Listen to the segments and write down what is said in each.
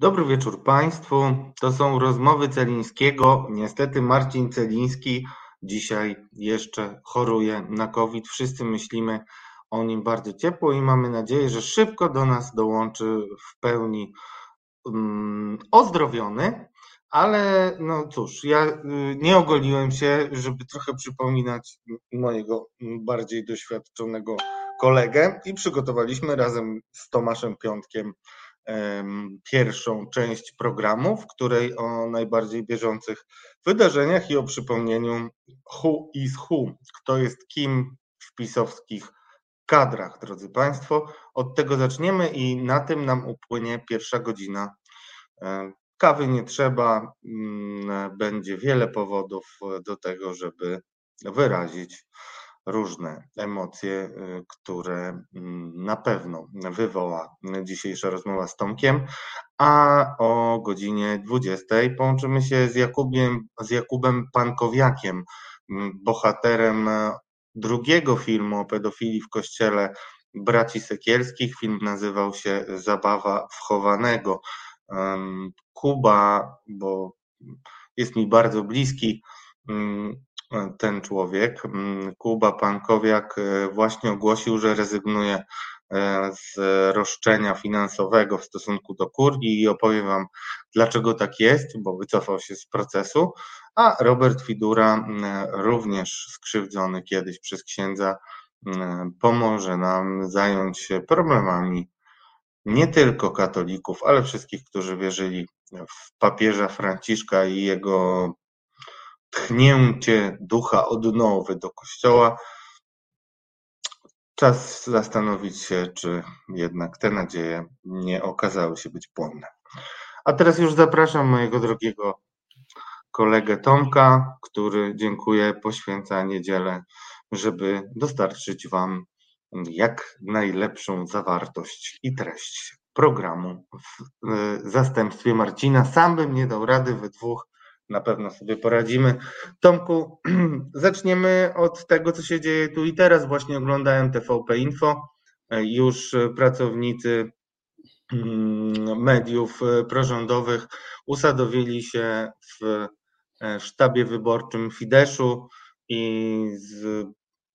Dobry wieczór Państwu. To są rozmowy Celińskiego. Niestety Marcin Celiński dzisiaj jeszcze choruje na COVID. Wszyscy myślimy o nim bardzo ciepło i mamy nadzieję, że szybko do nas dołączy w pełni um, ozdrowiony. Ale no cóż, ja y, nie ogoliłem się, żeby trochę przypominać mojego bardziej doświadczonego kolegę i przygotowaliśmy razem z Tomaszem Piątkiem pierwszą część programu, w której o najbardziej bieżących wydarzeniach i o przypomnieniu who is who, kto jest kim w pisowskich kadrach, drodzy Państwo. Od tego zaczniemy i na tym nam upłynie pierwsza godzina. Kawy nie trzeba, mm, będzie wiele powodów do tego, żeby wyrazić różne emocje, y, które mm, na pewno wywoła dzisiejsza rozmowa z Tomkiem, a o godzinie 20 połączymy się z Jakubiem, z Jakubem Pankowiakiem, mm, bohaterem drugiego filmu o pedofilii w kościele braci Sekielskich. Film nazywał się Zabawa wchowanego. Kuba, bo jest mi bardzo bliski, mm, ten człowiek. Mm, Kuba Pankowiak e, właśnie ogłosił, że rezygnuje e, z roszczenia finansowego w stosunku do Kurgi i opowiem Wam, dlaczego tak jest, bo wycofał się z procesu, a Robert Fidura, mm, również skrzywdzony kiedyś przez księdza, mm, pomoże nam zająć się problemami nie tylko katolików, ale wszystkich, którzy wierzyli w papieża Franciszka i jego tchnięcie ducha odnowy do kościoła. Czas zastanowić się, czy jednak te nadzieje nie okazały się być płonne. A teraz już zapraszam mojego drogiego kolegę Tomka, który dziękuję, poświęca niedzielę, żeby dostarczyć Wam jak najlepszą zawartość i treść programu w e, zastępstwie Marcina. Sam bym nie dał rady we dwóch na pewno sobie poradzimy. Tomku, zaczniemy od tego, co się dzieje tu i teraz. Właśnie oglądałem TVP Info. Już pracownicy mm, mediów prorządowych usadowili się w e, sztabie wyborczym Fideszu i z,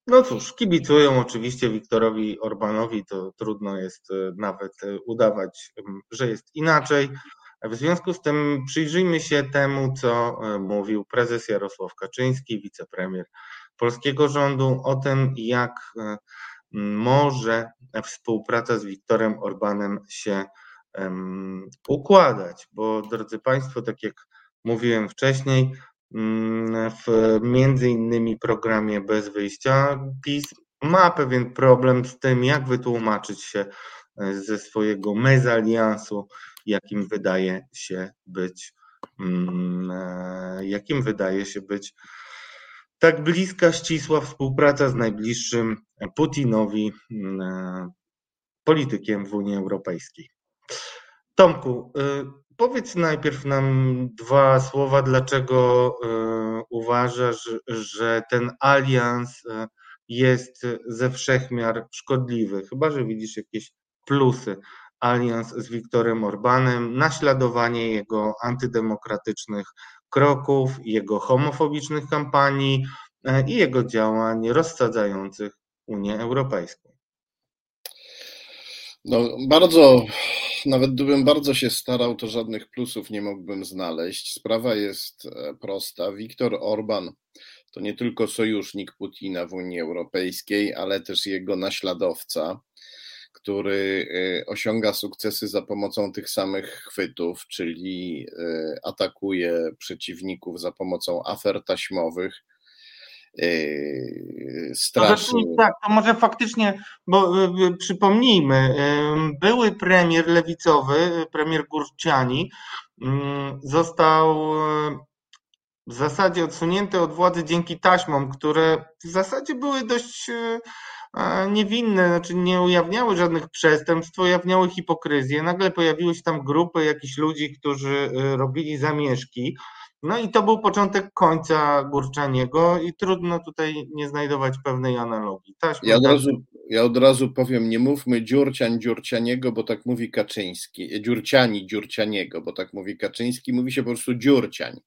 no cóż, kibicują oczywiście Wiktorowi Orbanowi, to trudno jest e, nawet udawać, że jest inaczej. W związku z tym przyjrzyjmy się temu, co e, mówił prezes Jarosław Kaczyński, wicepremier polskiego rządu, o tym, jak e, może współpraca z Wiktorem Orbanem się układać. Bo drodzy Państwo, tak jak mówiłem wcześniej, w między innymi programie Bez Wyjścia PiS ma pewien problem z tym, jak wytłumaczyć się e, ze swojego mezaliansu jakim wydaje się być, mm, e, jakim wydaje się być tak bliska, ścisła współpraca z najbliższym Putinowi, mm, e, politykiem w Unii Europejskiej. Tomku, e, powiedz najpierw nam dwa słowa, dlaczego uważasz, że ten alians jest ze wszechmiar szkodliwy, chyba że widzisz jakieś plusy alians z Wiktorem Orbanem, naśladowanie jego antydemokratycznych kroków, jego homofobicznych kampanii e, i jego działań rozsadzających Unię Europejską. No, bardzo, nawet gdybym bardzo się starał, to żadnych plusów nie mógłbym znaleźć. Sprawa jest e, prosta. Viktor Orban to nie tylko sojusznik Putina w Unii Europejskiej, ale też jego naśladowca który y, osiąga sukcesy za pomocą tych samych chwytów, czyli y, atakuje przeciwników za pomocą afer taśmowych. Straszy. No tak, to może faktycznie, bo przypomnijmy, były premier lewicowy, premier Górciani, został w zasadzie odsunięty od władzy dzięki taśmom, które w zasadzie były dość niewinne, znaczy nie ujawniały żadnych przestępstw, ujawniały hipokryzję. Nagle pojawiły się tam grupy jakichś ludzi, którzy y, robili zamieszki. No i to był początek końca Górczaniego i trudno tutaj nie znajdować pewnej analogii. ja, od razu, ja od razu powiem, nie mówmy dziurciań dziurcianiego, bo tak mówi Kaczyński, dziurciani dziurcianiego, bo tak mówi Kaczyński, mówi się po prostu dziurciań.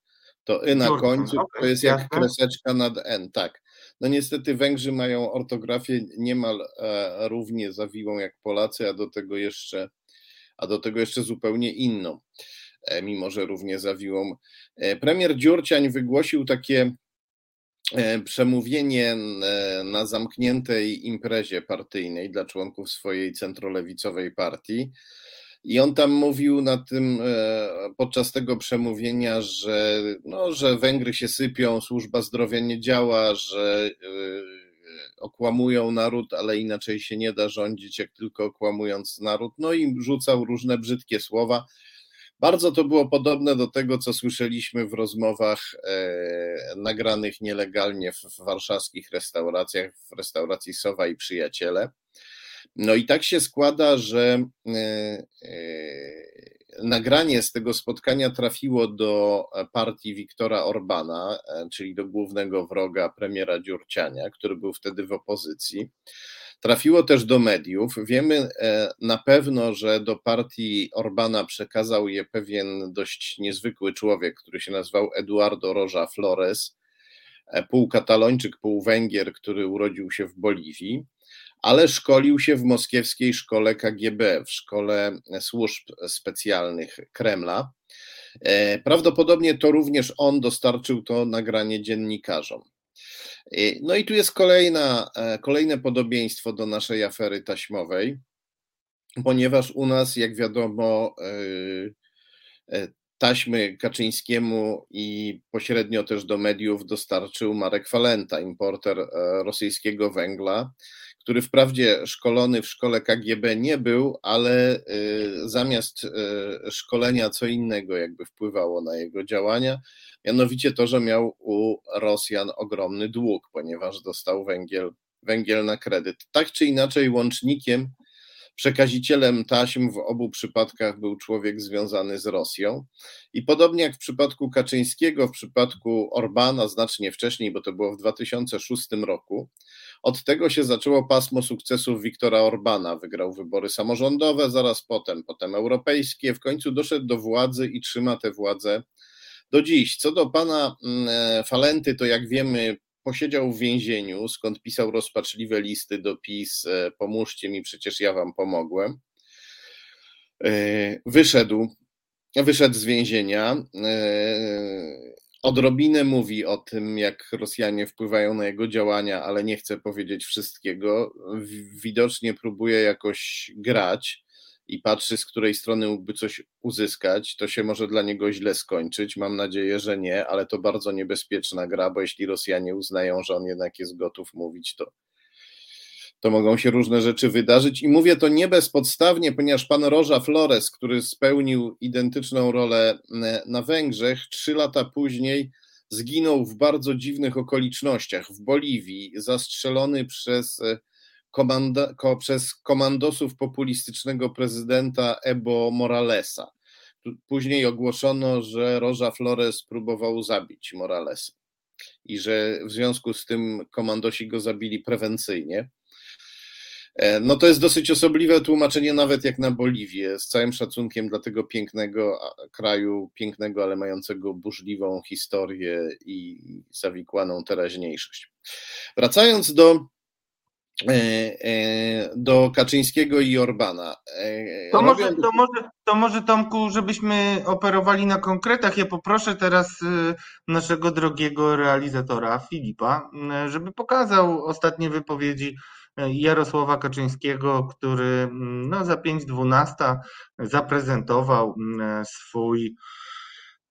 To y na Dziurcian, końcu to jest jak jasne. kreseczka nad n, tak. No niestety Węgrzy mają ortografię niemal e, równie zawiłą jak Polacy, a do tego jeszcze, a do tego jeszcze zupełnie inną, e, mimo że równie zawiłą. E, premier Dziurciań wygłosił takie przemówienie na zamkniętej imprezie partyjnej dla członków swojej centrolewicowej partii. I on tam mówił na tym, e, podczas tego przemówienia, że, no, że Węgry się sypią, służba zdrowia nie działa, że e, okłamują naród, ale inaczej się nie da rządzić, jak tylko okłamując naród. No i rzucał różne brzydkie słowa. Bardzo to było podobne do tego, co słyszeliśmy w rozmowach e, nagranych nielegalnie w, w warszawskich restauracjach, w restauracji Sowa i Przyjaciele. No i tak się składa, że e, e, nagranie z tego spotkania trafiło do partii Wiktora Orbana, e, czyli do głównego wroga premiera Dziurciania, który był wtedy w opozycji. Trafiło też do mediów. Wiemy na pewno, że do partii Orbana przekazał je pewien dość niezwykły człowiek, który się nazywał Eduardo Roja Flores, pół katalończyk, pół Węgier, który urodził się w Boliwii ale szkolił się w moskiewskiej szkole KGB, w szkole służb specjalnych Kremla. E, Prawdopodobnie to również on dostarczył to nagranie dziennikarzom. E, No i tu jest kolejna, e, kolejne podobieństwo do naszej afery taśmowej, ponieważ u nas, jak wiadomo, e, e, taśmy Kaczyńskiemu i pośrednio też do mediów dostarczył Marek Falenta, importer e, rosyjskiego węgla, który wprawdzie szkolony w szkole KGB nie był, ale y, zamiast y, szkolenia co innego jakby wpływało na jego działania, mianowicie to, że miał u Rosjan ogromny dług, ponieważ dostał węgiel, węgiel na kredyt. Tak czy inaczej łącznikiem, przekazicielem taśm w obu przypadkach był człowiek związany z Rosją. I podobnie jak w przypadku Kaczyńskiego, w przypadku Orbana znacznie wcześniej, bo to było w 2006 roku, od tego się zaczęło pasmo sukcesów Wiktora Orbana. Wygrał wybory samorządowe, zaraz potem, potem europejskie. W końcu doszedł do władzy i trzyma tę władzę do dziś. Co do pana mm, Falenty, to jak wiemy, posiedział w więzieniu, skąd pisał rozpaczliwe listy do PiS, e, pomóżcie mi, przecież ja wam pomogłem. E, Wyszedł, wyszedł z więzienia. e, Odrobinę mówi o tym, jak Rosjanie wpływają na jego działania, ale nie chce powiedzieć wszystkiego. Widocznie próbuje jakoś grać i patrzy, z której strony mógłby coś uzyskać. To się może dla niego źle skończyć. Mam nadzieję, że nie, ale to bardzo niebezpieczna gra, bo jeśli Rosjanie uznają, że on jednak jest gotów mówić, to, to mogą się różne rzeczy wydarzyć. I mówię to nie bezpodstawnie, ponieważ pan Roża Flores, który spełnił identyczną rolę na Węgrzech, trzy lata później zginął w bardzo dziwnych okolicznościach w Boliwii, zastrzelony przez, e, komanda, ko, przez komandosów populistycznego prezydenta Ebo Moralesa. Później ogłoszono, że Roża Flores próbował zabić Moralesa i że w związku z tym komandosi go zabili prewencyjnie. E, No to jest dosyć osobliwe tłumaczenie, nawet jak na Boliwię, z całym szacunkiem dla tego pięknego kraju, pięknego, ale mającego burzliwą historię i zawikłaną teraźniejszość. Wracając do, do Kaczyńskiego i Orbana. e, To może, to, może, to może Tomku, żebyśmy operowali na konkretach. Ja poproszę teraz naszego drogiego realizatora Filipa, żeby pokazał ostatnie wypowiedzi Jarosława Kaczyńskiego, który mm, no, za 5.12 zaprezentował mm, swój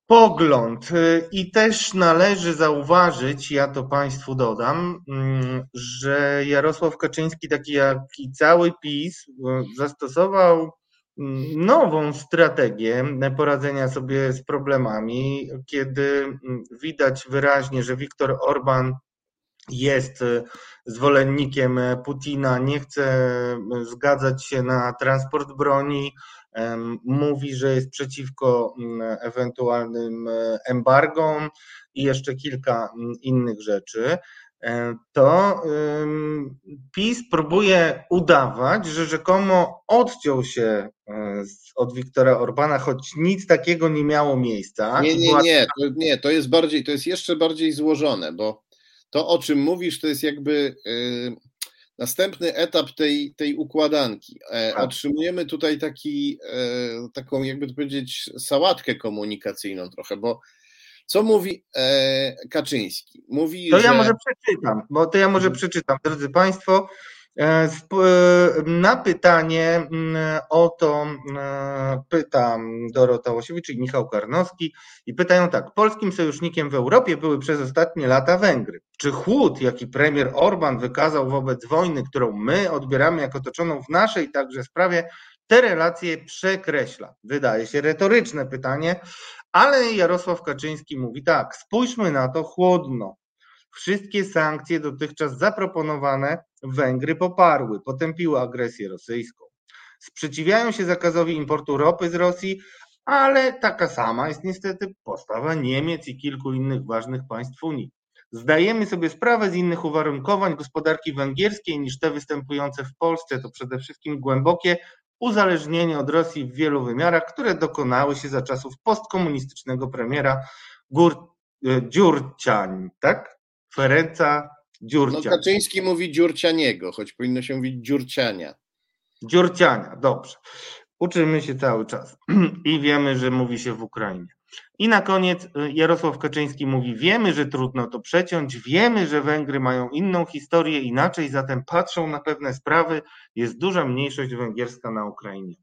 pogląd. Y, I też należy zauważyć, ja to Państwu dodam, mm, że Jarosław Kaczyński, taki jak i cały PiS, y, zastosował mm, nową strategię poradzenia sobie z problemami, kiedy mm, widać wyraźnie, że Viktor Orban jest y, zwolennikiem Putina, nie chce zgadzać się na transport broni, mówi, że jest przeciwko mm, ewentualnym e, embargom i jeszcze kilka mm, innych rzeczy. to PiS próbuje udawać, że rzekomo odciął się od Wiktora Orbana, choć nic takiego nie miało miejsca. Nie, nie, nie, to, nie, to jest bardziej, to jest jeszcze bardziej złożone, bo to, o czym mówisz, to jest jakby yy, następny etap tej, tej układanki. E, tak. Otrzymujemy tutaj taki, e, taką, jakby to powiedzieć, sałatkę komunikacyjną trochę, bo co mówi e, Kaczyński? Mówi, to że... ja może przeczytam, bo to ja może mhm. przeczytam, drodzy Państwo. E, e, na pytanie mm, o to mm, pyta Dorota Łosiewicz i Michał Karnowski i pytają tak. Polskim sojusznikiem w Europie były przez ostatnie lata Węgry. Czy chłód, jaki premier Orban wykazał wobec wojny, którą my odbieramy jako toczoną w naszej także sprawie, te relacje przekreśla? Wydaje się retoryczne pytanie, ale Jarosław Kaczyński mówi tak, spójrzmy na to chłodno. Wszystkie sankcje dotychczas zaproponowane Węgry poparły, potępiły agresję rosyjską. Sprzeciwiają się zakazowi importu ropy z Rosji, ale taka sama jest niestety postawa Niemiec i kilku innych ważnych państw Unii. Zdajemy sobie sprawę z innych uwarunkowań gospodarki węgierskiej niż te występujące w Polsce. To przede wszystkim głębokie uzależnienie od Rosji w wielu wymiarach, które dokonały się za czasów postkomunistycznego premiera Gór, e, tak? Ferenca Dziurciań. No Kaczyński mówi Dziurcianiego, choć powinno się mówić Dziurciania. Dziurciania, dobrze. Uczymy się cały czas i wiemy, że mówi się w Ukrainie. I na koniec y, Jarosław Kaczyński mówi: Wiemy, że trudno to przeciąć, wiemy, że Węgry mają inną historię, inaczej, zatem patrzą na pewne sprawy. Jest duża mniejszość węgierska na Ukrainie.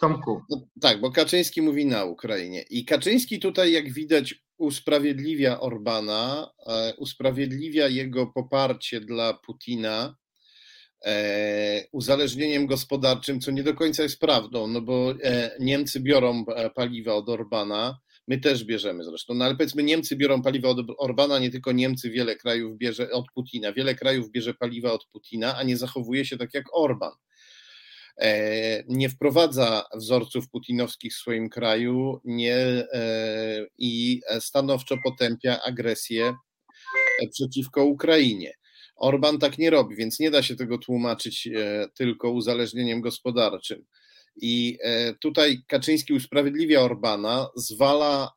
Tomku. No, tak, bo Kaczyński mówi na Ukrainie. I Kaczyński tutaj, jak widać, usprawiedliwia Orbana, e, usprawiedliwia jego poparcie dla Putina e, uzależnieniem gospodarczym, co nie do końca jest prawdą, no bo e, Niemcy biorą paliwa od Orbana, my też bierzemy zresztą, no ale powiedzmy Niemcy biorą paliwa od Orbana, nie tylko Niemcy, wiele krajów bierze od Putina, wiele krajów bierze paliwa od Putina, a nie zachowuje się tak jak Orban. E, nie wprowadza wzorców putinowskich w swoim kraju nie, e, i stanowczo potępia agresję przeciwko Ukrainie. Orban tak nie robi, więc nie da się tego tłumaczyć e, tylko uzależnieniem gospodarczym. I tutaj Kaczyński usprawiedliwia Orbana, zwala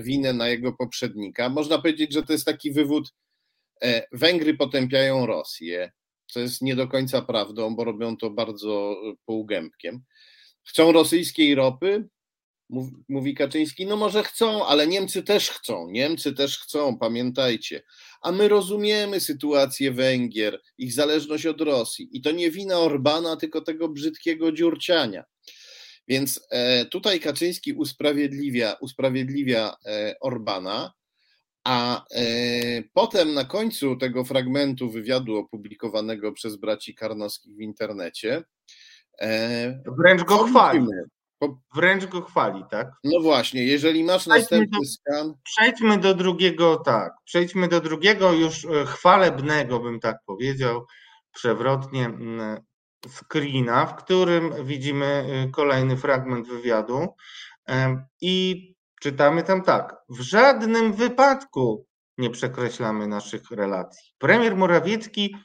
winę na jego poprzednika. Można powiedzieć, że to jest taki wywód: Węgry potępiają Rosję, co jest nie do końca prawdą, bo robią to bardzo e, półgębkiem. Chcą rosyjskiej ropy? Mówi Kaczyński, no może chcą, ale Niemcy też chcą. Niemcy też chcą, pamiętajcie. A my rozumiemy sytuację Węgier, ich zależność od Rosji. I to nie wina Orbana, tylko tego brzydkiego dziurciania. Więc e, tutaj Kaczyński usprawiedliwia, usprawiedliwia e, Orbana, a e, potem na końcu tego fragmentu wywiadu opublikowanego przez braci Karnowskich w internecie. E, wręcz go chwali. Po... Wręcz go chwali, tak? No właśnie, jeżeli masz przejdźmy następny do, skan. Przejdźmy do drugiego, tak. Przejdźmy do drugiego, już e, chwalebnego, bym tak powiedział, przewrotnie screena, w którym widzimy kolejny fragment wywiadu. I Czytamy tam tak. W żadnym wypadku nie przekreślamy naszych relacji. Premier Morawiecki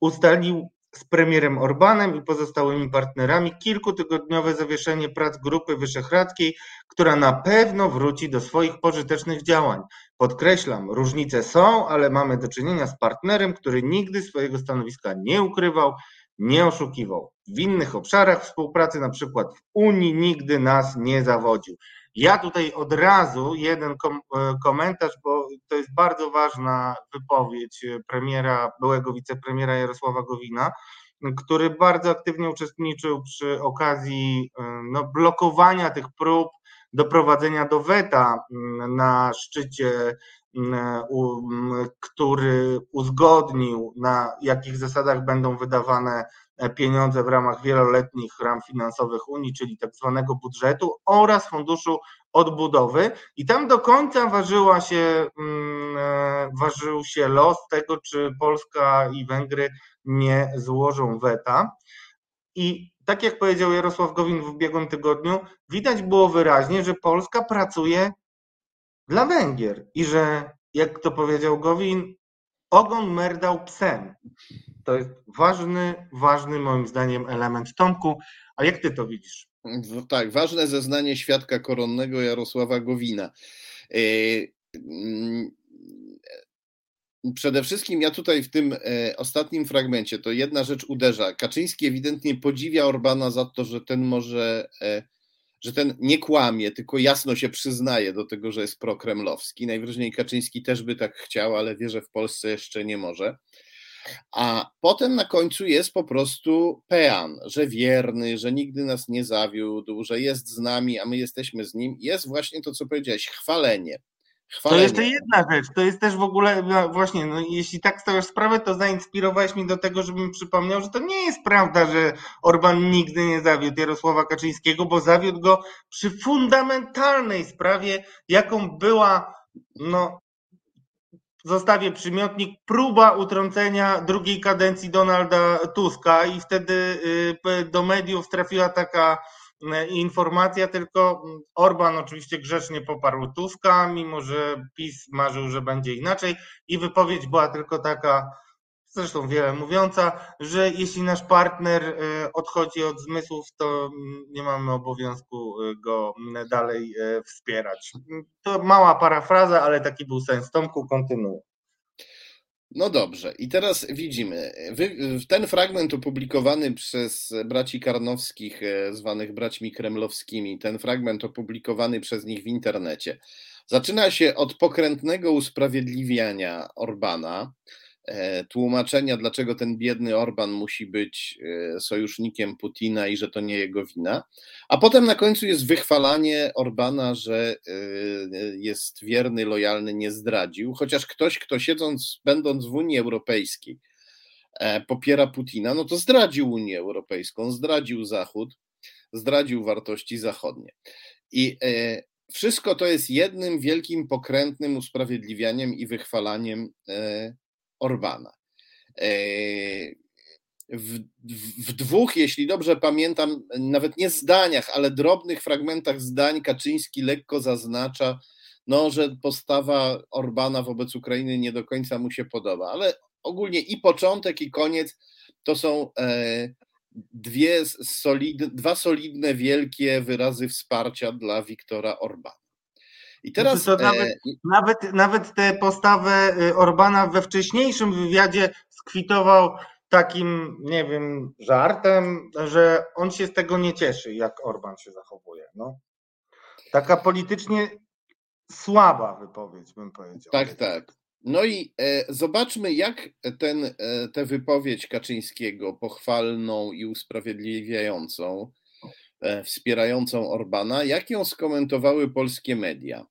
ustalił z premierem Orbanem i pozostałymi partnerami kilkutygodniowe zawieszenie prac Grupy Wyszehradzkiej, która na pewno wróci do swoich pożytecznych działań. Podkreślam, różnice są, ale mamy do czynienia z partnerem, który nigdy swojego stanowiska nie ukrywał, nie oszukiwał. W innych obszarach współpracy, na przykład w Unii, nigdy nas nie zawodził. Ja tutaj od razu jeden kom e, komentarz, bo to jest bardzo ważna wypowiedź premiera, byłego wicepremiera Jarosława Gowina, który bardzo aktywnie uczestniczył przy okazji e, no, blokowania tych prób doprowadzenia do weta mm, na szczycie, mm, który uzgodnił, na jakich zasadach będą wydawane pieniądze w ramach wieloletnich ram finansowych Unii, czyli tak zwanego budżetu oraz Funduszu Odbudowy i tam do końca ważyła się, mm, e, ważył się los tego, czy Polska i Węgry nie złożą weta. I tak jak powiedział Jarosław Gowin w ubiegłym tygodniu, widać było wyraźnie, że Polska pracuje dla Węgier i że, jak to powiedział Gowin, ogon merdał psem. To jest ważny, ważny moim zdaniem element. Tomku, a jak ty to widzisz? Tak, ważne zeznanie świadka koronnego Jarosława Gowina. E, mm, przede wszystkim ja tutaj w tym e, ostatnim fragmencie to jedna rzecz uderza. Kaczyński ewidentnie podziwia Orbana za to, że ten może, e, że ten nie kłamie, tylko jasno się przyznaje do tego, że jest prokremlowski. Najwyraźniej Kaczyński też by tak chciał, ale wie, że w Polsce jeszcze nie może. A potem na końcu jest po prostu pean, że wierny, że nigdy nas nie zawiódł, że jest z nami, a my jesteśmy z nim. Jest właśnie to, co powiedziałeś, chwalenie. Chwalenie. To jeszcze jedna rzecz, to jest też w ogóle, no właśnie, no jeśli tak stawiasz sprawę, to zainspirowałeś mnie do tego, żebym przypomniał, że to nie jest prawda, że Orban nigdy nie zawiódł Jarosława Kaczyńskiego, bo zawiódł go przy fundamentalnej sprawie, jaką była, no, zostawię przymiotnik, próba utrącenia drugiej kadencji Donalda Tuska i wtedy y, do mediów trafiła taka informacja, tylko Orban oczywiście grzecznie poparł Tuska, mimo że PiS marzył, że będzie inaczej i wypowiedź była tylko taka, zresztą wiele mówiąca, że jeśli nasz partner y, odchodzi od zmysłów, to nie mamy obowiązku go dalej wspierać. To mała parafraza, ale taki był sens. Tomku, kontynuuj. No dobrze, i teraz widzimy, ten fragment opublikowany przez braci Karnowskich, e, zwanych braćmi kremlowskimi, ten fragment opublikowany przez nich w internecie, zaczyna się od pokrętnego usprawiedliwiania Orbana, tłumaczenia, dlaczego ten biedny Orban musi być e, sojusznikiem Putina i że to nie jego wina. A potem na końcu jest wychwalanie Orbana, że e, jest wierny, lojalny, nie zdradził, chociaż ktoś, kto siedząc, będąc w Unii Europejskiej, popiera Putina, no to zdradził Unię Europejską, zdradził Zachód, zdradził wartości zachodnie. I wszystko to jest jednym wielkim pokrętnym usprawiedliwianiem i wychwalaniem Orbana. E, w, w, dwóch, jeśli dobrze pamiętam, nawet nie zdaniach, ale drobnych fragmentach zdań Kaczyński lekko zaznacza, no, że postawa Orbana wobec Ukrainy nie do końca mu się podoba, ale ogólnie i początek, i koniec to są e, dwie solidne, dwa solidne, wielkie wyrazy wsparcia dla Wiktora Orbana. I teraz. Znaczy nawet, e... nawet, nawet tę postawę y, Orbana we wcześniejszym wywiadzie skwitował takim, nie wiem, żartem, że on się z tego nie cieszy, jak Orban się zachowuje. No. Taka politycznie słaba wypowiedź, bym powiedział. Tak, tak. No i e, zobaczmy, jak ten, e, tę wypowiedź Kaczyńskiego, pochwalną i usprawiedliwiającą, wspierającą Orbana, jak ją skomentowały polskie media.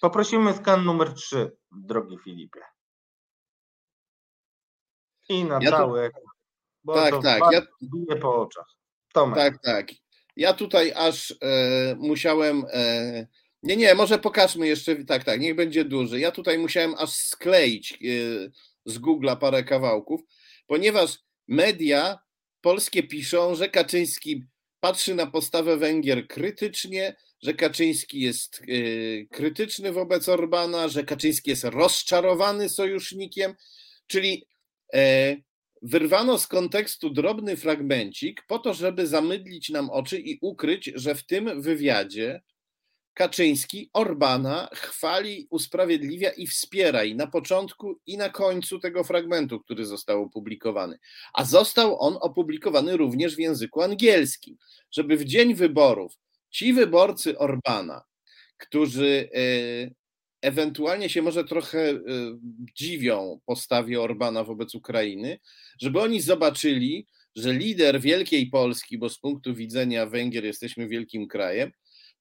Poprosimy skan numer 3, drogi Filipie. I na ja cały to... bo tak, to tak. Ja... bije po oczach. Tomek. Tak, tak. Ja tutaj aż e, musiałem. E, nie, nie, może pokażmy jeszcze. Tak, tak, niech będzie duży. Ja tutaj musiałem aż skleić e, z Google'a parę kawałków, ponieważ media polskie piszą, że Kaczyński patrzy na postawę Węgier krytycznie, że Kaczyński jest y, krytyczny wobec Orbana, że Kaczyński jest rozczarowany sojusznikiem, czyli e, wyrwano z kontekstu drobny fragmencik po to, żeby zamydlić nam oczy i ukryć, że w tym wywiadzie Kaczyński Orbana chwali, usprawiedliwia i wspiera i na początku i na końcu tego fragmentu, który został opublikowany. A został on opublikowany również w języku angielskim, żeby w dzień wyborów ci wyborcy Orbana, którzy e, ewentualnie się może trochę e, dziwią postawie Orbana wobec Ukrainy, żeby oni zobaczyli, że lider wielkiej Polski, bo z punktu widzenia Węgier jesteśmy wielkim krajem,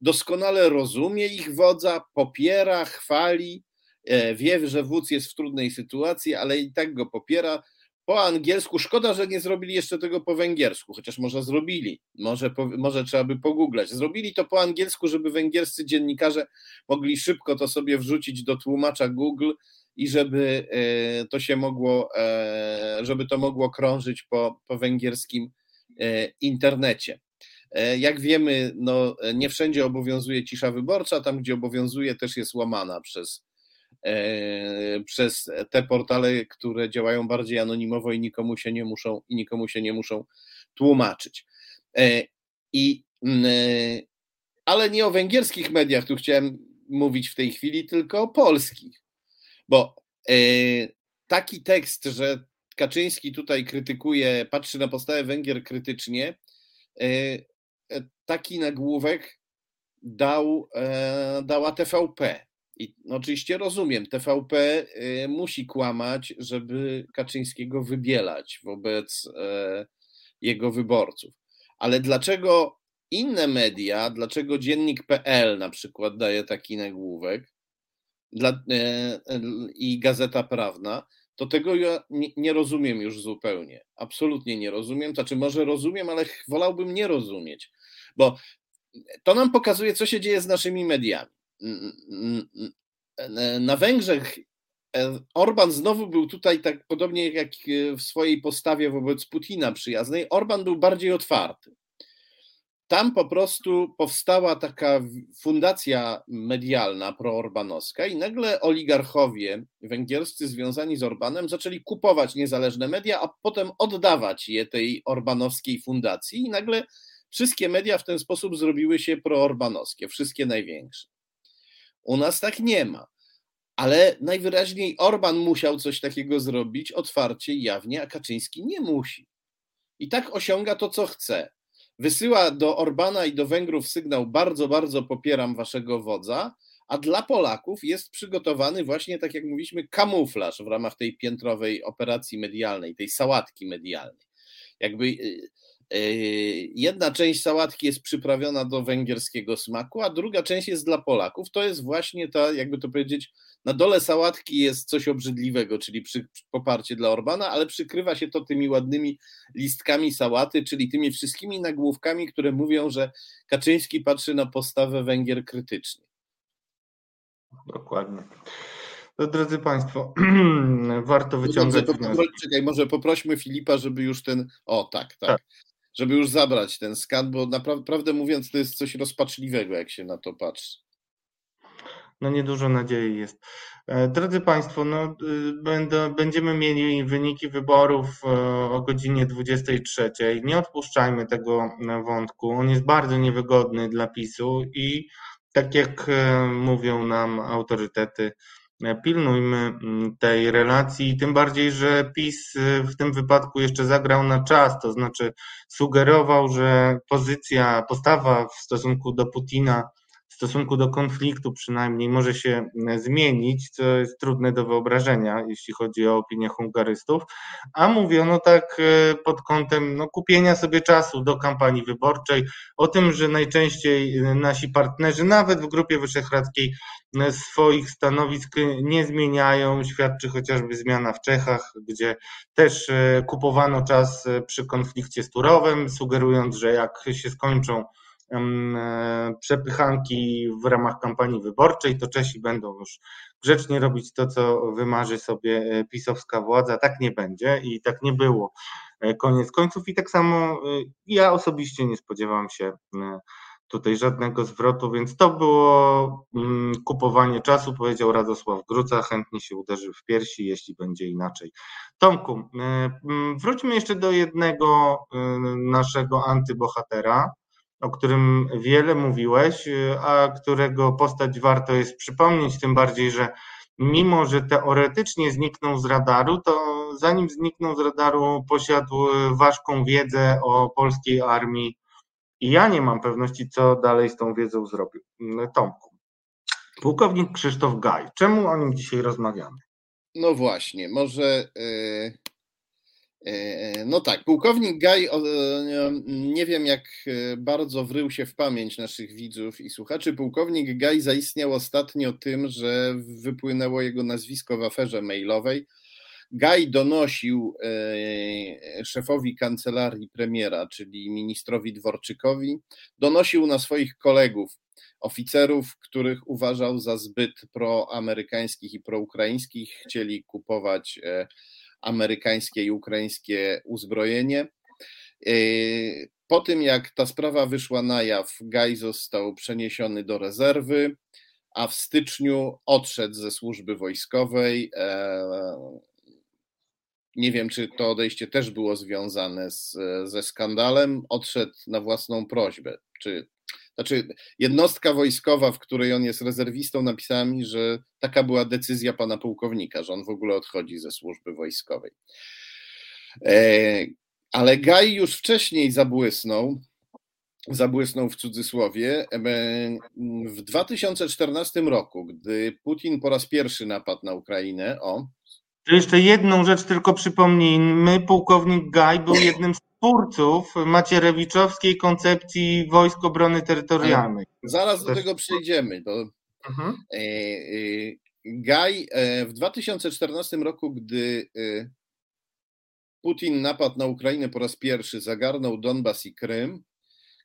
doskonale rozumie ich wodza, popiera, chwali, e, wie, że wódz jest w trudnej sytuacji, ale i tak go popiera. Po angielsku, szkoda, że nie zrobili jeszcze tego po węgiersku, chociaż może zrobili, może, może trzeba by pogooglać. Zrobili to po angielsku, żeby węgierscy dziennikarze mogli szybko to sobie wrzucić do tłumacza Google i żeby e, to się mogło, e, żeby to mogło krążyć po, po węgierskim internecie. E, jak wiemy, no, nie wszędzie obowiązuje cisza wyborcza, tam gdzie obowiązuje też jest łamana przez przez te portale, które działają bardziej anonimowo i nikomu się nie muszą, i nikomu się nie muszą tłumaczyć. I, ale nie o węgierskich mediach tu chciałem mówić w tej chwili, tylko o polskich. Bo taki tekst, że Kaczyński tutaj krytykuje, patrzy na postawę Węgier krytycznie, taki nagłówek dał, dała TVP. I oczywiście rozumiem, TVP y, musi kłamać, żeby Kaczyńskiego wybielać wobec e, jego wyborców. Ale dlaczego inne media, dlaczego dziennik.pl na przykład daje taki nagłówek dla, e, e, i Gazeta Prawna, to tego ja nie, nie, rozumiem już zupełnie. Absolutnie nie rozumiem. Znaczy, może rozumiem, ale wolałbym nie rozumieć, bo to nam pokazuje, co się dzieje z naszymi mediami na Węgrzech e, Orban znowu był tutaj tak podobnie jak e, w swojej postawie wobec Putina przyjaznej. Orban był bardziej otwarty. Tam po prostu powstała taka fundacja medialna proorbanowska i nagle oligarchowie węgierscy związani z Orbanem zaczęli kupować niezależne media, a potem oddawać je tej orbanowskiej fundacji i nagle wszystkie media w ten sposób zrobiły się proorbanowskie, wszystkie największe. U nas tak nie ma. Ale najwyraźniej Orban musiał coś takiego zrobić otwarcie jawnie, a Kaczyński nie musi. I tak osiąga to, co chce. Wysyła do Orbana i do Węgrów sygnał: bardzo, bardzo popieram waszego wodza, a dla Polaków jest przygotowany właśnie, tak jak mówiliśmy, kamuflaż w ramach tej piętrowej operacji medialnej, tej sałatki medialnej. Jakby y, jedna część sałatki jest przyprawiona do węgierskiego smaku, a druga część jest dla Polaków. To jest właśnie ta, jakby to powiedzieć, na dole sałatki jest coś obrzydliwego, czyli przy, poparcie dla Orbana, ale przykrywa się to tymi ładnymi listkami sałaty, czyli tymi wszystkimi nagłówkami, które mówią, że Kaczyński patrzy na postawę Węgier krytycznie. Dokładnie. No, drodzy Państwo, warto wyciągać. No dobrze, czekaj, może poprośmy Filipa, żeby już ten. O, tak, tak. tak żeby już zabrać ten skan, bo naprawdę mówiąc, to jest coś rozpaczliwego, jak się na to patrzy. No niedużo nadziei jest. E, drodzy Państwo, no, y, będziemy mieli wyniki wyborów e, o godzinie 23. Nie odpuszczajmy tego e, wątku. On jest bardzo niewygodny dla PiSu i tak jak mówią nam autorytety, pilnujmy mm, tej relacji, tym bardziej, że PiS y, w tym wypadku jeszcze zagrał na czas, to znaczy sugerował, że pozycja, postawa w stosunku do Putina, w stosunku do konfliktu przynajmniej może się mm, zmienić, co jest trudne do wyobrażenia, jeśli chodzi o opinię hungarystów, a mówiono tak y, pod kątem no, kupienia sobie czasu do kampanii wyborczej, o tym, że najczęściej y, nasi partnerzy, nawet w Grupie Wyszehradzkiej, swoich stanowisk nie zmieniają. Świadczy chociażby zmiana w Czechach, gdzie też e, kupowano czas e, przy konflikcie z Turowem, sugerując, że jak się skończą e, przepychanki w ramach kampanii wyborczej, to Czesi będą już grzecznie robić to, co wymarzy sobie pisowska władza. Tak nie będzie i tak nie było koniec końców. I tak samo ja osobiście nie spodziewam się tutaj żadnego zwrotu, więc to było mm, kupowanie czasu, powiedział Radosław Gruca, chętnie się uderzy w piersi, jeśli będzie inaczej. Tomku, wróćmy jeszcze do jednego naszego antybohatera, o którym wiele mówiłeś, y, a którego postać warto jest przypomnieć, tym bardziej, że mimo, że teoretycznie zniknął z radaru, to zanim zniknął z radaru, posiadł ważką wiedzę o polskiej armii i ja nie mam pewności, co dalej z tą wiedzą zrobił. Mm, Tomku. Pułkownik Krzysztof Gaj. Czemu o nim dzisiaj rozmawiamy? No właśnie, może. Yy, no tak, pułkownik Gaj, yy, nie wiem jak bardzo wrył się w pamięć naszych widzów i słuchaczy. Pułkownik Gaj zaistniał ostatnio tym, że wypłynęło jego nazwisko w aferze mailowej Gaj donosił e, szefowi kancelarii premiera, czyli ministrowi Dworczykowi, donosił na swoich kolegów, oficerów, których uważał za zbyt proamerykańskich i proukraińskich, chcieli kupować e, amerykańskie i ukraińskie uzbrojenie. E, po tym, jak ta sprawa wyszła na jaw, Gaj został przeniesiony do rezerwy. a w styczniu odszedł ze służby wojskowej. Nie wiem, czy to odejście też było związane z, ze skandalem. Odszedł na własną prośbę. Czy, znaczy, jednostka wojskowa, w której on jest rezerwistą, napisała mi, że taka była decyzja pana pułkownika, że on w ogóle odchodzi ze służby wojskowej. E, ale Gaj już wcześniej zabłysnął, zabłysnął w cudzysłowie. E, w 2014 roku, gdy Putin po raz pierwszy napadł na Ukrainę, o, to jeszcze jedną rzecz tylko przypomnijmy. Pułkownik Gaj był jednym z twórców macierewiczowskiej koncepcji Wojsk Obrony Terytorialnej. Zaraz do tego przejdziemy. To... Mhm. E, e, Gaj e, w 2014 roku, gdy Putin napadł na Ukrainę po raz pierwszy, zagarnął Donbas i Krym,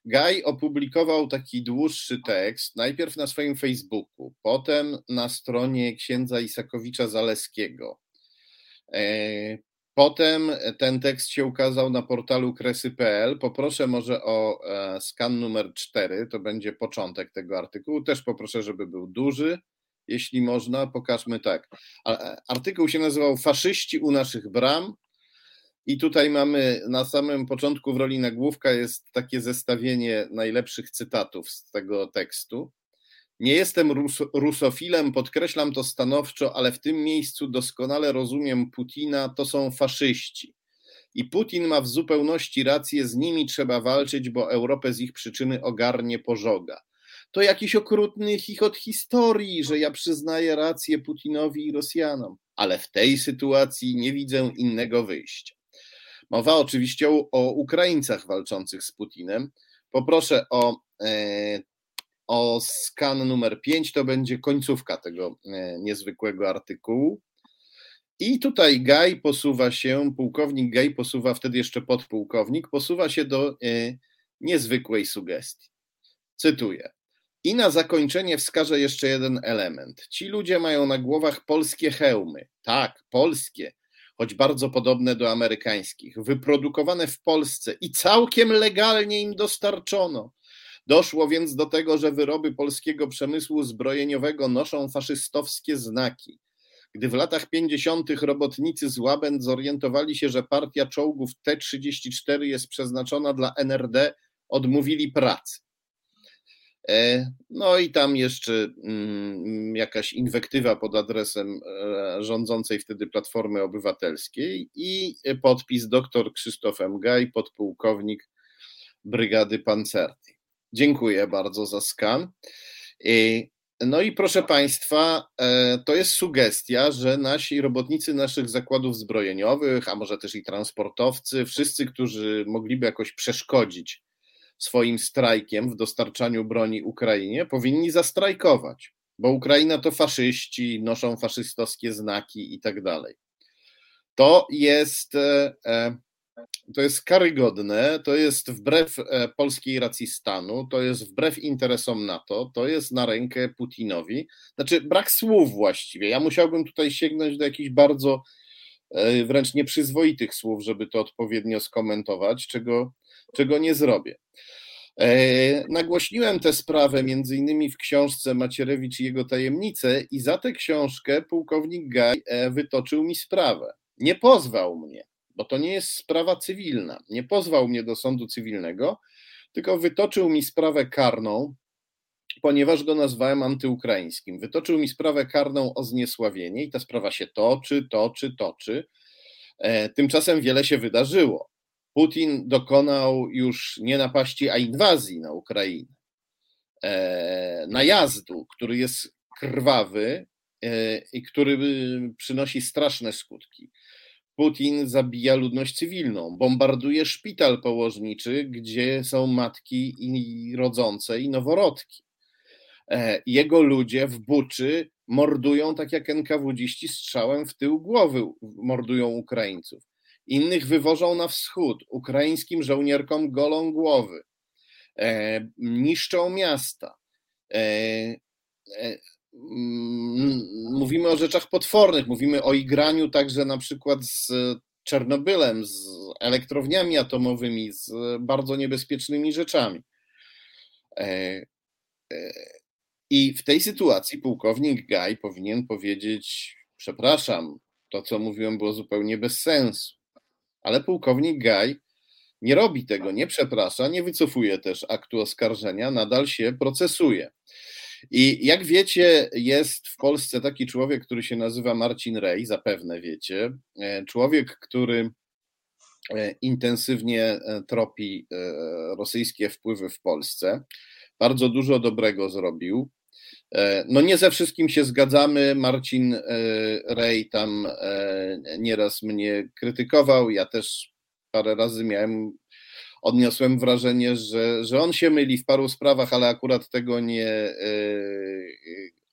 Gaj opublikował taki dłuższy tekst, najpierw na swoim Facebooku, potem na stronie księdza Isakowicza Zaleskiego. E, potem ten tekst się ukazał na portalu kresy.pl. Poproszę może o e, skan numer 4, to będzie początek tego artykułu. Też poproszę, żeby był duży, jeśli można. Pokażmy tak. Artykuł się nazywał Faszyści u naszych bram. I tutaj mamy na samym początku w roli nagłówka jest takie zestawienie najlepszych cytatów z tego tekstu. Nie jestem rus rusofilem, podkreślam to stanowczo, ale w tym miejscu doskonale rozumiem Putina, to są faszyści. I Putin ma w zupełności rację, z nimi trzeba walczyć, bo Europę z ich przyczyny ogarnie pożoga. To jakiś okrutny chichot historii, że ja przyznaję rację Putinowi i Rosjanom, ale w tej sytuacji nie widzę innego wyjścia. Mowa oczywiście o, Ukraińcach walczących z Putinem. Poproszę o e, o skan numer 5 to będzie końcówka tego e, niezwykłego artykułu. I tutaj Gaj posuwa się, pułkownik Gaj posuwa, wtedy jeszcze podpułkownik, posuwa się do e, niezwykłej sugestii. Cytuję. I na zakończenie wskażę jeszcze jeden element. Ci ludzie mają na głowach polskie hełmy. Tak, polskie, choć bardzo podobne do amerykańskich, wyprodukowane w Polsce i całkiem legalnie im dostarczono. Doszło więc do tego, że wyroby polskiego przemysłu zbrojeniowego noszą faszystowskie znaki. Gdy w latach 50. robotnicy z Łabęd zorientowali się, że partia czołgów T-34 jest przeznaczona dla NRD, odmówili pracy. E, no i tam jeszcze mm, jakaś inwektywa pod adresem e, rządzącej wtedy Platformy Obywatelskiej i podpis dr Krzysztof M. Gaj, podpułkownik Brygady Pancernej. Dziękuję bardzo za skan. No i proszę Państwa, e, to jest sugestia, że nasi robotnicy naszych zakładów zbrojeniowych, a może też i transportowcy, wszyscy, którzy mogliby jakoś przeszkodzić swoim strajkiem w dostarczaniu broni Ukrainie, powinni zastrajkować, bo Ukraina to faszyści, noszą faszystowskie znaki i tak dalej. To jest e, e, to jest karygodne, to jest wbrew e, polskiej racji stanu, to jest wbrew interesom NATO, to jest na rękę Putinowi. Znaczy, brak słów właściwie. Ja musiałbym tutaj sięgnąć do jakichś bardzo e, wręcz nieprzyzwoitych słów, żeby to odpowiednio skomentować, czego, czego nie zrobię. E, nagłośniłem tę sprawę między innymi w książce Macierewicz i jego tajemnice i za tę książkę pułkownik Gaj wytoczył mi sprawę. Nie pozwał mnie bo to nie jest sprawa cywilna. Nie pozwał mnie do sądu cywilnego, tylko wytoczył mi sprawę karną, ponieważ go nazwałem antyukraińskim. Wytoczył mi sprawę karną o zniesławienie i ta sprawa się toczy, toczy, toczy. E, tymczasem wiele się wydarzyło. Putin dokonał już nie napaści, a inwazji na Ukrainę. E, najazdu, który jest krwawy e, i który przynosi straszne skutki. Putin zabija ludność cywilną, bombarduje szpital położniczy, gdzie są matki i rodzące i noworodki. E, jego ludzie w Buczy mordują tak jak NKWDziści strzałem w tył głowy mordują Ukraińców. Innych wywożą na wschód, ukraińskim żołnierkom golą głowy. E, niszczą miasta. Mm, mówimy o rzeczach potwornych, mówimy o igraniu także na przykład z Czernobylem, z elektrowniami atomowymi, z bardzo niebezpiecznymi rzeczami. E, e, I w tej sytuacji pułkownik Gaj powinien powiedzieć: Przepraszam, to co mówiłem było zupełnie bez sensu. Ale pułkownik Gaj nie robi tego, nie przeprasza, nie wycofuje też aktu oskarżenia, nadal się procesuje. I jak wiecie, jest w Polsce taki człowiek, który się nazywa Marcin Rej, zapewne wiecie. E, człowiek, który e, intensywnie e, tropi rosyjskie wpływy w Polsce. Bardzo dużo dobrego zrobił. No nie ze wszystkim się zgadzamy. Marcin Rej tam nieraz mnie krytykował. Ja też parę razy miałem odniosłem wrażenie, że, że on się myli w paru sprawach, ale akurat tego nie e,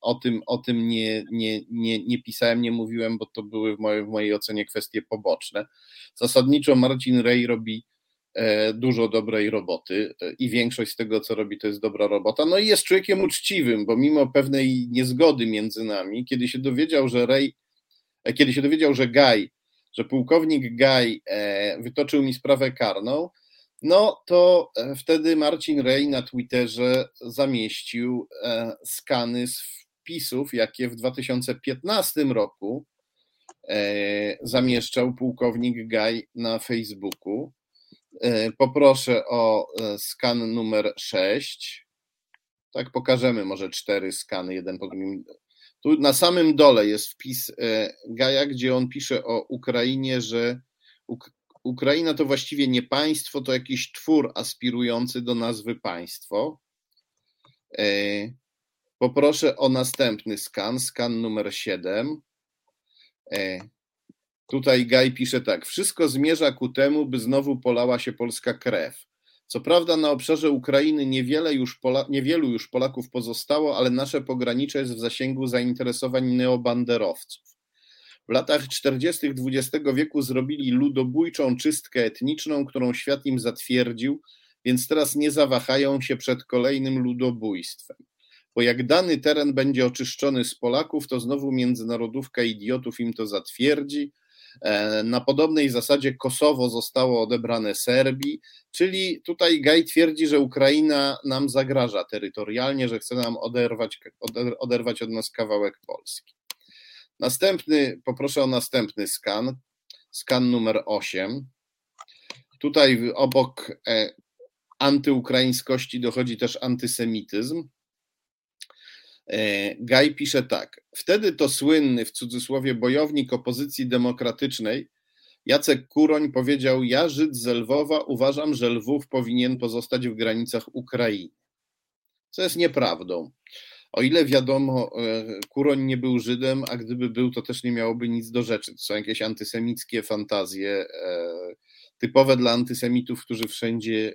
o tym, o tym nie, nie, nie, nie pisałem, nie mówiłem, bo to były w mojej, w mojej ocenie kwestie poboczne. Zasadniczo Marcin Rej robi e, dużo dobrej roboty e, i większość z tego, co robi, to jest dobra robota. No i jest człowiekiem uczciwym, bo mimo pewnej niezgody między nami, kiedy się dowiedział, że Rej, kiedy się dowiedział, że Gaj, że pułkownik Gaj wytoczył mi sprawę karną, no to e, wtedy Marcin Rej na Twitterze zamieścił e, skany z wpisów, jakie w 2015 roku e, zamieszczał pułkownik Gaj na Facebooku. Poproszę o skan numer 6. Tak, pokażemy może cztery skany, jeden po drugim. Tu na samym dole jest wpis Gaja, gdzie on pisze o Ukrainie, że Ukraina to właściwie nie państwo, to jakiś twór aspirujący do nazwy państwo. E, poproszę o następny skan, skan numer 7. E, tutaj Gaj pisze tak: Wszystko zmierza ku temu, by znowu polała się polska krew. Co prawda na obszarze Ukrainy niewiele już Pola, niewielu już Polaków pozostało, ale nasze pogranicze jest w zasięgu zainteresowań neobanderowców. W latach 40. XX wieku zrobili ludobójczą czystkę etniczną, którą świat im zatwierdził, więc teraz nie zawahają się przed kolejnym ludobójstwem. Bo jak dany teren będzie oczyszczony z Polaków, to znowu międzynarodówka idiotów im to zatwierdzi. E, na podobnej zasadzie Kosowo zostało odebrane Serbii, czyli tutaj Gaj twierdzi, że Ukraina nam zagraża terytorialnie, że chce nam oderwać, oderwać od nas kawałek Polski. Następny, poproszę o następny skan, skan numer 8. Tutaj obok e, antyukraińskości dochodzi też antysemityzm. E, Gaj pisze tak. Wtedy to słynny w cudzysłowie bojownik opozycji demokratycznej Jacek Kuroń powiedział: Ja, Żyd z Lwowa, uważam, że Lwów powinien pozostać w granicach Ukrainy. Co jest nieprawdą. O ile wiadomo, e, Kuroń nie był Żydem, a gdyby był, to też nie miałoby nic do rzeczy. To są jakieś antysemickie fantazje, e, typowe dla antysemitów, którzy wszędzie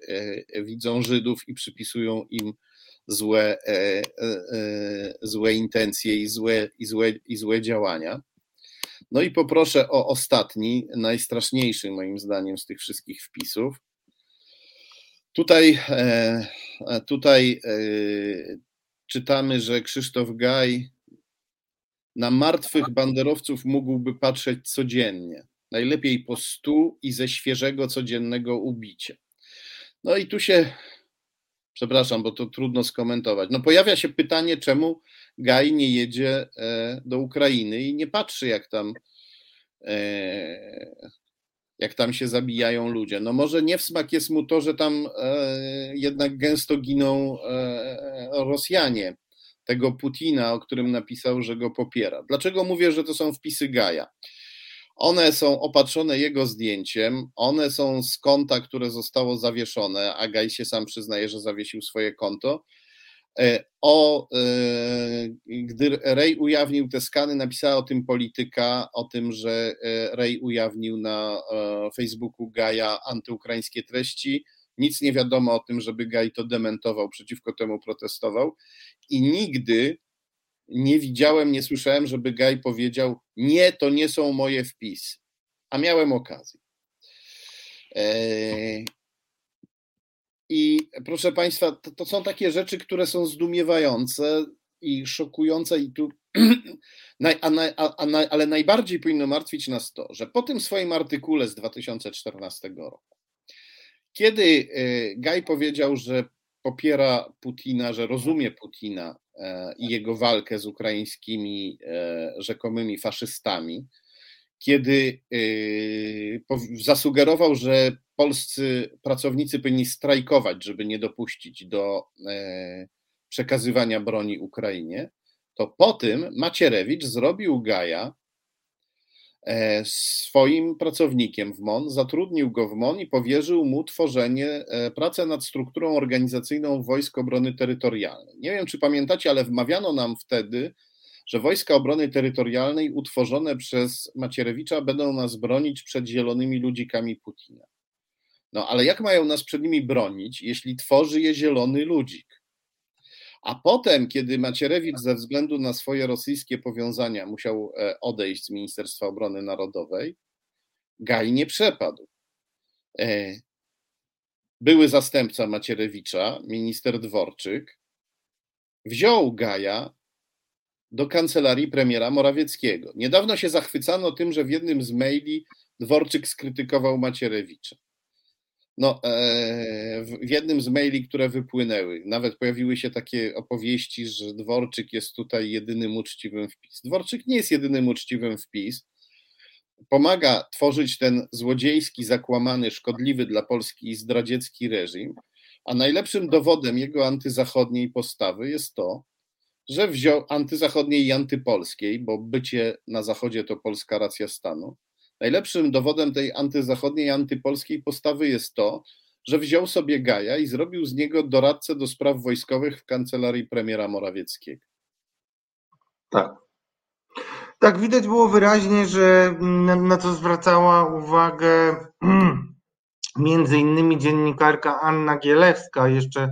e, widzą Żydów i przypisują im złe, złe intencje i złe, i, złe, i złe działania. No i poproszę o ostatni, najstraszniejszy moim zdaniem z tych wszystkich wpisów. Tutaj, tutaj czytamy, że Krzysztof Gaj na martwych banderowców mógłby patrzeć codziennie. Najlepiej po stu i ze świeżego codziennego ubicia. No i tu się, przepraszam, bo to trudno skomentować. No pojawia się pytanie, czemu Gaj nie jedzie e, do Ukrainy i nie patrzy, jak tam e, jak tam się zabijają ludzie. No może nie w smak jest mu to, że tam e, jednak gęsto giną e, Rosjanie, tego Putina, o którym napisał, że go popiera. Dlaczego mówię, że to są wpisy Gaja? One są opatrzone jego zdjęciem, one są z konta, które zostało zawieszone, a Gaj się sam przyznaje, że zawiesił swoje konto E, o, e, gdy Ray ujawnił te skany, napisała o tym polityka, o tym, że e, Ray ujawnił na Facebooku Gaja antyukraińskie treści. Nic nie wiadomo o tym, żeby Gaj to dementował, przeciwko temu protestował. I nigdy nie widziałem, nie słyszałem, żeby Gaj powiedział: Nie, to nie są moje wpisy. A miałem okazję. I proszę Państwa, to, to, są takie rzeczy, które są zdumiewające i szokujące, i tu, a, a, a, ale najbardziej powinno martwić nas to, że po tym swoim artykule z 2014 roku, kiedy e, Gaj powiedział, że popiera Putina, że rozumie Putina i jego walkę z ukraińskimi rzekomymi faszystami, kiedy zasugerował, że polscy pracownicy powinni strajkować, żeby nie dopuścić do przekazywania broni Ukrainie, to po tym Macierewicz zrobił Gaja e, swoim pracownikiem w MON, zatrudnił go w MON i powierzył mu tworzenie, e, pracę nad strukturą organizacyjną Wojsk Obrony Terytorialnej. Nie wiem, czy pamiętacie, ale wmawiano nam wtedy, że Wojska Obrony Terytorialnej utworzone przez Macierewicza będą nas bronić przed zielonymi ludzikami Putina. No ale jak mają nas przed nimi bronić, jeśli tworzy je zielony ludzik? A potem, kiedy Macierewicz ze względu na swoje rosyjskie powiązania musiał e, odejść z Ministerstwa Obrony Narodowej, Gaj nie przepadł. E, były zastępca Macierewicza, minister Dworczyk, wziął Gaja do kancelarii premiera Morawieckiego. Niedawno się zachwycano tym, że w jednym z maili Dworczyk skrytykował Macierewicza. No, e, w jednym z maili, które wypłynęły, nawet pojawiły się takie opowieści, że Dworczyk jest tutaj jedynym uczciwym wpis. Dworczyk nie jest jedynym uczciwym wpis. Pomaga tworzyć ten złodziejski, zakłamany, szkodliwy dla Polski i zdradziecki reżim, a najlepszym dowodem jego antyzachodniej postawy jest to, że wziął antyzachodniej i antypolskiej, bo bycie na Zachodzie to polska racja stanu, Najlepszym dowodem tej antyzachodniej, antypolskiej postawy jest to, że wziął sobie Gaja i zrobił z niego doradcę do spraw wojskowych w kancelarii premiera Morawieckiego. Tak. Tak, widać było wyraźnie, że na co zwracała uwagę między innymi dziennikarka Anna Gielewska jeszcze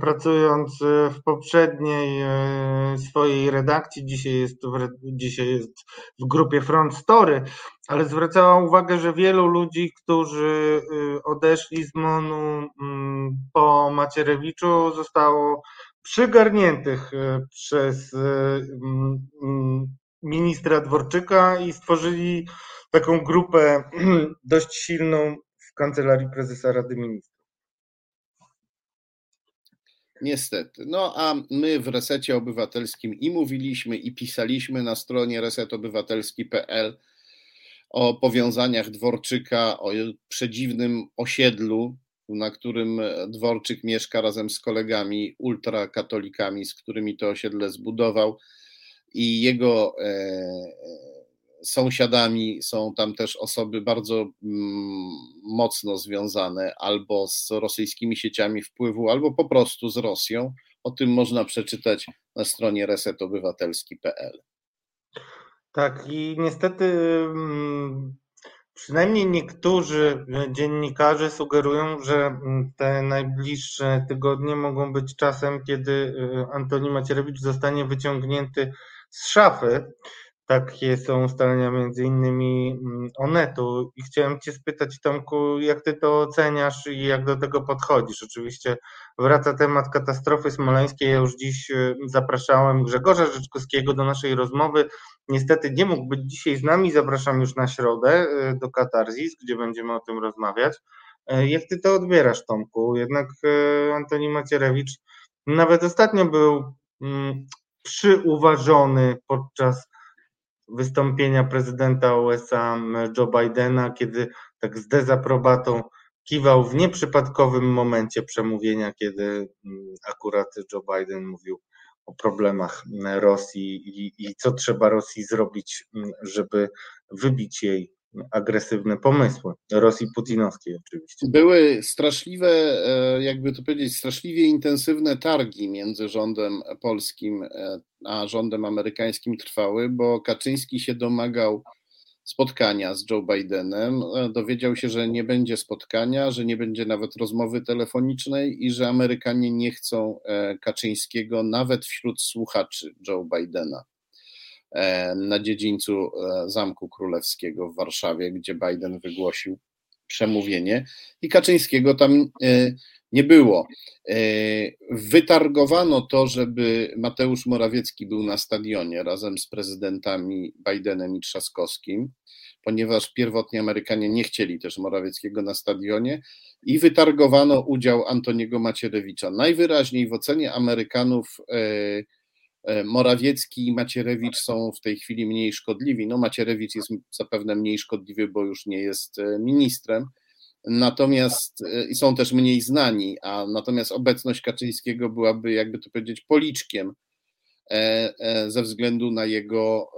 pracując e, w poprzedniej e, swojej redakcji, dzisiaj jest, w, dzisiaj jest w grupie Front Story, ale zwracała uwagę, że wielu ludzi, którzy y, odeszli z MONU mm, po Macierewiczu, zostało przygarniętych e, przez mm, mm, ministra Dworczyka i stworzyli taką grupę dość silną w kancelarii prezesa Rady Ministrów. Niestety. No a my w Resecie Obywatelskim i mówiliśmy, i pisaliśmy na stronie resetobywatelski.pl o powiązaniach Dworczyka, o przedziwnym osiedlu, na którym Dworczyk mieszka razem z kolegami ultrakatolikami, z którymi to osiedle zbudował i jego e, sąsiadami są tam też osoby bardzo mm, mocno związane albo z rosyjskimi sieciami wpływu, albo po prostu z Rosją. O tym można przeczytać na stronie resetobywatelski.pl. Tak, i niestety mm, przynajmniej niektórzy dziennikarze sugerują, że mm, te najbliższe tygodnie mogą być czasem, kiedy y, Antoni Macierewicz zostanie wyciągnięty z szafy. Takie są ustalenia między innymi mm, Onetu i chciałem Cię spytać Tomku, jak Ty to oceniasz i jak do tego podchodzisz? Oczywiście wraca temat katastrofy smoleńskiej. Ja już dziś y, zapraszałem Grzegorza Rzeczkowskiego do naszej rozmowy. Niestety nie mógł być dzisiaj z nami, zapraszam już na środę y, do Katarzis, gdzie będziemy o tym rozmawiać. Y, jak Ty to odbierasz Tomku? Jednak Antoni Macierewicz nawet ostatnio był mm, przyuważony podczas wystąpienia prezydenta USA Joe Bidena, kiedy tak z dezaprobatą kiwał w nieprzypadkowym momencie przemówienia, kiedy akurat Joe Biden mówił o problemach Rosji i, i co trzeba Rosji zrobić, żeby wybić jej agresywne pomysły. Rosji putinowskiej oczywiście. Były straszliwe, e, jakby to powiedzieć, straszliwie intensywne targi między rządem polskim e, a rządem amerykańskim trwały, bo Kaczyński się domagał spotkania z Joe Bidenem. E, dowiedział się, że nie będzie spotkania, że nie będzie nawet rozmowy telefonicznej i że Amerykanie nie chcą Kaczyńskiego nawet wśród słuchaczy Joe Bidena. E, na dziedzińcu e, Zamku Królewskiego w Warszawie, gdzie Biden wygłosił przemówienie i Kaczyńskiego tam e, nie było. Wytargowano to, żeby Mateusz Morawiecki był na stadionie razem z prezydentami Bidenem i Trzaskowskim. ponieważ pierwotnie Amerykanie nie chcieli też Morawieckiego na stadionie i wytargowano udział Antoniego Macierewicza. Najwyraźniej w ocenie Amerykanów Morawiecki i Macierewicz są w tej chwili mniej szkodliwi. No Macierewicz jest zapewne mniej szkodliwy, bo już nie jest e, ministrem, natomiast i są też mniej znani, a natomiast obecność Kaczyńskiego byłaby, jakby to powiedzieć, policzkiem ze względu na jego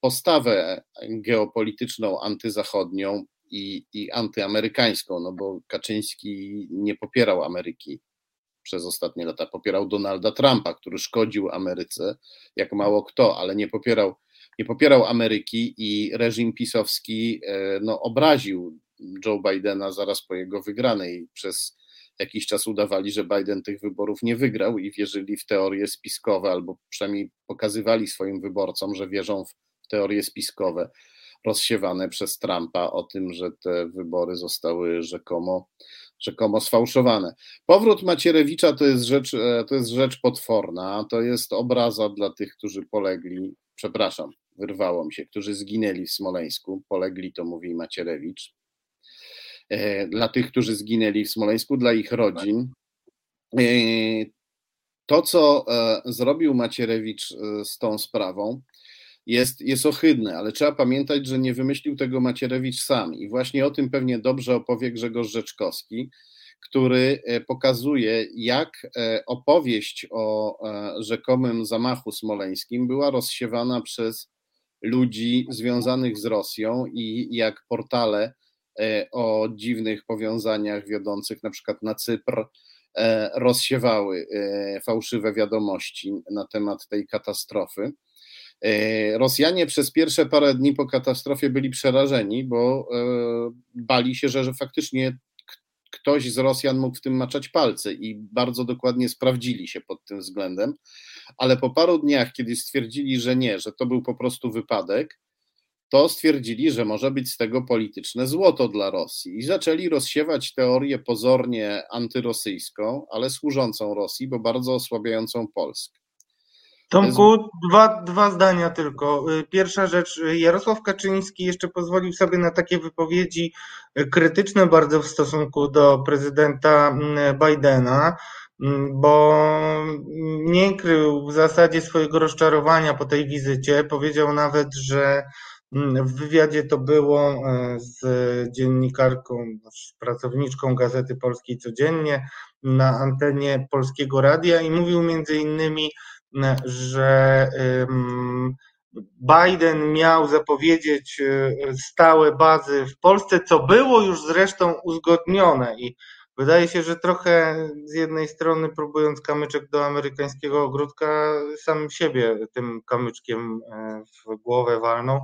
postawę geopolityczną antyzachodnią i, i antyamerykańską, no bo Kaczyński nie popierał Ameryki przez ostatnie lata. Popierał Donalda Trumpa, który szkodził Ameryce jak mało kto, ale nie popierał, nie popierał Ameryki i reżim pisowski e, no, obraził Joe Bidena zaraz po jego wygranej. Przez jakiś czas udawali, że Biden tych wyborów nie wygrał i wierzyli w teorie spiskowe, albo przynajmniej pokazywali swoim wyborcom, że wierzą w teorie spiskowe rozsiewane przez Trumpa o tym, że te wybory zostały rzekomo, rzekomo sfałszowane. Powrót Macierewicza to jest, rzecz, e, to jest rzecz potworna, to jest obraza dla tych, którzy polegli, przepraszam, wyrwało mi się, którzy zginęli w Smoleńsku, polegli to mówi Macierewicz, e, dla tych, którzy zginęli w Smoleńsku, dla ich rodzin. E, to, co zrobił Macierewicz z tą sprawą, jest, jest ohydne, ale trzeba pamiętać, że nie wymyślił tego Macierewicz sam i właśnie o tym pewnie dobrze opowie Grzegorz Rzeczkowski, który e, pokazuje, jak e, opowieść o e, rzekomym zamachu smoleńskim była rozsiewana przez ludzi związanych z Rosją i jak portale o dziwnych powiązaniach wiodących na przykład na Cypr rozsiewały fałszywe wiadomości na temat tej katastrofy. E, Rosjanie przez pierwsze parę dni po katastrofie byli przerażeni, bo e, bali się, że, że faktycznie ktoś z Rosjan mógł w tym maczać palce i bardzo dokładnie sprawdzili się pod tym względem. Ale po paru dniach, kiedy stwierdzili, że nie, że to był po prostu wypadek, to stwierdzili, że może być z tego polityczne złoto dla Rosji i zaczęli rozsiewać teorię pozornie antyrosyjską, ale służącą Rosji, bo bardzo osłabiającą Polskę. Tomku, dwa, dwa zdania tylko. Y, pierwsza rzecz, y, Jarosław Kaczyński jeszcze pozwolił sobie na takie wypowiedzi y, krytyczne bardzo w stosunku do prezydenta mm, Bidena, mm, bo nie krył w zasadzie swojego rozczarowania po tej wizycie. Powiedział nawet, że mm, w wywiadzie to było z dziennikarką, pracowniczką Gazety Polskiej Codziennie na antenie Polskiego Radia i mówił między innymi, że Biden miał zapowiedzieć y, stałe bazy w Polsce, co było już zresztą uzgodnione i wydaje się, że trochę z jednej strony próbując kamyczek do amerykańskiego ogródka, sam siebie tym kamyczkiem e, w głowę walną,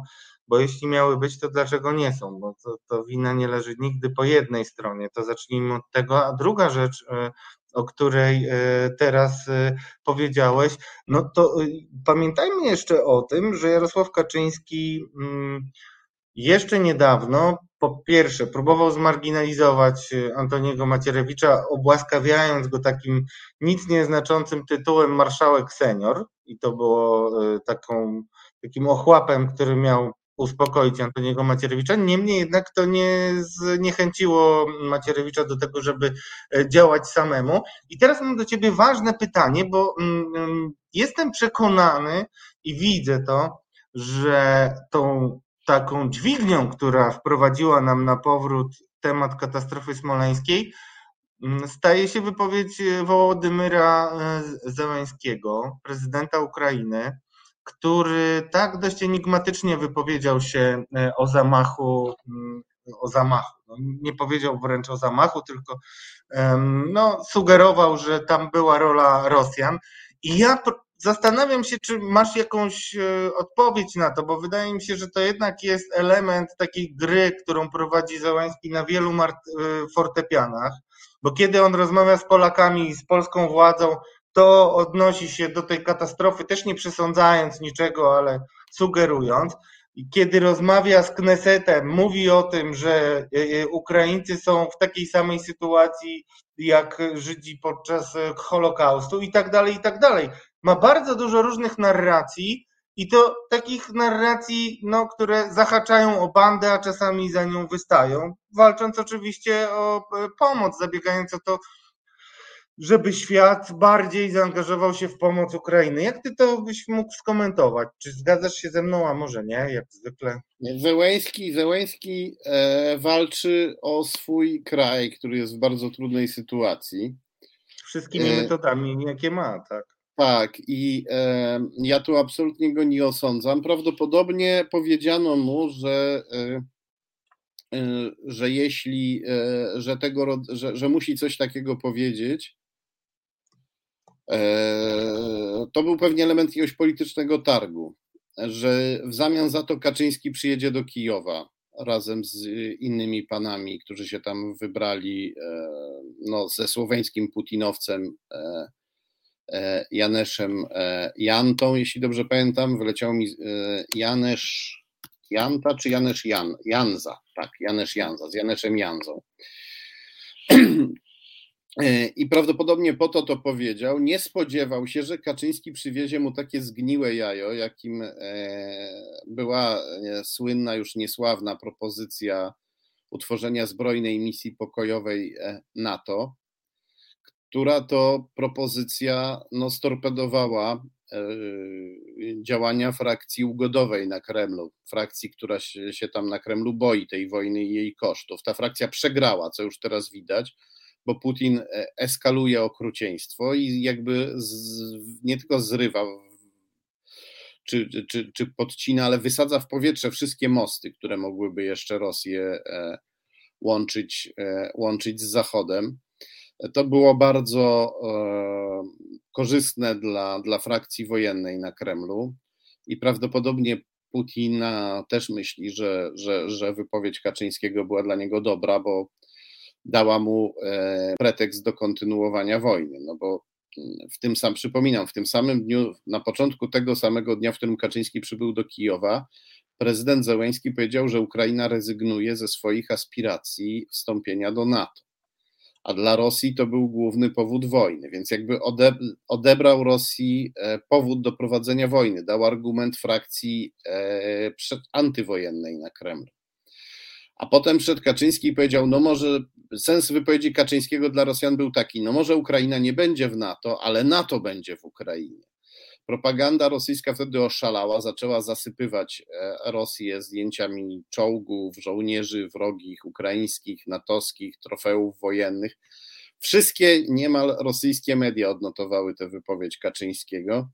bo jeśli miały być, to dlaczego nie są? Bo to, to wina nie leży nigdy po jednej stronie. To zacznijmy od tego. A druga rzecz, e, o której e, teraz e, powiedziałeś, no to e, pamiętajmy jeszcze o tym, że Jarosław Kaczyński mm, jeszcze niedawno po pierwsze próbował zmarginalizować Antoniego Macierewicza, obłaskawiając go takim nic nieznaczącym tytułem marszałek senior. I to było taką, takim ochłapem, który miał uspokoić Antoniego Macierewicza. Niemniej jednak to nie zniechęciło Macierewicza do tego, żeby e, działać samemu. I teraz mam do Ciebie ważne pytanie, bo mm, mm, jestem przekonany i widzę to, że tą taką dźwignią, która wprowadziła nam na powrót temat katastrofy smoleńskiej, mm, staje się wypowiedź Wołodymyra e, Zełańskiego, prezydenta Ukrainy, który tak dość enigmatycznie wypowiedział się e, o zamachu, mm, o zamachu. No, nie powiedział wręcz o zamachu, tylko no, sugerował, że tam była rola Rosjan. I ja zastanawiam się, czy masz jakąś e, odpowiedź na to, bo wydaje mi się, że to jednak jest element takiej gry, którą prowadzi Załański na wielu e, fortepianach, bo kiedy on rozmawia z Polakami i z polską władzą, to odnosi się do tej katastrofy, też nie przesądzając niczego, ale sugerując. Kiedy rozmawia z Knesetem, mówi o tym, że e, e, Ukraińcy są w takiej samej sytuacji jak Żydzi podczas e, Holokaustu i tak dalej, i tak dalej. Ma bardzo dużo różnych narracji I to takich narracji, no, które zahaczają o bandę, a czasami za nią wystają, walcząc oczywiście o pomoc, zabiegając o to, żeby świat bardziej zaangażował się w pomoc Ukrainy. Jak ty to byś mógł skomentować? Czy zgadzasz się ze mną, a może nie, jak zwykle? Zełęński, Zełęński e, walczy o swój kraj, który jest w bardzo trudnej sytuacji. Wszystkimi e... metodami, jakie ma, tak. Tak, i e, ja tu absolutnie go nie osądzam. Prawdopodobnie powiedziano mu, że, e, e że jeśli, e, że, tego, że, że musi coś takiego powiedzieć, to był pewnie element jakiegoś politycznego targu, że w zamian za to Kaczyński przyjedzie do Kijowa razem z innymi panami, którzy się tam wybrali, no, ze słoweńskim putinowcem E, Janeszem Jantą, jeśli dobrze pamiętam, wyleciał mi e, Janesz Janta czy Janesz Jan, Janza, tak, Janesz Janza, z Janeszem Janzą. I prawdopodobnie po to to powiedział. Nie spodziewał się, że Kaczyński przywiezie mu takie zgniłe jajo, jakim była słynna, już niesławna propozycja utworzenia zbrojnej misji pokojowej NATO która to propozycja no, storpedowała e, działania frakcji ugodowej na Kremlu, frakcji, która się, tam na Kremlu boi tej wojny i jej kosztów. Ta frakcja przegrała, co już teraz widać, bo Putin e, eskaluje okrucieństwo i jakby z, nie tylko zrywa czy, czy, czy podcina, ale wysadza w powietrze wszystkie mosty, które mogłyby jeszcze Rosję e, łączyć, łączyć z Zachodem. To było bardzo e, korzystne dla, dla frakcji wojennej na Kremlu i prawdopodobnie Putina też myśli, że, że, że wypowiedź Kaczyńskiego była dla niego dobra, bo dała mu e, pretekst do kontynuowania wojny. No bo w tym sam, przypominam, w tym samym dniu, na początku tego samego dnia, w którym Kaczyński przybył do Kijowa, prezydent Zełęński powiedział, że Ukraina rezygnuje ze swoich aspiracji wstąpienia do NATO a dla Rosji to był główny powód wojny, więc jakby odebrał Rosji e, powód do prowadzenia wojny, dał argument frakcji e, antywojennej na Kremlu. A potem przed Kaczyński powiedział, no może sens wypowiedzi Kaczyńskiego dla Rosjan był taki, no może Ukraina nie będzie w NATO, ale NATO będzie w Ukrainie. Propaganda rosyjska wtedy oszalała, zaczęła zasypywać e, Rosję zdjęciami czołgów, żołnierzy wrogich, ukraińskich, natowskich, trofeów wojennych. Wszystkie niemal rosyjskie media odnotowały tę wypowiedź Kaczyńskiego.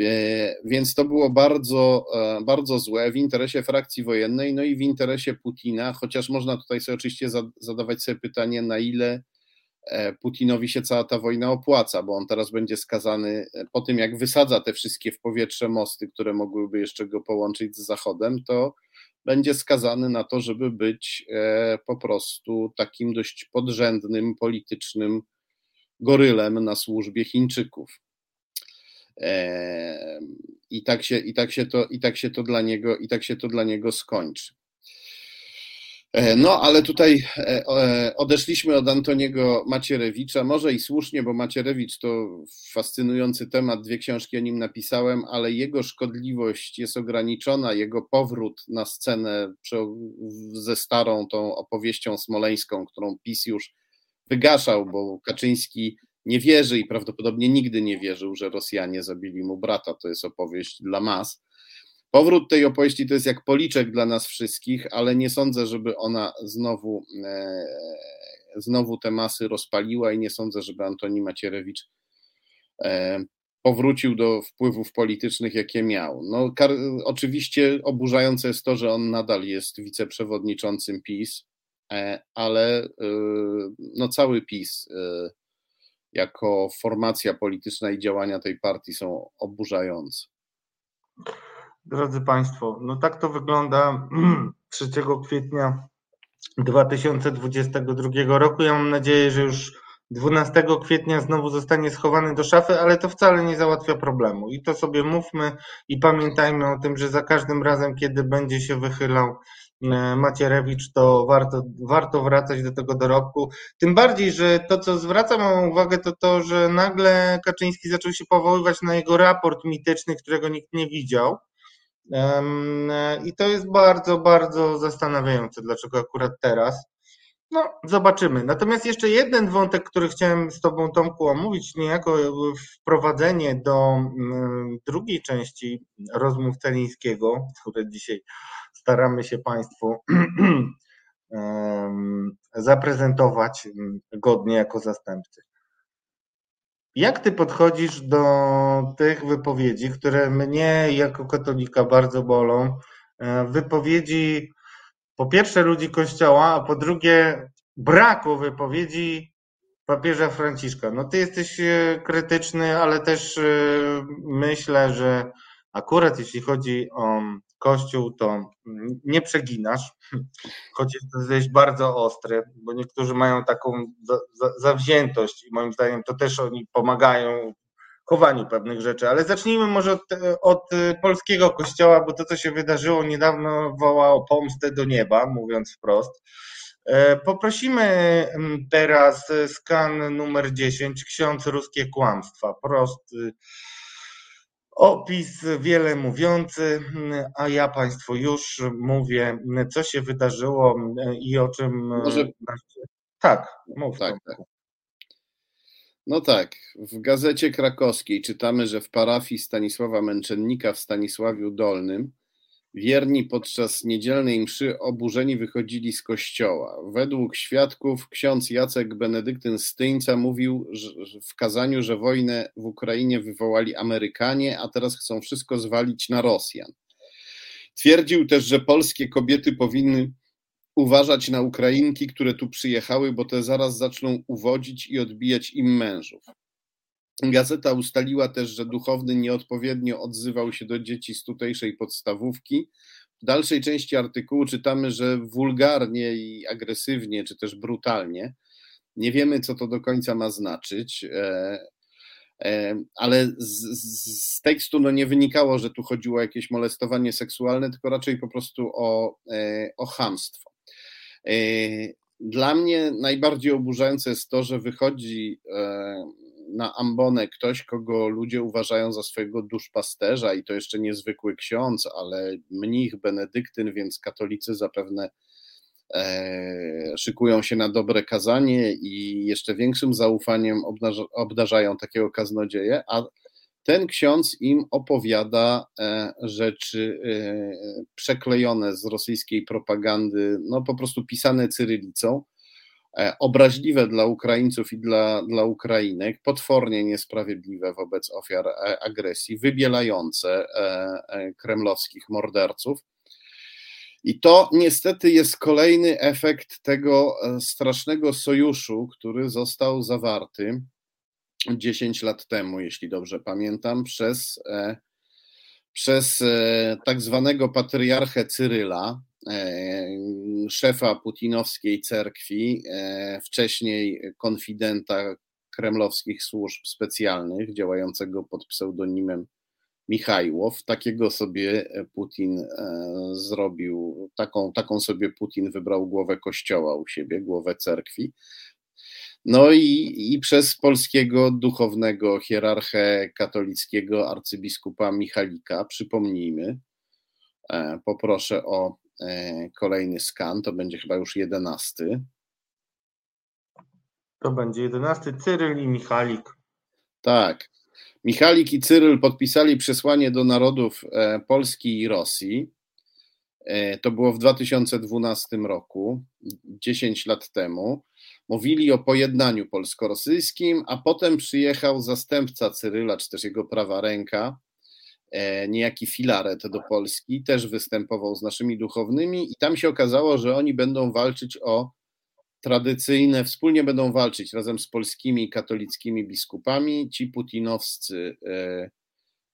E, więc to było bardzo, e, bardzo złe w interesie frakcji wojennej, no i w interesie Putina, chociaż można tutaj sobie oczywiście zadawać sobie pytanie, na ile E, Putinowi się cała ta wojna opłaca, bo on teraz będzie skazany po tym, jak wysadza te wszystkie w powietrze mosty, które mogłyby jeszcze go połączyć z Zachodem, to będzie skazany na to, żeby być po prostu takim dość podrzędnym politycznym gorylem na służbie Chińczyków. I tak się, i tak się, to, i tak się to dla niego, i tak się to dla niego skończy. E, no, ale tutaj e, e, odeszliśmy od Antoniego Macierewicza, może i słusznie, bo Macierewicz to fascynujący temat, dwie książki o nim napisałem, ale jego szkodliwość jest ograniczona, jego powrót na scenę ze starą tą opowieścią smoleńską, którą PiS już wygaszał, bo Kaczyński nie wierzy i prawdopodobnie nigdy nie wierzył, że Rosjanie zabili mu brata, to jest opowieść dla mas Powrót tej opowieści to jest jak policzek dla nas wszystkich, ale nie sądzę, żeby ona znowu, e, znowu te masy rozpaliła i nie sądzę, żeby Antoni Macierewicz e, powrócił do wpływów politycznych, jakie miał. No, oczywiście oburzające jest to, że on nadal jest wiceprzewodniczącym PiS, e, ale no, cały PiS jako formacja polityczna i działania tej partii są oburzające. Drodzy Państwo, no tak to wygląda 3 kwietnia 2022 roku. Ja mam nadzieję, że już 12 kwietnia znowu zostanie schowany do szafy, ale to wcale nie załatwia problemu. I to sobie mówmy i pamiętajmy o tym, że za każdym razem, kiedy będzie się wychylał Macierewicz, to warto, warto wracać do tego dorobku. Tym bardziej, że to, co zwraca moją uwagę, to to, że nagle Kaczyński zaczął się powoływać na jego raport mityczny, którego nikt nie widział. I to jest bardzo, bardzo zastanawiające, dlaczego akurat teraz. No, zobaczymy. Natomiast jeszcze jeden wątek, który chciałem z Tobą, Tomku, omówić, niejako wprowadzenie do mm, drugiej części rozmów Celińskiego, które dzisiaj staramy się Państwu zaprezentować godnie jako zastępcy. Jak ty podchodzisz do tych wypowiedzi, które mnie jako katolika bardzo bolą? E, wypowiedzi po pierwsze ludzi Kościoła, a po drugie braku wypowiedzi papieża Franciszka. No ty jesteś e, krytyczny, ale też e, myślę, że akurat jeśli chodzi o Kościół, to nie przeginasz, choć jesteś bardzo ostry, bo niektórzy mają taką zawziętość i moim zdaniem to też oni pomagają chowaniu pewnych rzeczy. Ale zacznijmy może od, od polskiego kościoła, bo to, co się wydarzyło niedawno, woła o pomstę do nieba, mówiąc wprost. E, poprosimy teraz skan numer 10, ksiądz ruskie kłamstwa. Prosty Opis wiele mówiący, a ja Państwu już mówię, co się wydarzyło i o czym. Może... Tak, mów. Tak, tak. No tak, w gazecie krakowskiej czytamy, że w parafii Stanisława Męczennika w Stanisławiu Dolnym Wierni podczas niedzielnej mszy oburzeni wychodzili z kościoła. Według świadków ksiądz Jacek Benedyktyn Styńca mówił w kazaniu, że wojnę w Ukrainie wywołali Amerykanie, a teraz chcą wszystko zwalić na Rosjan. Twierdził też, że polskie kobiety powinny uważać na Ukrainki, które tu przyjechały, bo te zaraz zaczną uwodzić i odbijać im mężów. Gazeta ustaliła też, że duchowny nieodpowiednio odzywał się do dzieci z tutejszej podstawówki. W dalszej części artykułu czytamy, że wulgarnie i agresywnie, czy też brutalnie. Nie wiemy, co to do końca ma znaczyć, e, e, ale z, z tekstu no nie wynikało, że tu chodziło o jakieś molestowanie seksualne, tylko raczej po prostu o, e, o chamstwo. Dla mnie najbardziej oburzające jest to, że wychodzi na ambonę ktoś, kogo ludzie uważają za swojego duszpasterza i to jeszcze niezwykły ksiądz, ale mnich, benedyktyn, więc katolicy zapewne e, szykują się na dobre kazanie i jeszcze większym zaufaniem obdarzają takiego kaznodzieje, a ten ksiądz im opowiada e, rzeczy e, przeklejone z rosyjskiej propagandy, no po prostu pisane cyrylicą, obraźliwe dla Ukraińców i dla, dla Ukrainek, potwornie niesprawiedliwe wobec ofiar e, agresji, wybielające e, kremlowskich morderców. I to niestety jest kolejny efekt tego strasznego sojuszu, który został zawarty 10 lat temu, jeśli dobrze pamiętam, przez, przez tak zwanego patriarchę Cyryla, E, szefa putinowskiej cerkwi, e, wcześniej konfidenta kremlowskich służb specjalnych, działającego pod pseudonimem Michajłow. Takiego sobie Putin e, zrobił, taką, taką sobie Putin wybrał głowę kościoła u siebie, głowę cerkwi. No i, i przez polskiego duchownego hierarchę katolickiego arcybiskupa Michalika, przypomnijmy, poproszę o E, kolejny skan, to będzie chyba już jedenasty. To będzie jedenasty, Cyryl i Michalik. Tak. Michalik i Cyryl podpisali przesłanie do narodów e, Polski i Rosji. E, to było w 2012 roku, 10 lat temu. Mówili o pojednaniu polsko-rosyjskim, a potem przyjechał zastępca Cyryla, czy też jego prawa ręka, E, niejaki Filaret do Polski, też występował z naszymi duchownymi i tam się okazało, że oni będą walczyć o tradycyjne, wspólnie będą walczyć razem z polskimi katolickimi biskupami, ci putinowscy, e,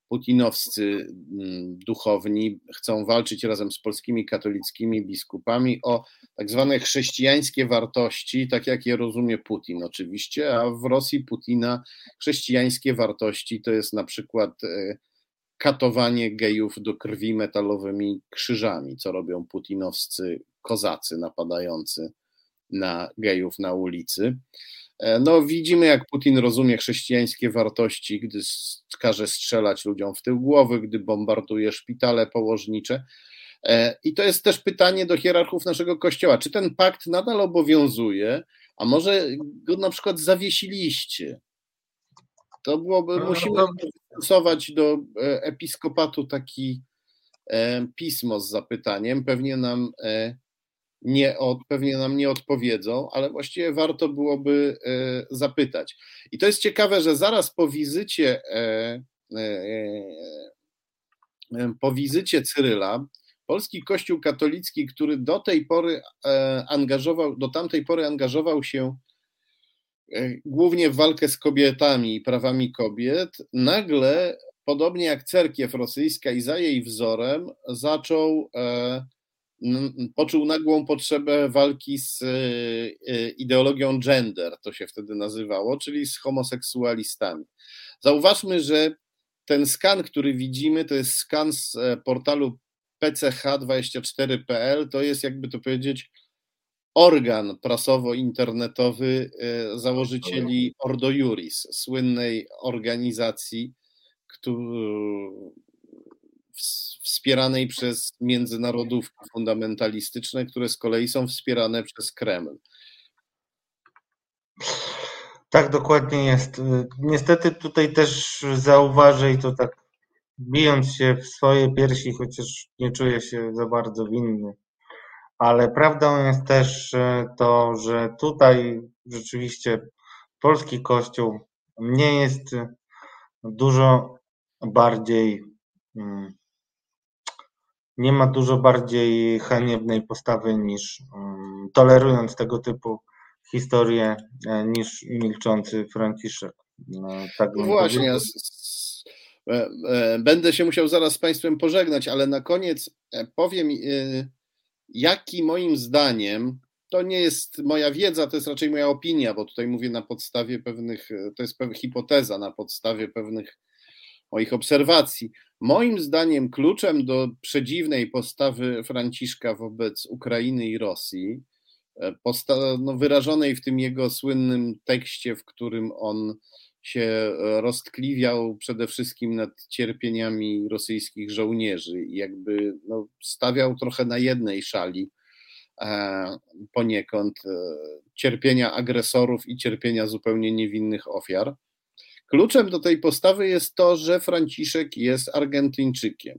putinowscy mm, duchowni chcą walczyć razem z polskimi katolickimi biskupami o tak zwane chrześcijańskie wartości, tak jak je rozumie Putin oczywiście, a w Rosji Putina chrześcijańskie wartości to jest na przykład e, katowanie gejów do krwi metalowymi krzyżami, co robią putinowscy kozacy napadający na gejów na ulicy. E, no, widzimy, jak Putin rozumie chrześcijańskie wartości, gdy każe strzelać ludziom w tył głowy, gdy bombarduje szpitale położnicze. E, I to jest też pytanie do hierarchów naszego kościoła. Czy ten pakt nadal obowiązuje, a może go na przykład zawiesiliście? To byłoby, no, musimy no, stosować do e, episkopatu taki pismo z zapytaniem. Pewnie nam nie od, pewnie nam nie odpowiedzą, ale właściwie warto byłoby e, zapytać. I to jest ciekawe, że zaraz po wizycie e, e, po wizycie Cyryla, polski kościół katolicki, który do tej pory angażował, do tamtej pory angażował się głównie w walkę z kobietami i prawami kobiet, nagle, podobnie jak cerkiew rosyjska i za jej wzorem, zaczął poczuł nagłą potrzebę walki z e, e, ideologią gender, to się wtedy nazywało, czyli z homoseksualistami. Zauważmy, że ten skan, który widzimy, to jest skan z e, portalu pch24.pl, to jest jakby to powiedzieć organ prasowo-internetowy założycieli Ordo Juris, słynnej organizacji, wspieranej przez międzynarodówki fundamentalistyczne, które z kolei są wspierane przez Kreml. Tak, dokładnie jest. Niestety tutaj też zauważę i to tak bijąc się w swoje piersi, chociaż nie czuję się za bardzo winny. Ale prawdą jest też to, że tutaj rzeczywiście polski kościół nie jest dużo bardziej mm, nie ma dużo bardziej haniebnej postawy niż um, tolerując tego typu historie e, niż milczący Franciszek. No, tak no właśnie, e, e, będę się musiał zaraz z Państwem pożegnać, ale na koniec powiem, jaki moim zdaniem, to nie jest moja wiedza, to jest raczej moja opinia, bo tutaj mówię na podstawie pewnych, to jest pewna hipoteza, na podstawie pewnych moich obserwacji. Moim zdaniem kluczem do przedziwnej postawy Franciszka wobec Ukrainy i Rosji, e, no, wyrażonej w tym jego słynnym tekście, w którym on się e, roztkliwiał przede wszystkim nad cierpieniami rosyjskich żołnierzy i jakby no, stawiał trochę na jednej szali e, poniekąd e, cierpienia agresorów i cierpienia zupełnie niewinnych ofiar. Kluczem do tej postawy jest to, że Franciszek jest Argentyńczykiem.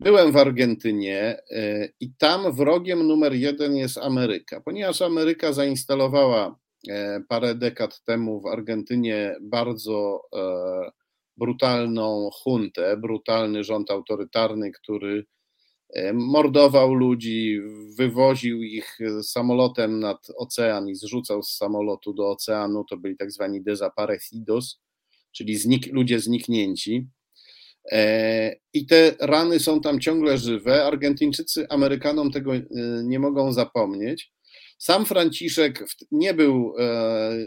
Byłem w Argentynie e, i tam wrogiem numer jeden jest Ameryka, ponieważ Ameryka zainstalowała parę dekad temu w Argentynie bardzo e, brutalną huntę, brutalny rząd autorytarny, który mordował ludzi, wywoził ich samolotem nad ocean i zrzucał z samolotu do oceanu. To byli tak zwani desaparecidos, czyli znik ludzie zniknięci. E, I te rany są tam ciągle żywe. Argentyńczycy Amerykanom tego e, nie mogą zapomnieć. Sam Franciszek nie był e,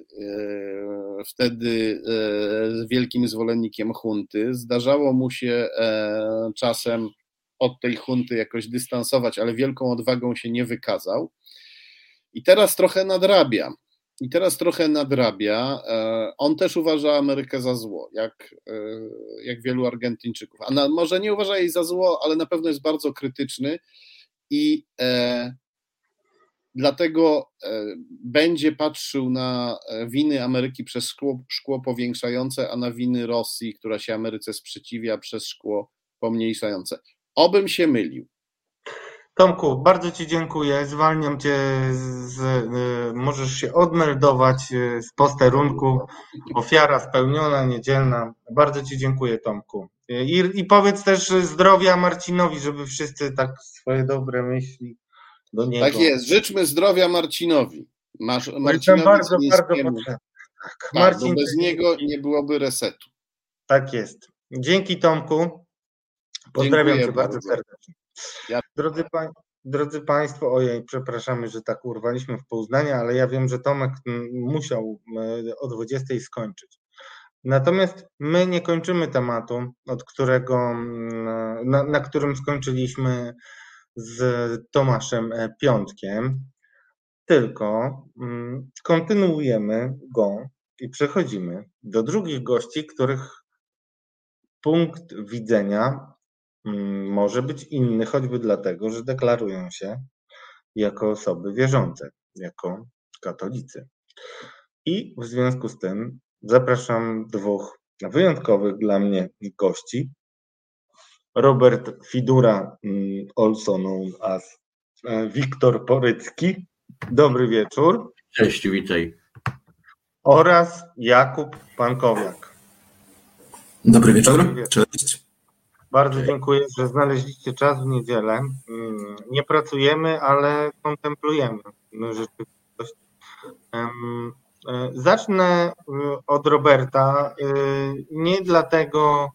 wtedy wielkim zwolennikiem hunty. Zdarzało mu się czasem od tej hunty jakoś dystansować, ale wielką odwagą się nie wykazał. I teraz trochę nadrabia. I teraz trochę nadrabia. E, on też uważa Amerykę za zło, jak, e, jak wielu Argentyńczyków. A na, może nie uważa jej za zło, ale na pewno jest bardzo krytyczny i e, dlatego e, będzie patrzył na winy Ameryki przez szkło, szkło powiększające, a na winy Rosji, która się Ameryce sprzeciwia, przez szkło pomniejszające. Obym się mylił. Tomku, bardzo Ci dziękuję. Zwalniam Cię z, y, możesz się odmeldować z posterunku. Ofiara spełniona, niedzielna. Bardzo Ci dziękuję, Tomku. I, I powiedz też zdrowia Marcinowi, żeby wszyscy tak swoje dobre myśli do niego. Tak jest, życzmy zdrowia Marcinowi. Masz, Marcinowi bardzo, bardzo potrzebny. Tak, tak Marcin, bez niego nie byłoby resetu. Tak jest. Dzięki Tomku. Pozdrawiam Cię bardzo, bardzo serdecznie. Ja... Drodzy, pa... Drodzy Państwo, ojej, przepraszamy, że tak urwaliśmy w pół zdania, ale ja wiem, że Tomek musiał o 20 skończyć. Natomiast my nie kończymy tematu, od którego, na, na którym skończyliśmy z Tomaszem e, Piątkiem, tylko mm, kontynuujemy go i przechodzimy do drugich gości, których punkt widzenia mm, może być inny, choćby dlatego, że deklarują się jako osoby wierzące, jako katolicy. I w związku z tym zapraszam dwóch wyjątkowych dla mnie gości. Robert Fidura, mm, also known as e, Wiktor Porycki. Dobry wieczór. Cześć, witaj. Oraz Jakub Pankowiak. Dobry wieczór. Dobry wieczór. Cześć. Bardzo dziękuję, że znaleźliście czas w niedzielę. Mm, nie pracujemy, ale kontemplujemy rzeczywistość. E, zacznę e, od Roberta. E, nie dlatego,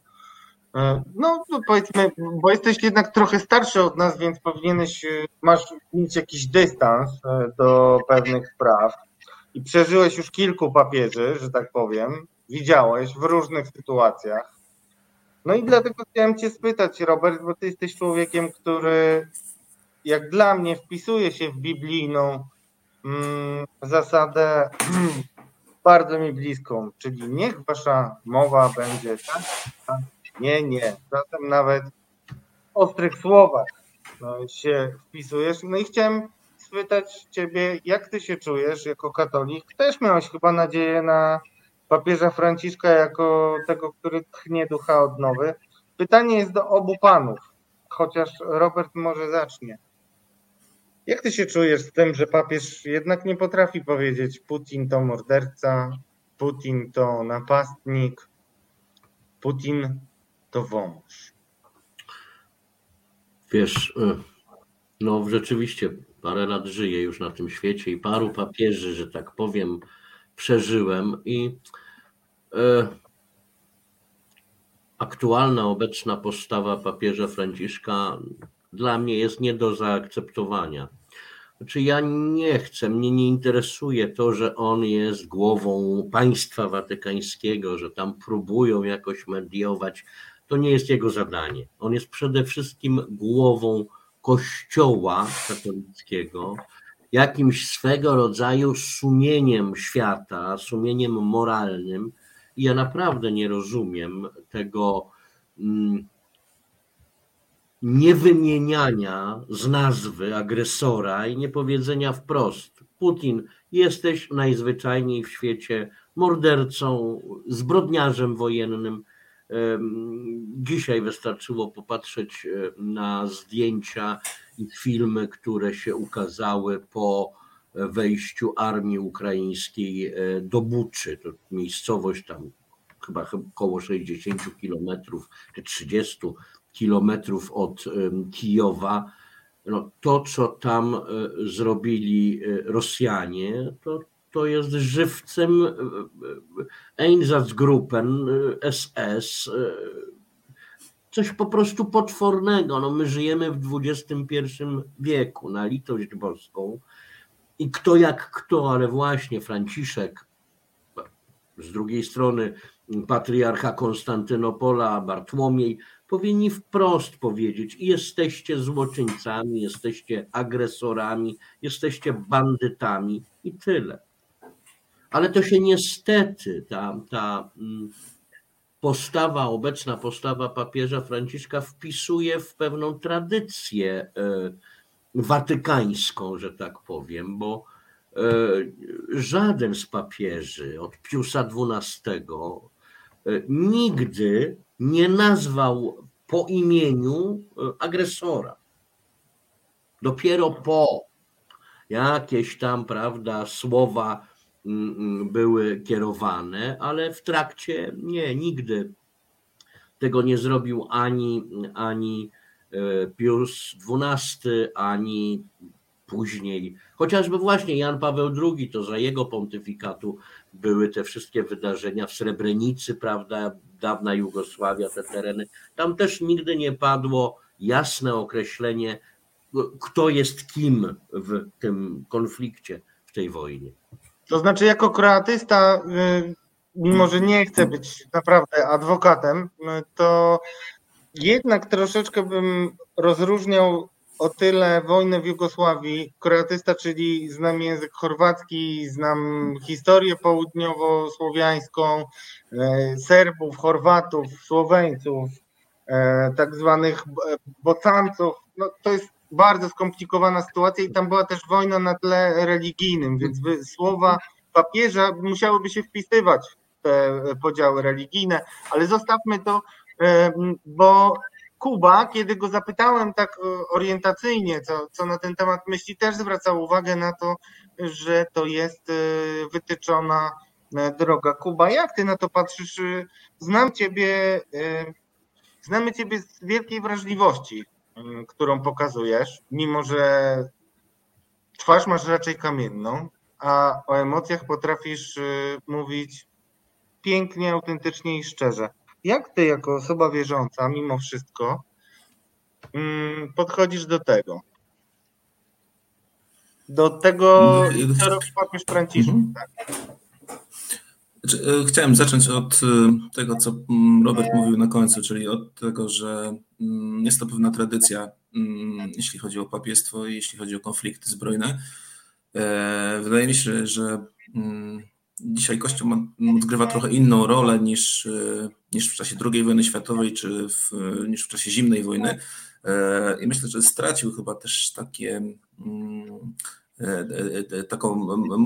no, no powiedzmy, bo jesteś jednak trochę starszy od nas, więc powinieneś, masz mieć jakiś dystans do pewnych spraw. I przeżyłeś już kilku papieży, że tak powiem, widziałeś w różnych sytuacjach. No i dlatego chciałem Cię spytać, Robert, bo Ty jesteś człowiekiem, który jak dla mnie wpisuje się w biblijną mm, zasadę bardzo mi bliską, czyli niech Wasza mowa będzie tak, tak nie, nie. Zatem nawet w ostrych słowach no, się wpisujesz. No i chciałem spytać Ciebie, jak Ty się czujesz jako katolik? Też miałeś chyba nadzieję na papieża Franciszka jako tego, który tchnie ducha odnowy. Pytanie jest do obu panów, chociaż Robert może zacznie. Jak ty się czujesz z tym, że papież jednak nie potrafi powiedzieć Putin to morderca, Putin to napastnik, Putin to wąż? Wiesz, y, no rzeczywiście parę lat żyję już na tym świecie i paru papieży, że tak powiem, przeżyłem i e, aktualna, obecna postawa papieża Franciszka dla mnie jest nie do zaakceptowania. Znaczy, ja nie chcę, mnie nie interesuje to, że on jest głową państwa watykańskiego, że tam próbują jakoś mediować. To nie jest jego zadanie. On jest przede wszystkim głową Kościoła katolickiego, jakimś swego rodzaju sumieniem świata, sumieniem moralnym. I ja naprawdę nie rozumiem tego mm, niewymieniania z nazwy agresora i niepowiedzenia wprost: Putin, jesteś najzwyczajniej w świecie mordercą, zbrodniarzem wojennym. Dzisiaj wystarczyło popatrzeć e, na zdjęcia i filmy, które się ukazały po wejściu armii ukraińskiej e, do Buczy. To miejscowość tam chyba około 60 kilometrów czy 30 kilometrów od Kijowa. No, to, co tam e, zrobili Rosjanie, to, to jest żywcem Einsatzgruppen SS, coś po prostu potwornego. No my żyjemy w XXI wieku, na litość boską. I kto jak kto, ale właśnie Franciszek, z drugiej strony patriarcha Konstantynopola, Bartłomiej, powinni wprost powiedzieć: jesteście złoczyńcami, jesteście agresorami, jesteście bandytami i tyle. Ale to się niestety, ta, ta mm, postawa, obecna postawa papieża Franciszka wpisuje w pewną tradycję e, watykańską, że tak powiem, bo e, żaden z papieży od Piusa XII e, nigdy nie nazwał po imieniu agresora. Dopiero po jakieś tam, prawda, słowa były kierowane, ale w trakcie nie, nigdy tego nie zrobił ani, ani e, Pius XII, ani później. Chociażby właśnie Jan Paweł II, to za jego pontyfikatu były te wszystkie wydarzenia w Srebrenicy, prawda, dawna Jugosławia, te tereny. Tam też nigdy nie padło jasne określenie, kto jest kim w tym konflikcie, w tej wojnie. To znaczy, jako kroatysta y, mimo że nie chcę być naprawdę adwokatem, to jednak troszeczkę bym rozróżniał o tyle wojnę w Jugosławii. Kroatysta, czyli znam język chorwacki, znam historię południowo-słowiańską, e, Serbów, Chorwatów, Słoweńców, tak zwanych Bocanców. No, to jest bardzo skomplikowana sytuacja i tam była też wojna na tle religijnym, więc słowa papieża musiałyby się wpisywać w te podziały religijne, ale zostawmy to, e, bo Kuba, kiedy go zapytałem tak e, orientacyjnie, co, co na ten temat myśli, też zwracał uwagę na to, że to jest e, wytyczona droga. Kuba, jak ty na to patrzysz? Znam ciebie, znamy ciebie z wielkiej wrażliwości, którą pokazujesz, mimo że twarz masz raczej kamienną, a o emocjach potrafisz y, mówić pięknie, autentycznie i szczerze. Jak ty, jako osoba wierząca, mimo wszystko, mm, podchodzisz do tego? Do tego, no, co robi papież Franciszek, mhm. tak? E, chciałem zacząć od e, tego, co mm, Robert mówił na końcu, czyli od tego, że mm, jest to pewna tradycja, jeśli chodzi o papiestwo i jeśli chodzi o konflikty zbrojne. E, wydaje mi się, że mm, dzisiaj Kościół odgrywa trochę inną rolę niż, niż w czasie II wojny światowej czy w, niż w czasie zimnej wojny. I myślę, że stracił chyba też takie mm, taką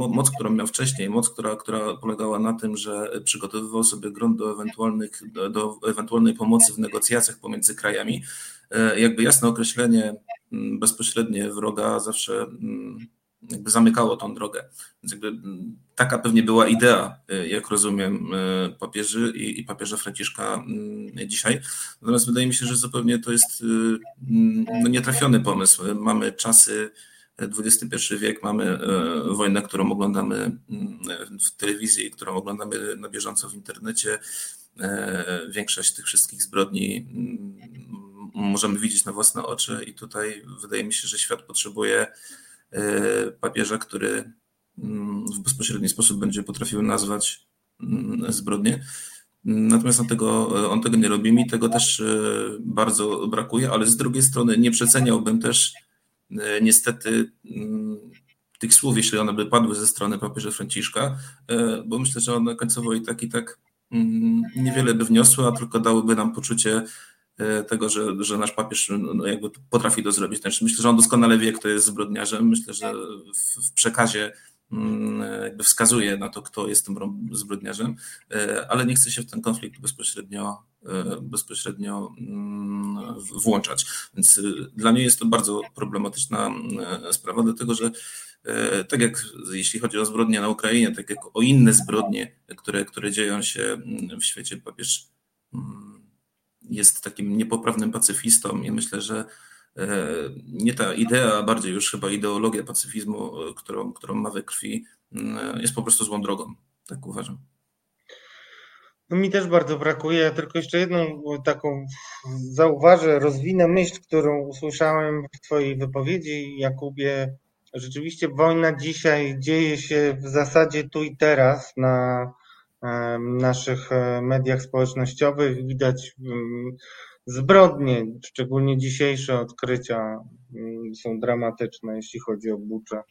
moc, którą miał wcześniej, moc, która, która polegała na tym, że przygotowywał sobie grunt do, ewentualnych, do ewentualnej pomocy w negocjacjach pomiędzy krajami. Jakby jasne określenie bezpośrednie wroga zawsze jakby zamykało tą drogę. Więc jakby taka pewnie była idea, jak rozumiem, papieży i, i papieża Franciszka dzisiaj. Natomiast wydaje mi się, że zupełnie to jest no, nietrafiony pomysł. Mamy czasy XXI wiek, mamy wojnę, którą oglądamy mm, w telewizji, którą oglądamy na bieżąco w internecie. Większość tych wszystkich zbrodni możemy widzieć na własne oczy i tutaj wydaje mi się, że świat potrzebuje E, papieża, który mm, w bezpośredni sposób będzie potrafił nazwać mm, zbrodnię. Natomiast on tego, on tego nie robi, mi tego też e, bardzo brakuje, ale z drugiej strony nie przeceniałbym też e, niestety mm, tych słów, jeśli one by padły ze strony papieża Franciszka, bo myślę, że one końcowo i tak i tak niewiele by wniosły, a tylko dałyby nam poczucie E, tego, że, że nasz papież no, jakby potrafi to zrobić. Znaczy, myślę, że on doskonale wie, kto jest zbrodniarzem. Myślę, że w, w przekazie mm, jakby wskazuje na to, kto jest tym zbrodniarzem, e, ale nie chce się w ten konflikt bezpośrednio, e, bezpośrednio mm, włączać. Więc dla mnie jest to bardzo problematyczna sprawa, dlatego że tak jak jeśli chodzi o zbrodnie na Ukrainie, tak jak o inne zbrodnie, które, które dzieją się mm, w świecie, papież jest takim niepoprawnym pacyfistą i myślę, że e, nie ta idea, a bardziej już chyba ideologia pacyfizmu, e, którą, którą ma we krwi, mm, jest po prostu złą drogą. Tak uważam. No mi też bardzo brakuje. Ja tylko jeszcze jedną taką zauważę, rozwinę myśl, którą usłyszałem w Twojej wypowiedzi, Jakubie. Rzeczywiście wojna dzisiaj dzieje się w zasadzie tu i teraz na naszych e, mediach społecznościowych widać mm, zbrodnie, szczególnie dzisiejsze odkrycia mm, są dramatyczne, jeśli chodzi o Buczę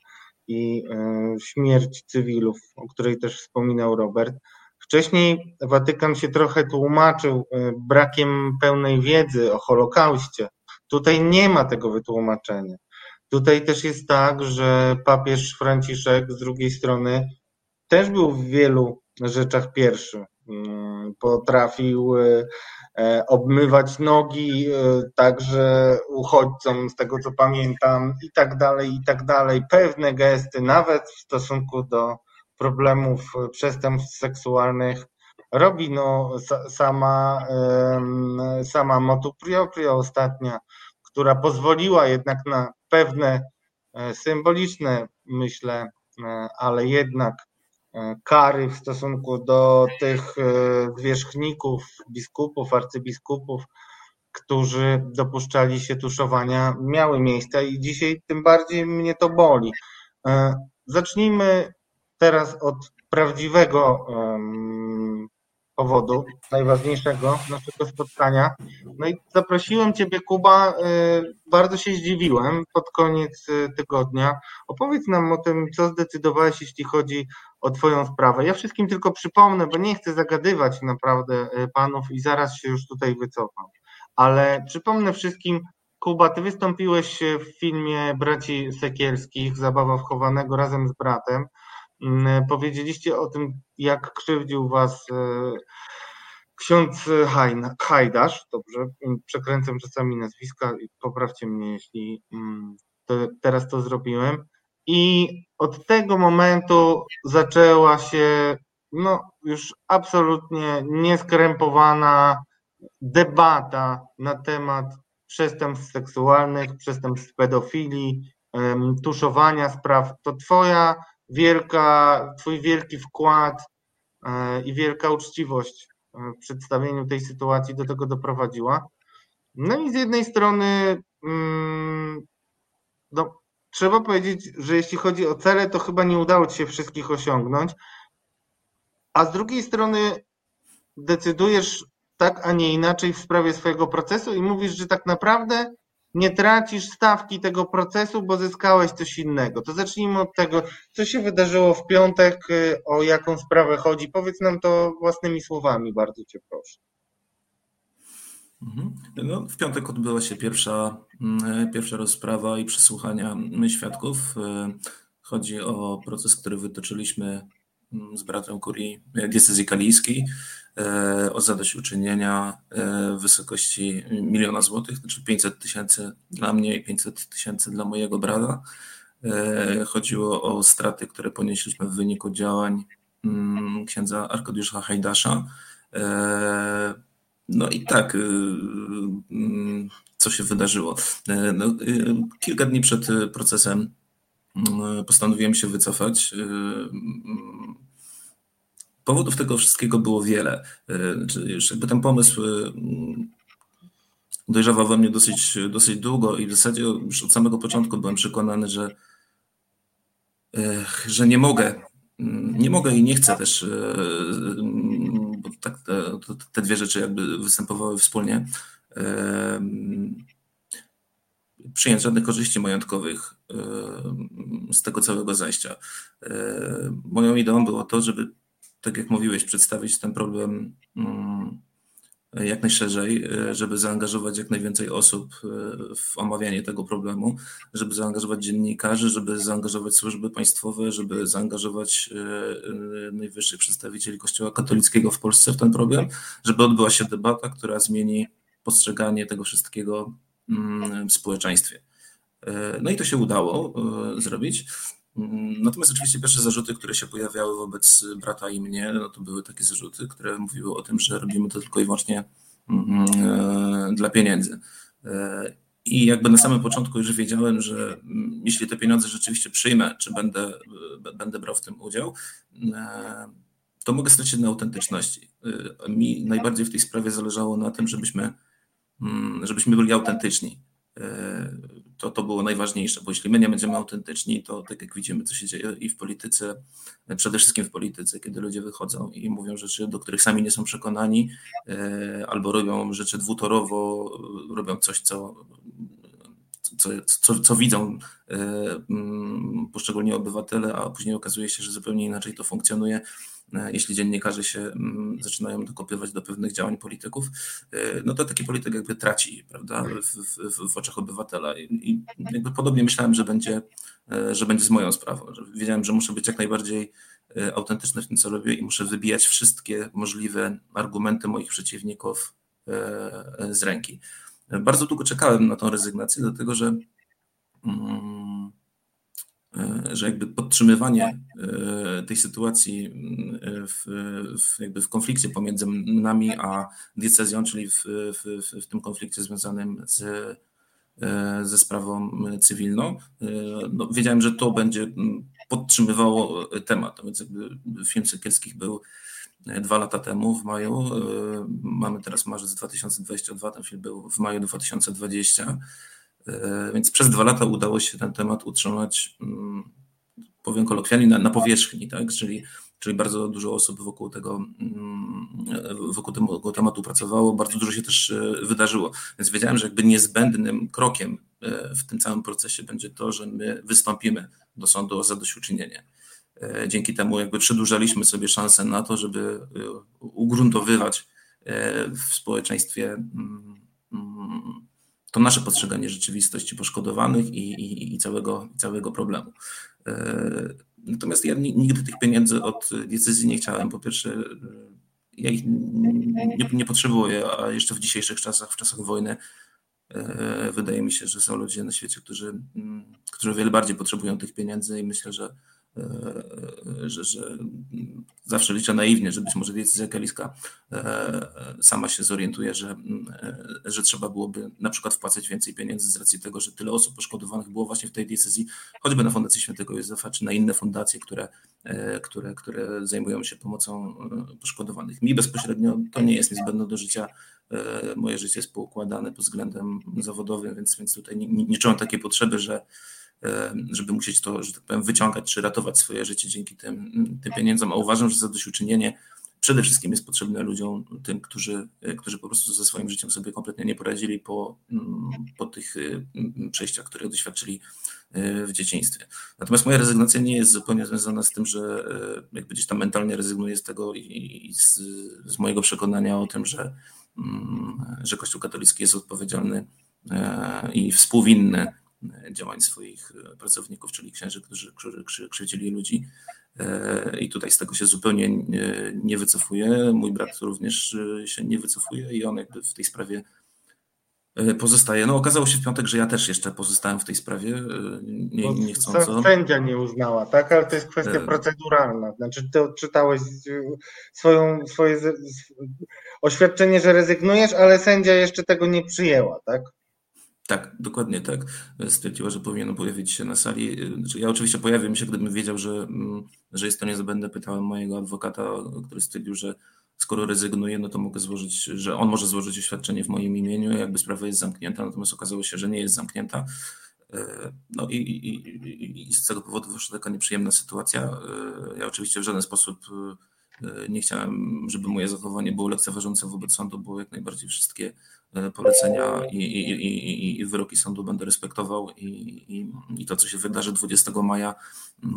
i e, śmierć cywilów, o której też wspominał Robert. Wcześniej Watykan się trochę tłumaczył e, brakiem pełnej wiedzy o Holokauście. Tutaj nie ma tego wytłumaczenia. Tutaj też jest tak, że papież Franciszek z drugiej strony też był w wielu rzeczach pierwszy. Mm, potrafił e, obmywać nogi e, także uchodźcom, z tego co pamiętam, i tak dalej, i tak dalej. Pewne gesty, nawet w stosunku do problemów przestępstw seksualnych, robi no, sama, sama Motu Prioprio ostatnia, która pozwoliła jednak na pewne symboliczne, myślę, ale jednak E, kary w stosunku do tych e, zwierzchników, biskupów, arcybiskupów, którzy dopuszczali się tuszowania, miały miejsce i dzisiaj tym bardziej mnie to boli. E, zacznijmy teraz od prawdziwego powodu, najważniejszego naszego spotkania. No i zaprosiłem Ciebie, Kuba. Y, bardzo się zdziwiłem pod koniec y, tygodnia. Opowiedz nam o tym, co zdecydowałeś, jeśli chodzi o Twoją sprawę. Ja wszystkim tylko przypomnę, bo nie chcę zagadywać naprawdę y, panów i zaraz się już tutaj wycofam. Ale przypomnę wszystkim, Kuba, ty wystąpiłeś w filmie Braci Sekierskich, Zabawa wchowanego razem z bratem. Mm, powiedzieliście o tym, jak krzywdził was e, ksiądz Hajdasz, dobrze, przekręcam czasami nazwiska, poprawcie mnie, jeśli mm, teraz to zrobiłem. I od tego momentu zaczęła się no, już absolutnie nieskrępowana debata na temat przestępstw seksualnych, przestępstw pedofilii, tuszowania spraw. To twoja wielka, twój wielki wkład e, i wielka uczciwość w przedstawieniu tej sytuacji do tego doprowadziła. No i z jednej strony mm, no, trzeba powiedzieć, że jeśli chodzi o cele, to chyba nie udało ci się wszystkich osiągnąć, a z drugiej strony decydujesz tak, a nie inaczej w sprawie swojego procesu i mówisz, że tak naprawdę nie tracisz stawki tego procesu, bo zyskałeś coś innego. To zacznijmy od tego, co się wydarzyło w piątek, y, o jaką sprawę chodzi. Powiedz nam to własnymi słowami, bardzo Cię proszę. Mhm. No, w piątek odbyła się pierwsza, mm, pierwsza rozprawa i przesłuchania świadków. Y, chodzi o proces, który wytoczyliśmy z bratem kurii diecezji kalijskiej. E, o zadośćuczynienia e, w wysokości miliona złotych, znaczy 500 tysięcy dla mnie i 500 tysięcy dla mojego brata. E, chodziło o straty, które ponieśliśmy w wyniku działań mm, księdza Arkadiusza Hajdasza. No i tak, mm, co się wydarzyło? No, kilka dni przed procesem mm, postanowiłem się wycofać Powodów tego wszystkiego było wiele. E, już jakby ten pomysł e, dojrzewał we mnie dosyć, dosyć długo i w zasadzie już od samego początku byłem przekonany, że, że nie mogę, nie mogę i nie chcę też, bo tak te, te dwie rzeczy jakby występowały wspólnie, przyjąć żadnych korzyści majątkowych z tego całego zajścia. Moją ideą było to, żeby tak jak mówiłeś, przedstawić ten problem mm, jak najszerzej, e, żeby zaangażować jak najwięcej osób e, w omawianie tego problemu, żeby zaangażować dziennikarzy, żeby zaangażować służby państwowe, żeby zaangażować e, najwyższych przedstawicieli Kościoła katolickiego w Polsce w ten problem, żeby odbyła się debata, która zmieni postrzeganie tego wszystkiego w społeczeństwie. No i to się udało zrobić. Natomiast oczywiście pierwsze zarzuty, które się pojawiały wobec brata i mnie, no to były takie zarzuty, które mówiły o tym, że robimy to tylko i wyłącznie mm, e, dla pieniędzy. E, I jakby na samym początku już wiedziałem, że mm, jeśli te pieniądze rzeczywiście przyjmę, czy będę, e, będę brał w tym udział, to mogę stracić na autentyczności. Mi najbardziej w tej sprawie zależało na tym, żebyśmy, mm, żebyśmy byli autentyczni. To, to było najważniejsze, bo jeśli my nie będziemy autentyczni, to tak jak widzimy, co się dzieje i w polityce, przede wszystkim w polityce, kiedy ludzie wychodzą i mówią rzeczy, do których sami nie są przekonani, e, albo robią rzeczy dwutorowo, robią coś, co, co, co, co widzą e, mm, poszczególni obywatele, a później okazuje się, że zupełnie inaczej to funkcjonuje. E, jeśli dziennikarze się mm, zaczynają dokopywać do pewnych działań polityków, e, no to taki polityk jakby traci prawda, w, w, w oczach obywatela. I jakby podobnie myślałem, że będzie, e, że będzie z moją sprawą. Wiedziałem, że muszę być jak najbardziej autentyczny w tym, co robię i muszę wybijać wszystkie możliwe argumenty moich przeciwników z ręki. Bardzo długo czekałem na tą rezygnację, dlatego że mm, E, że jakby podtrzymywanie e, tej sytuacji e, w, w, jakby w konflikcie pomiędzy nami a diecezją, czyli w, w, w tym konflikcie związanym z, ze sprawą cywilną, no, wiedziałem, że to będzie podtrzymywało temat. Więc jakby film Sekielskich był dwa lata temu w maju, mamy teraz marzec 2022, ten film był w maju 2020 E, więc przez dwa lata udało się ten temat utrzymać, mm, powiem kolokwialnie, na, na powierzchni, tak? czyli czyli bardzo dużo osób wokół tego, mm, wokół tego tematu pracowało, bardzo dużo się też wydarzyło. Więc wiedziałem, że jakby niezbędnym krokiem w tym całym procesie będzie to, że my wystąpimy do sądu o zadośćuczynienie. Dzięki temu jakby przedłużaliśmy sobie szansę na to, żeby ugruntowywać w społeczeństwie mm, to nasze postrzeganie rzeczywistości poszkodowanych i, i, i całego, całego problemu. E, natomiast ja nigdy tych pieniędzy od decyzji nie chciałem. Po pierwsze, e, ja ich nie, nie potrzebuję, a jeszcze w dzisiejszych czasach, w czasach wojny, e, wydaje mi się, że są ludzie na świecie, którzy, którzy o wiele bardziej potrzebują tych pieniędzy i myślę, że że, że zawsze liczę naiwnie, że być może decyzja Kaliska e, sama się zorientuje, że, e, że trzeba byłoby na przykład wpłacać więcej pieniędzy z racji tego, że tyle osób poszkodowanych było właśnie w tej decyzji, choćby na Fundację Świętego Józefa, czy na inne fundacje, które, które, które zajmują się pomocą poszkodowanych. Mi bezpośrednio to nie jest niezbędne do życia. Moje życie jest poukładane pod względem zawodowym, więc, więc tutaj nie, nie czułem takiej potrzeby, że E, żeby musieć to, że tak powiem, wyciągać czy ratować swoje życie dzięki tym, tym pieniądzom, a uważam, że zadośćuczynienie przede wszystkim jest potrzebne ludziom, tym, którzy, e, którzy po prostu ze swoim życiem sobie kompletnie nie poradzili po, po tych e, przejściach, które doświadczyli w dzieciństwie. Natomiast moja rezygnacja nie jest zupełnie związana z tym, że jakby gdzieś tam mentalnie rezygnuję z tego i, i z, z, mojego przekonania o tym, że, mm, że Kościół katolicki jest odpowiedzialny i współwinny działań swoich e, pracowników, czyli księży, którzy, którzy krzywdzili ludzi. E, I tutaj z tego się zupełnie nie wycofuje. Mój brat również e, się nie wycofuje i on jakby w tej sprawie pozostaje. No okazało się w piątek, że ja też jeszcze pozostałem w tej sprawie, nie, nie chcąco. Sędzia nie uznała, tak? Ale to jest kwestia proceduralna. Znaczy ty odczytałeś swoją, swoje oświadczenie, że rezygnujesz, ale sędzia jeszcze tego nie przyjęła, tak? Tak, dokładnie tak. Stwierdziła, że powinien pojawić się na sali. Znaczy, ja oczywiście pojawię się, gdybym wiedział, że, mm, że jest to niezbędne. Pytałem mojego adwokata, który stwierdził, że skoro rezygnuje, no to mogę złożyć, że on może złożyć oświadczenie w moim imieniu, jakby sprawa jest zamknięta, natomiast okazało się, że nie jest zamknięta. E, no i, i, i z tego powodu wyszła taka nieprzyjemna sytuacja. E, ja oczywiście w żaden sposób e, nie chciałem, żeby moje zachowanie było lekceważące wobec sądu, bo jak najbardziej wszystkie polecenia i, i, i, i wyroki sądu będę respektował i, i, to, co się wydarzy 20 maja,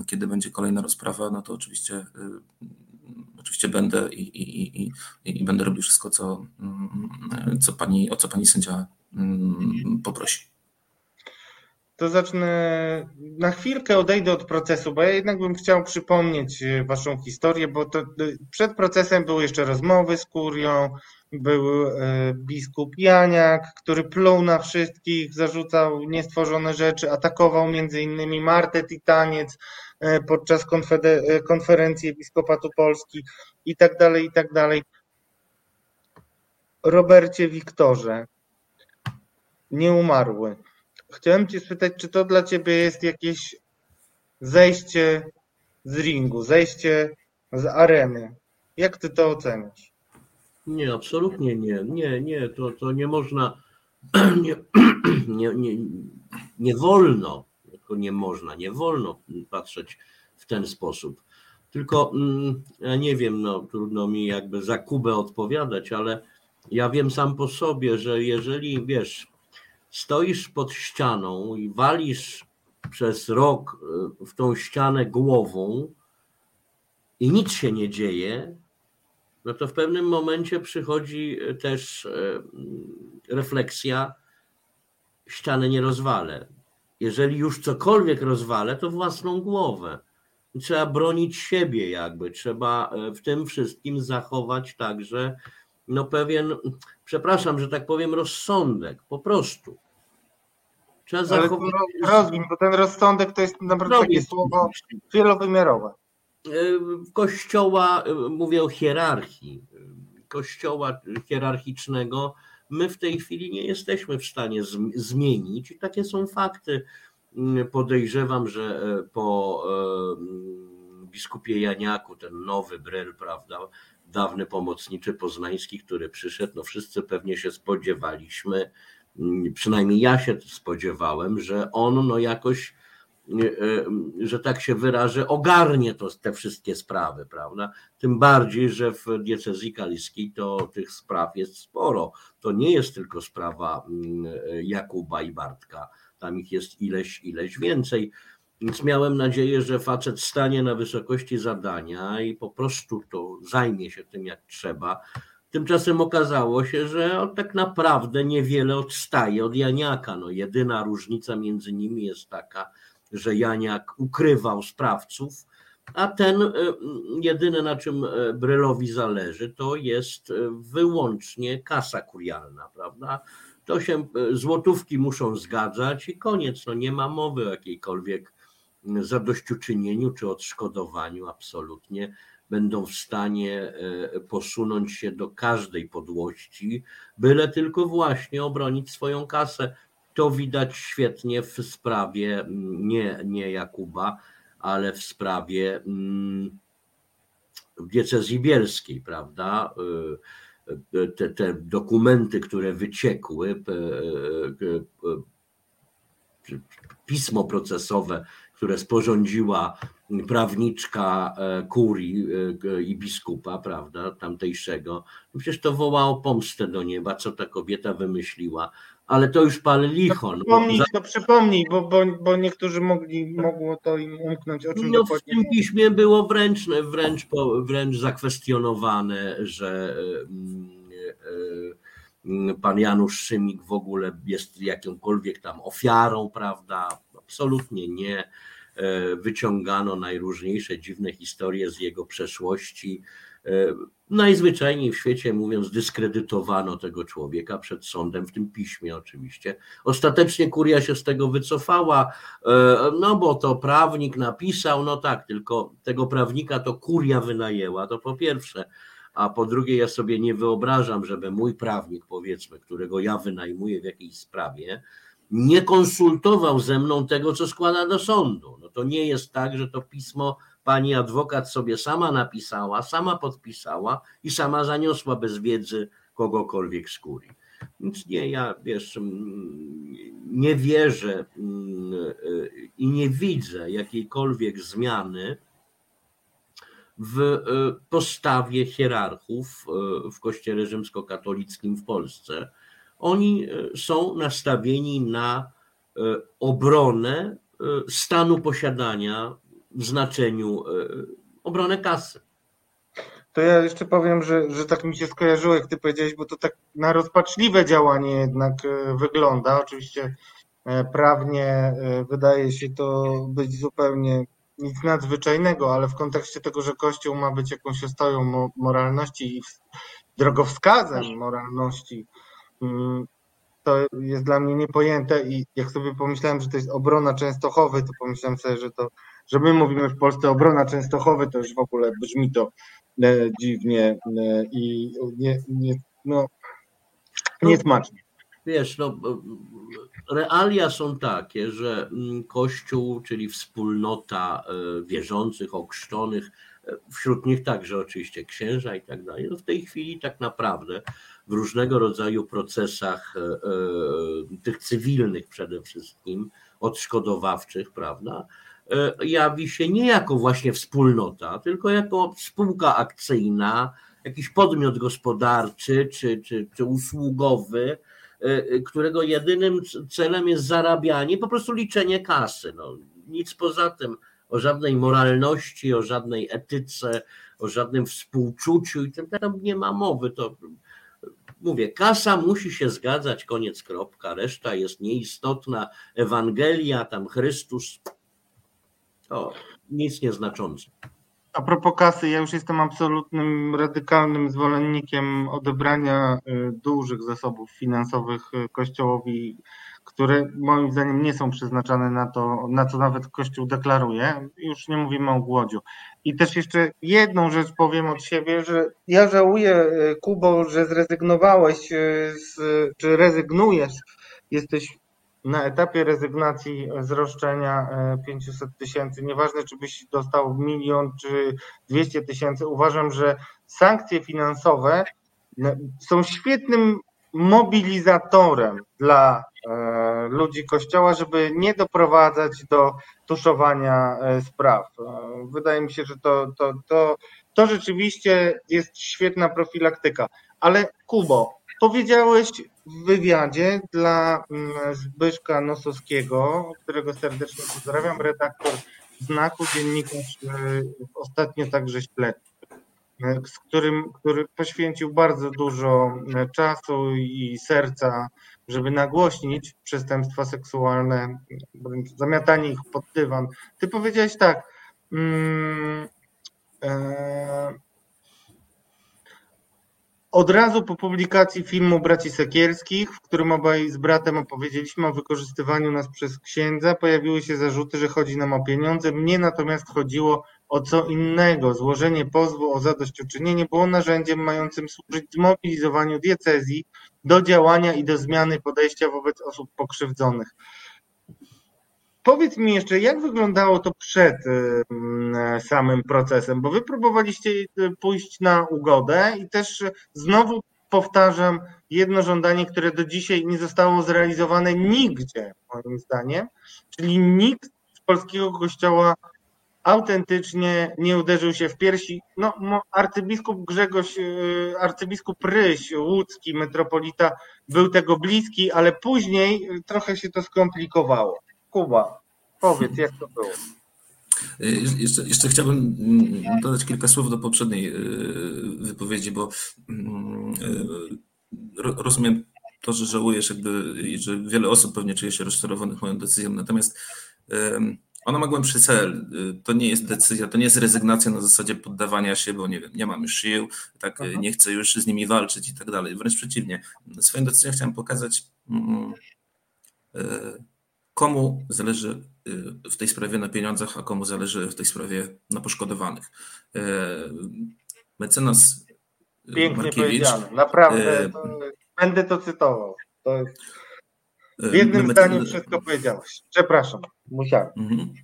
kiedy będzie kolejna rozprawa, no to oczywiście, e, oczywiście będę i, i, będę robił wszystko, co, co pani, o co pani sędzia poprosi. To zacznę, na chwilkę odejdę od procesu, bo ja jednak bym chciał przypomnieć e, waszą historię, bo to przed procesem były jeszcze rozmowy z kurią, był e, biskup Janiak, który pluł na wszystkich, zarzucał niestworzone rzeczy, atakował między innymi Martę Titaniec e, podczas e, konferencji Episkopatu Polski i tak dalej, i tak dalej. Robercie Wiktorze, nieumarły. Chciałem Cię spytać, czy to dla Ciebie jest jakieś zejście z ringu, zejście z areny? Jak Ty to oceniasz? Nie, absolutnie nie. Nie, nie, to, to nie można, nie, nie, nie, nie wolno, tylko nie można, nie wolno patrzeć w ten sposób. Tylko mm, ja nie wiem, no trudno mi jakby za Kubę odpowiadać, ale ja wiem sam po sobie, że jeżeli wiesz, stoisz pod ścianą i walisz przez rok y, w tą ścianę głową i nic się nie dzieje, no to w pewnym momencie przychodzi e, też e, refleksja, ściany nie rozwalę. Jeżeli już cokolwiek rozwalę, to własną głowę. Trzeba bronić siebie jakby, trzeba w tym wszystkim zachować także no pewien, przepraszam, że tak powiem, rozsądek, po prostu. Trzeba zachować... Rozwin, bo ten rozsądek to jest naprawdę takie słowo wielowymiarowe. Kościoła, mówię o hierarchii, kościoła hierarchicznego, my w tej chwili nie jesteśmy w stanie zmienić. I takie są fakty. Podejrzewam, że po e, biskupie Janiaku, ten nowy Bryl, prawda, dawny pomocniczy poznański, który przyszedł, no wszyscy pewnie się spodziewaliśmy, przynajmniej ja się spodziewałem, że on no jakoś że tak się wyrażę, ogarnie to, te wszystkie sprawy, prawda? Tym bardziej, że w diecezji kaliskiej to tych spraw jest sporo. To nie jest tylko sprawa mm, Jakuba i Bartka, tam ich jest ileś, ileś więcej. Więc miałem nadzieję, że facet stanie na wysokości zadania i po prostu to zajmie się tym jak trzeba. Tymczasem okazało się, że on tak naprawdę niewiele odstaje od Janiaka. No, jedyna różnica między nimi jest taka, że Janiak ukrywał sprawców, a ten e, jedyne na czym e, Brylowi zależy, to jest e, wyłącznie kasa kurialna, prawda? To się złotówki muszą zgadzać i koniec. No nie ma mowy o jakiejkolwiek zadośćuczynieniu czy odszkodowaniu absolutnie będą w stanie posunąć się do każdej podłości, byle tylko właśnie obronić swoją kasę. To widać świetnie w sprawie nie, nie Jakuba, ale w sprawie mm, diecezji bielskiej, prawda? Y, y, te, te dokumenty, które wyciekły, pismo procesowe, które sporządziła prawniczka e, kurii e, i biskupa, prawda, tamtejszego. No przecież to wołało pomstę do nieba, co ta kobieta wymyśliła ale to już pan Lichon. No, przypomnij, to przypomnij, bo, bo, bo niektórzy mogli, mogło to im umknąć. O czym no, w tym piśmie było wręcz, wręcz, wręcz zakwestionowane, że e, pan Janusz Szymik w ogóle jest jakąkolwiek tam ofiarą, prawda? Absolutnie nie. E, wyciągano najróżniejsze dziwne historie z jego przeszłości E, najzwyczajniej w świecie, mówiąc, dyskredytowano tego człowieka przed sądem, w tym piśmie oczywiście. Ostatecznie kuria się z tego wycofała, e, no bo to prawnik napisał, no tak, tylko tego prawnika to kuria wynajęła, to po pierwsze. A po drugie, ja sobie nie wyobrażam, żeby mój prawnik, powiedzmy, którego ja wynajmuję w jakiejś sprawie, nie konsultował ze mną tego, co składa do sądu. No to nie jest tak, że to pismo pani adwokat sobie sama napisała, sama podpisała i sama zaniosła bez wiedzy kogokolwiek z kurii. Więc nie, ja wiesz, mm, nie wierzę mm, i nie widzę jakiejkolwiek zmiany w e, postawie hierarchów e, w Kościele Rzymskokatolickim w Polsce. Oni e, są nastawieni na obronę stanu posiadania w znaczeniu e, obronę kasy. To ja jeszcze powiem, że, że tak mi się skojarzyło, jak ty powiedziałeś, bo to tak na rozpaczliwe działanie jednak e, wygląda. Oczywiście e, prawnie wydaje się to być zupełnie nic nadzwyczajnego, ale w kontekście tego, że Kościół ma być jakąś ostoją moralności i drogowskazem moralności, to jest dla mnie niepojęte i jak sobie pomyślałem, że to jest obrona Częstochowy, to pomyślałem sobie, że to że my mówimy w Polsce obrona Częstochowy, to już w ogóle brzmi to e, dziwnie e, i nie, nie, no, niesmacznie. Wiesz, no, realia są takie, że mm, Kościół, czyli wspólnota e, wierzących, okrzczonych, wśród nich także oczywiście księża i tak dalej, no w tej chwili tak naprawdę w różnego rodzaju procesach tych cywilnych przede wszystkim, odszkodowawczych, prawda, E, jawi się nie jako właśnie wspólnota, tylko jako spółka akcyjna, jakiś podmiot gospodarczy czy, czy, czy usługowy, e, e, którego jedynym celem jest zarabianie, po prostu liczenie kasy. No, nic poza tym, o żadnej moralności, o żadnej etyce, o żadnym współczuciu i tym tam nie ma mowy. To mówię, kasa musi się zgadzać, koniec, kropka, reszta jest nieistotna. Ewangelia, tam Chrystus, to nic nieznaczące. A propos kasy, ja już jestem absolutnym, radykalnym zwolennikiem odebrania y, dużych zasobów finansowych y, Kościołowi, które moim zdaniem nie są przeznaczane na to, na co nawet Kościół deklaruje. Już nie mówimy o głodziu. I też jeszcze jedną rzecz powiem od siebie, że ja żałuję, y, Kubo, że zrezygnowałeś, z, czy rezygnujesz, jesteś na etapie rezygnacji z roszczenia 500 e, tysięcy, nieważne czy byś dostał milion czy 200 tysięcy, uważam, że sankcje finansowe są świetnym mobilizatorem dla ludzi Kościoła, żeby nie doprowadzać do tuszowania spraw. Wydaje mi się, że to, to, to, to rzeczywiście jest świetna profilaktyka. Ale Kubo, powiedziałeś w wywiadzie dla mm, Zbyszka Nosowskiego, którego serdecznie pozdrawiam, redaktor znaku, dziennikarz ostatnio także śledczy, z którym, który poświęcił bardzo dużo czasu i serca, żeby nagłośnić przestępstwa seksualne, zamiatanie ich pod dywan. Ty powiedziałeś tak, mm, e, od razu po publikacji filmu Braci Sekielskich, w którym obaj z bratem opowiedzieliśmy o wykorzystywaniu nas przez księdza, pojawiły się zarzuty, że chodzi nam o pieniądze. Mnie natomiast chodziło o co innego. Złożenie pozwu o zadośćuczynienie było narzędziem mającym służyć zmobilizowaniu diecezji do działania i do zmiany podejścia wobec osób pokrzywdzonych. Powiedz mi jeszcze, jak wyglądało to przed samym procesem, bo wy próbowaliście y, pójść na ugodę i też znowu powtarzam jedno żądanie, które do dzisiaj nie zostało zrealizowane nigdzie, moim zdaniem, czyli nikt z polskiego kościoła autentycznie nie uderzył się w piersi. No, arcybiskup Grzegorz, y, arcybiskup Ryś, łódzki metropolita, był tego bliski, ale później trochę się to skomplikowało. Kuba, powiedz, jak to było? Y, jeszcze, jeszcze chciałbym mm, dodać kilka słów do poprzedniej y, wypowiedzi, bo mm, y, rozumiem to, że żałujesz, jakby, że wiele osób pewnie czuje się rozczarowanych moją decyzją, natomiast ona ma głębszy cel. To nie jest decyzja, to nie jest rezygnacja na zasadzie poddawania się, bo nie wiem, nie mam już sił, tak, nie chcę już z nimi walczyć i tak dalej. Wręcz przeciwnie. Swoją decyzją chciałem pokazać, mm, komu zależy y, w tej sprawie na pieniądzach, a komu zależy w tej sprawie na poszkodowanych. Mecenas y, Pięknie Markiewicz, powiedziane. Naprawdę to, będę to cytował. To jest, w jednym mecenas, zdaniu wszystko powiedziałeś. Przepraszam, musiałem. Mhm.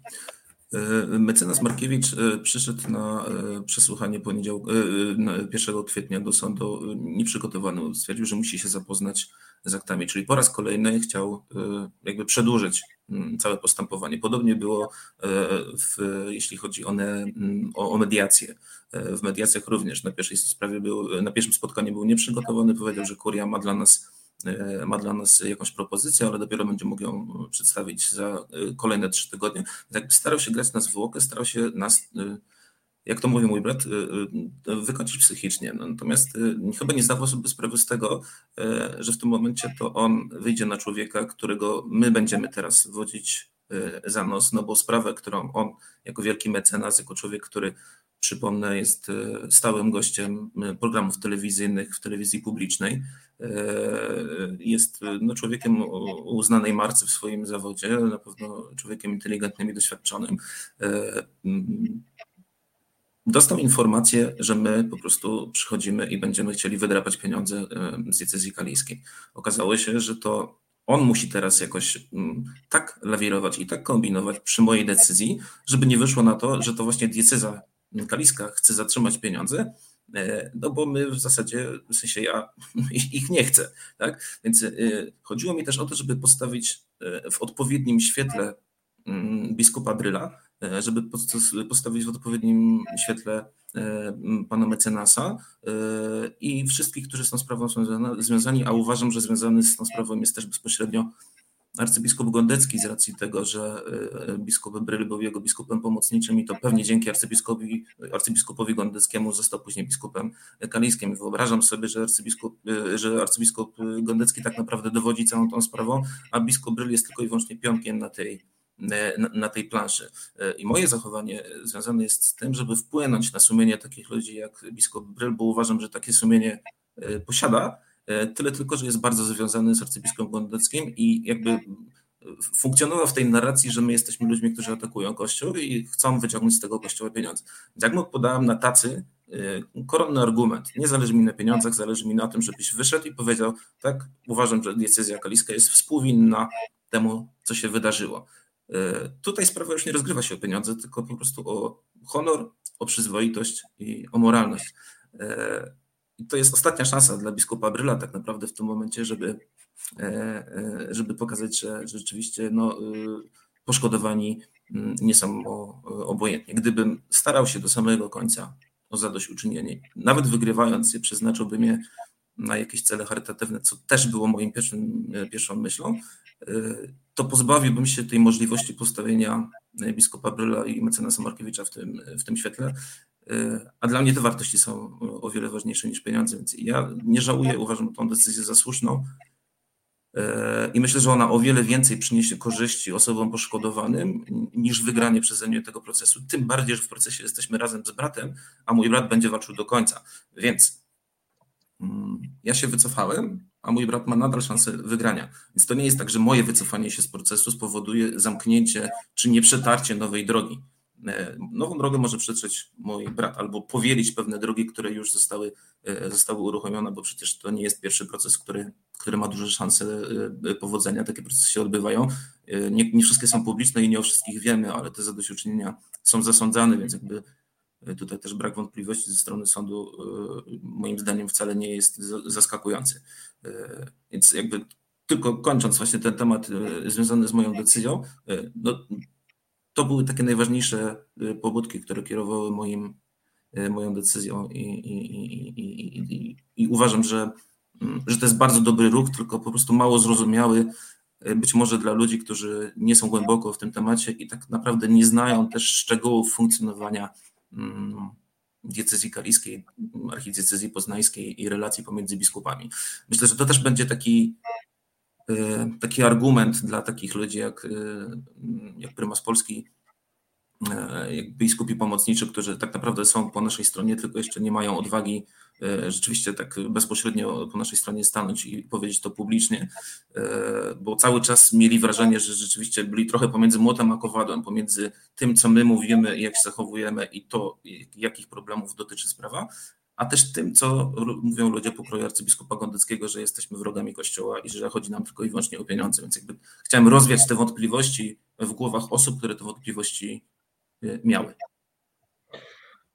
E, mecenas Markiewicz e, przyszedł na e, przesłuchanie poniedziałku, 1 kwietnia do sądu nieprzygotowany. Stwierdził, że musi się zapoznać z aktami, czyli po raz kolejny chciał jakby przedłużyć mm, całe postępowanie. Podobnie było, w, jeśli chodzi o, ne, mm, o, o mediację. W mediacjach również na pierwszej sprawie był, na pierwszym spotkaniu był nieprzygotowany, powiedział, że Kuria ma dla nas E, ma dla nas jakąś propozycję, ale dopiero będzie mógł ją przedstawić za e, kolejne trzy tygodnie. Jakby starał się grać na zwłokę, starał się nas, e, jak to mówi mój brat, wykończyć psychicznie. Natomiast chyba nie zdawał sobie sprawy z tego, że w tym momencie to on wyjdzie na człowieka, którego my będziemy teraz wodzić za nos, no bo sprawę, którą on jako wielki mecenas, jako człowiek, który Przypomnę, jest e, stałym gościem e, programów telewizyjnych w telewizji publicznej. E, jest no, człowiekiem uznanej marce w swoim zawodzie, na pewno człowiekiem inteligentnym i doświadczonym. Dostał informację, że my po prostu przychodzimy i będziemy chcieli wydrapać pieniądze z decyzji kalijskiej. Okazało się, że to on musi teraz jakoś tak lawirować i tak kombinować przy mojej decyzji, żeby nie wyszło na to, że to właśnie dieceza Kaliska chce zatrzymać pieniądze, e, no bo my w zasadzie, w sensie ja ich nie chcę, tak? Więc e, chodziło mi też o to, żeby postawić e, w odpowiednim świetle mm, biskupa Bryla, żeby postawić w odpowiednim świetle pana mecenasa i wszystkich, którzy z tą sprawą są związani, a uważam, że związany z tą sprawą jest też bezpośrednio arcybiskup Gondecki z racji tego, że e, biskup Bryl był jego biskupem pomocniczym i to pewnie dzięki arcybiskupowi, arcybiskupowi Gondeckiemu został później biskupem kalijskim. Wyobrażam sobie, że arcybiskup, e, że arcybiskup Gondecki tak naprawdę dowodzi całą tą sprawą, a biskup Bryl jest tylko i wyłącznie pionkiem na tej, e, na, na tej planszy. I moje zachowanie związane jest z tym, żeby wpłynąć na sumienie takich ludzi jak biskup Bryl, bo uważam, że takie sumienie posiada, tyle tylko, że jest bardzo związany z arcybiskupem Gondeckim i jakby funkcjonował w tej narracji, że my jesteśmy ludźmi, którzy atakują Kościół i chcą wyciągnąć z tego Kościoła pieniądze. Jak mu podałem na tacy e, koronny argument, nie zależy mi na pieniądzach, zależy mi na tym, żebyś wyszedł i powiedział, tak, uważam, że decyzja kaliska jest współwinna temu, co się wydarzyło. E, tutaj sprawa już nie rozgrywa się o pieniądze, tylko po prostu o honor, o przyzwoitość i o moralność. I to jest ostatnia szansa dla biskupa Bryla tak naprawdę w tym momencie, żeby, e, e, żeby pokazać, że rzeczywiście no, poszkodowani mm, nie są obojętni. Gdybym starał się do samego końca o zadośćuczynienie, nawet wygrywając je, przeznaczyłbym je na jakieś cele charytatywne, co też było moim pierwszym, pierwszą myślą, to pozbawiłbym się tej możliwości postawienia biskupa Bryla i mecenasa Markiewicza w tym, w tym świetle. A dla mnie te wartości są o wiele ważniejsze niż pieniądze, więc ja nie żałuję, uważam tą decyzję za słuszną i myślę, że ona o wiele więcej przyniesie korzyści osobom poszkodowanym niż wygranie przeze mnie tego procesu. Tym bardziej, że w procesie jesteśmy razem z bratem, a mój brat będzie walczył do końca. Więc mm, ja się wycofałem, a mój brat ma nadal szansę wygrania. Więc to nie jest tak, że moje wycofanie się z procesu spowoduje zamknięcie czy nieprzetarcie nowej drogi. E, nową drogę może przetrzeć mój brat albo powielić pewne drogi, które już zostały, e, zostały uruchomione, bo przecież to nie jest pierwszy proces, który, który ma duże szanse e, powodzenia. Takie procesy się odbywają. Nie, nie wszystkie są publiczne i nie o wszystkich wiemy, ale te zadośćuczynienia są zasądzane, więc jakby tutaj też brak wątpliwości ze strony sądu moim zdaniem wcale nie jest zaskakujący. Więc jakby tylko kończąc właśnie ten temat związany z moją decyzją, no, to były takie najważniejsze y, pobudki, które kierowały moim, y, moją decyzją i, i, i, i, uważam, że, mm, że to jest bardzo dobry ruch, tylko po prostu mało zrozumiały y, być może dla ludzi, którzy nie są głęboko w tym temacie i tak naprawdę nie znają też szczegółów funkcjonowania mm, diecezji kaliskiej, archidiecezji poznańskiej i relacji pomiędzy biskupami. Myślę, że to też będzie taki taki argument dla takich ludzi jak, y, jak prymas Polski, y, jak biskupi pomocniczy, którzy tak naprawdę są po naszej stronie, tylko jeszcze nie mają odwagi rzeczywiście tak bezpośrednio po naszej stronie stanąć i powiedzieć to publicznie, bo cały czas mieli wrażenie, że rzeczywiście byli trochę pomiędzy młotem a kowadłem, pomiędzy tym, co my mówimy i jak się zachowujemy i to, jakich problemów dotyczy sprawa, a też tym, co mówią ludzie pokroju arcybiskupa Gondeckiego, że jesteśmy wrogami Kościoła i że chodzi nam tylko i wyłącznie o pieniądze. Więc jakby chciałem rozwiać te wątpliwości w głowach osób, które te wątpliwości y, miały.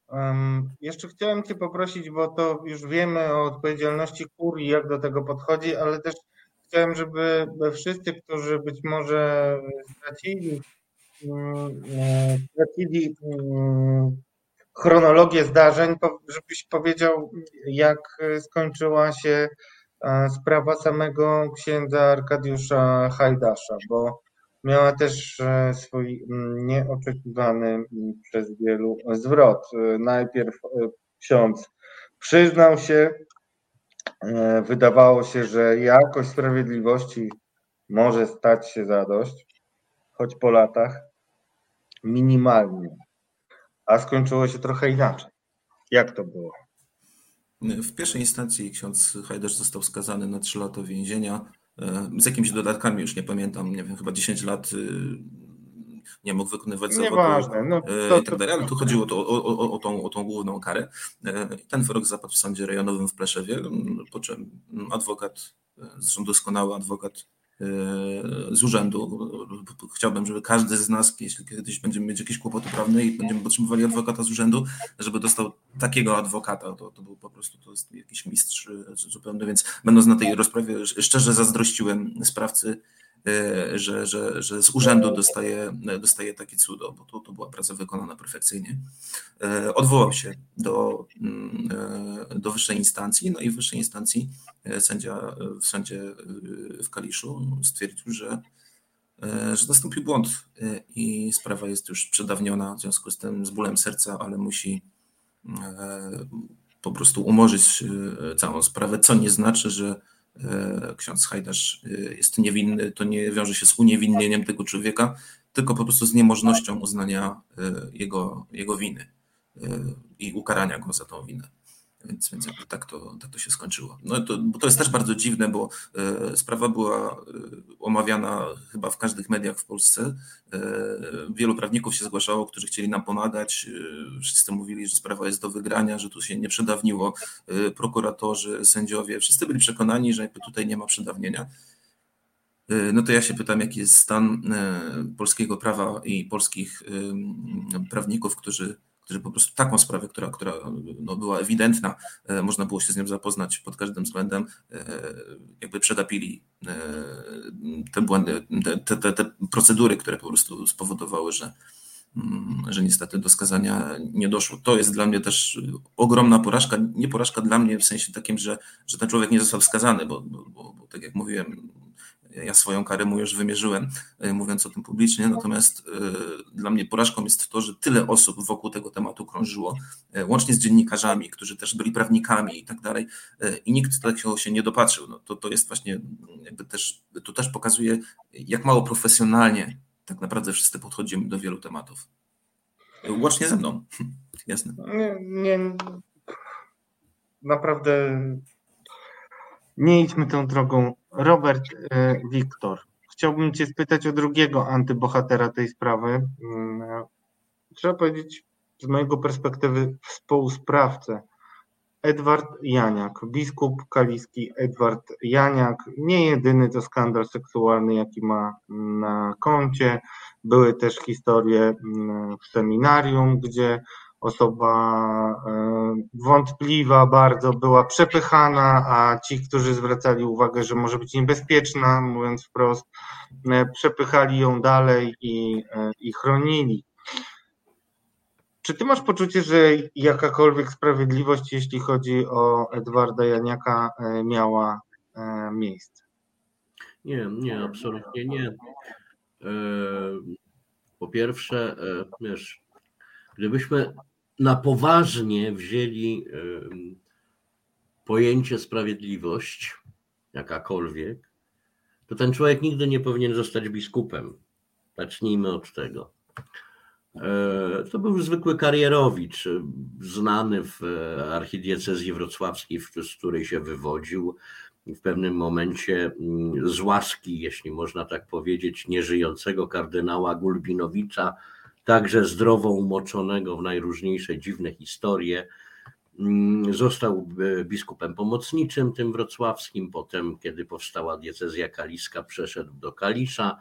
Um, jeszcze chciałem Cię poprosić, bo to już wiemy o odpowiedzialności kurii, jak do tego podchodzi, ale też chciałem, żeby wszyscy, którzy być może stracili, mm, e, stracili mm, chronologię zdarzeń, żebyś powiedział, jak skończyła się e, sprawa samego księdza Arkadiusza Hajdasza, bo miała też e, swój mm, nieoczekiwany przez wielu zwrot. E, najpierw ksiądz przyznał się, wydawało się, że jakość sprawiedliwości może stać się zadość, choć po latach minimalnie a skończyło się trochę inaczej. Jak to było? W pierwszej instancji ksiądz Hajdasz został skazany na 3 lata więzienia e, z jakimiś dodatkami, już nie pamiętam, nie wiem, chyba 10 lat y, nie mógł wykonywać zawodu Nieważne, no, e, to, i tak dalej, ale tu chodziło to, o, o, o, tą, o tą główną karę. E, ten wyrok zapadł w sądzie rejonowym w Pleszewie, po czym adwokat, zresztą doskonały adwokat z urzędu. Chciałbym, żeby każdy z nas, jeśli kiedyś będziemy mieć jakieś kłopoty prawne i będziemy potrzebowali adwokata z urzędu, żeby dostał takiego adwokata. To, to był po prostu to jest jakiś mistrz zupełnie, więc będąc na tej rozprawie, szczerze zazdrościłem sprawcy E, że, że, że z urzędu dostaje, dostaje takie cudo, bo to, to była praca wykonana perfekcyjnie. E, odwołał się do, mm, e, do wyższej instancji, no i w wyższej instancji sędzia w sądzie w Kaliszu stwierdził, że, że nastąpił błąd i sprawa jest już przedawniona, w związku z tym z bólem serca, ale musi po prostu umorzyć całą sprawę, co nie znaczy, że E, ksiądz Hajdasz e, jest niewinny, to nie wiąże się z uniewinnieniem tego człowieka, tylko po prostu z niemożnością uznania e, jego, jego winy i ukarania go za tą winę. Więc, więc tak, to, tak to się skończyło. No to, bo to jest też bardzo dziwne, bo e, sprawa była e, omawiana chyba w każdych mediach w Polsce. E, wielu prawników się zgłaszało, którzy chcieli nam pomagać. E, wszyscy mówili, że sprawa jest do wygrania, że tu się nie przedawniło. E, prokuratorzy, sędziowie, wszyscy byli przekonani, że tutaj nie ma przedawnienia. E, no to ja się pytam, jaki jest stan polskiego prawa i polskich prawników, którzy którzy po prostu taką sprawę, która, która no, była ewidentna, można było się z nią zapoznać pod każdym względem, jakby przegapili te błędy, te, te, te procedury, które po prostu spowodowały, że, Mm, że niestety do skazania nie doszło. To jest dla mnie też ogromna porażka. Nie porażka dla mnie w sensie takim, że, że ten człowiek nie został skazany, bo, bo, bo tak jak mówiłem, ja swoją karę mu już wymierzyłem, e, mówiąc o tym publicznie, natomiast y, dla mnie porażką jest to, że tyle osób wokół tego tematu krążyło, y, łącznie z dziennikarzami, którzy też byli prawnikami i tak dalej, i nikt takiego się nie dopatrzył. No, to, to jest właśnie, jakby też, to też pokazuje, jak mało profesjonalnie tak naprawdę wszyscy podchodzimy do wielu tematów. Łącznie ze mną. Jasne. Nie, nie, naprawdę nie idźmy tą drogą. Robert e, Wiktor, chciałbym Cię spytać o drugiego antybohatera tej sprawy. Mm, trzeba powiedzieć, z mojego perspektywy, współsprawcę Edward Janiak, biskup kaliski Edward Janiak, nie jedyny to skandal seksualny, jaki ma na koncie. Były też historie mm, w seminarium, gdzie osoba e, wątpliwa bardzo była przepychana, a ci, którzy zwracali uwagę, że może być niebezpieczna, mówiąc wprost, e, przepychali ją dalej i, e, i chronili. Czy ty masz poczucie, że jakakolwiek sprawiedliwość, jeśli chodzi o Edwarda Janiaka, miała miejsce? Nie, nie, absolutnie nie. Po pierwsze, wiesz, gdybyśmy na poważnie wzięli pojęcie sprawiedliwość, jakakolwiek, to ten człowiek nigdy nie powinien zostać biskupem. Zacznijmy od tego. E, to był zwykły karierowicz, znany w e, archidiecezji wrocławskiej, z której się wywodził. W pewnym momencie mm, z łaski, jeśli można tak powiedzieć, nieżyjącego kardynała Gulbinowicza, także zdrowo umoczonego w najróżniejsze dziwne historie, mm, Został e, biskupem pomocniczym tym wrocławskim. Potem, kiedy powstała diecezja kaliska, przeszedł do Kalisza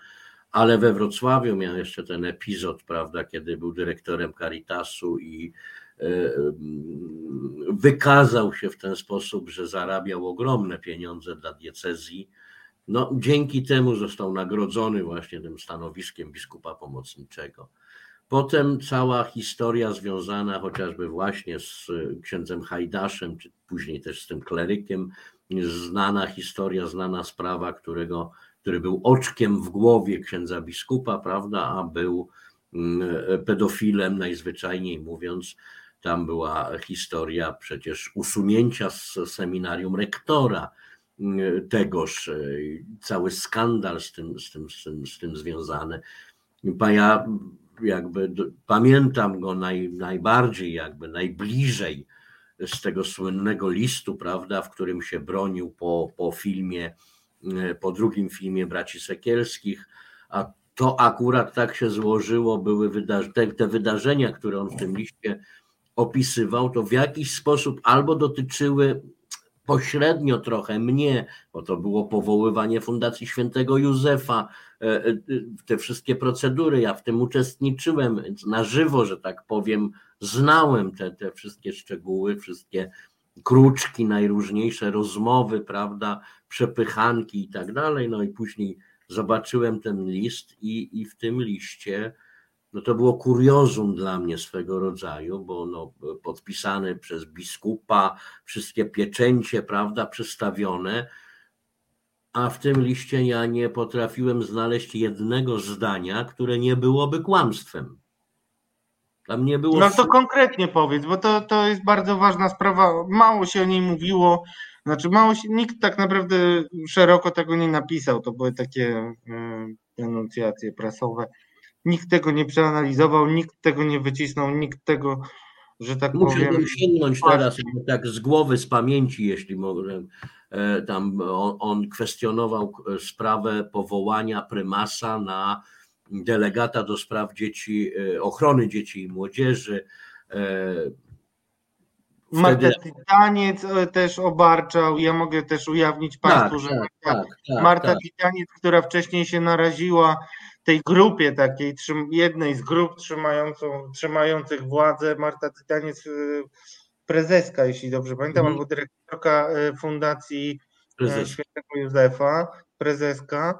ale we Wrocławiu miał jeszcze ten epizod, prawda, kiedy był dyrektorem Caritasu i e, mm, wykazał się w ten sposób, że zarabiał ogromne pieniądze dla diecezji. No, dzięki temu został nagrodzony właśnie tym stanowiskiem biskupa pomocniczego. Potem cała historia związana chociażby właśnie z księdzem Hajdaszem, czy później też z tym klerykiem, znana historia, znana sprawa, którego który był oczkiem w głowie księdza biskupa, prawda, a był mm, pedofilem, najzwyczajniej mówiąc. Tam była historia przecież usunięcia z seminarium rektora mm, tegoż, e, cały skandal z tym, z tym, z tym, z tym związany. Ja jakby pamiętam go naj, najbardziej, jakby najbliżej z tego słynnego listu, prawda, w którym się bronił po, po filmie E, po drugim filmie Braci Sekielskich, a to akurat tak się złożyło, były te, te wydarzenia, które on w tym liście opisywał, to w jakiś sposób albo dotyczyły pośrednio trochę mnie, bo to było powoływanie Fundacji Świętego Józefa, e, e, te wszystkie procedury, ja w tym uczestniczyłem, więc na żywo, że tak powiem, znałem te, te wszystkie szczegóły, wszystkie kruczki, najróżniejsze rozmowy, prawda, przepychanki i tak dalej. No i później zobaczyłem ten list i, i w tym liście, no to było kuriozum dla mnie swego rodzaju, bo no, podpisane przez biskupa, wszystkie pieczęcie, prawda, przystawione, a w tym liście ja nie potrafiłem znaleźć jednego zdania, które nie byłoby kłamstwem. Tam nie było. No to konkretnie powiedz, bo to, to jest bardzo ważna sprawa. Mało się o niej mówiło. Znaczy, mało się, nikt tak naprawdę szeroko tego nie napisał. To były takie y, enuncjacje prasowe. Nikt tego nie przeanalizował, nikt tego nie wycisnął, nikt tego, że tak Muszę powiem. Muszę sięgnąć teraz tak z głowy, z pamięci, jeśli mogę. E, tam on, on kwestionował e, sprawę powołania prymasa na delegata do spraw dzieci, e, ochrony dzieci i młodzieży. Marta Titaniec też obarczał. Ja mogę też ujawnić tak, Państwu, tak, że tak, tak, Marta tak, Titaniec, która wcześniej się naraziła tej grupie takiej, jednej z grup trzymającą, trzymających władzę, Marta Tytaniec, prezeska, jeśli dobrze pamiętam, mm. albo dyrektorka Fundacji Prezes. Świętego Józefa, prezeska,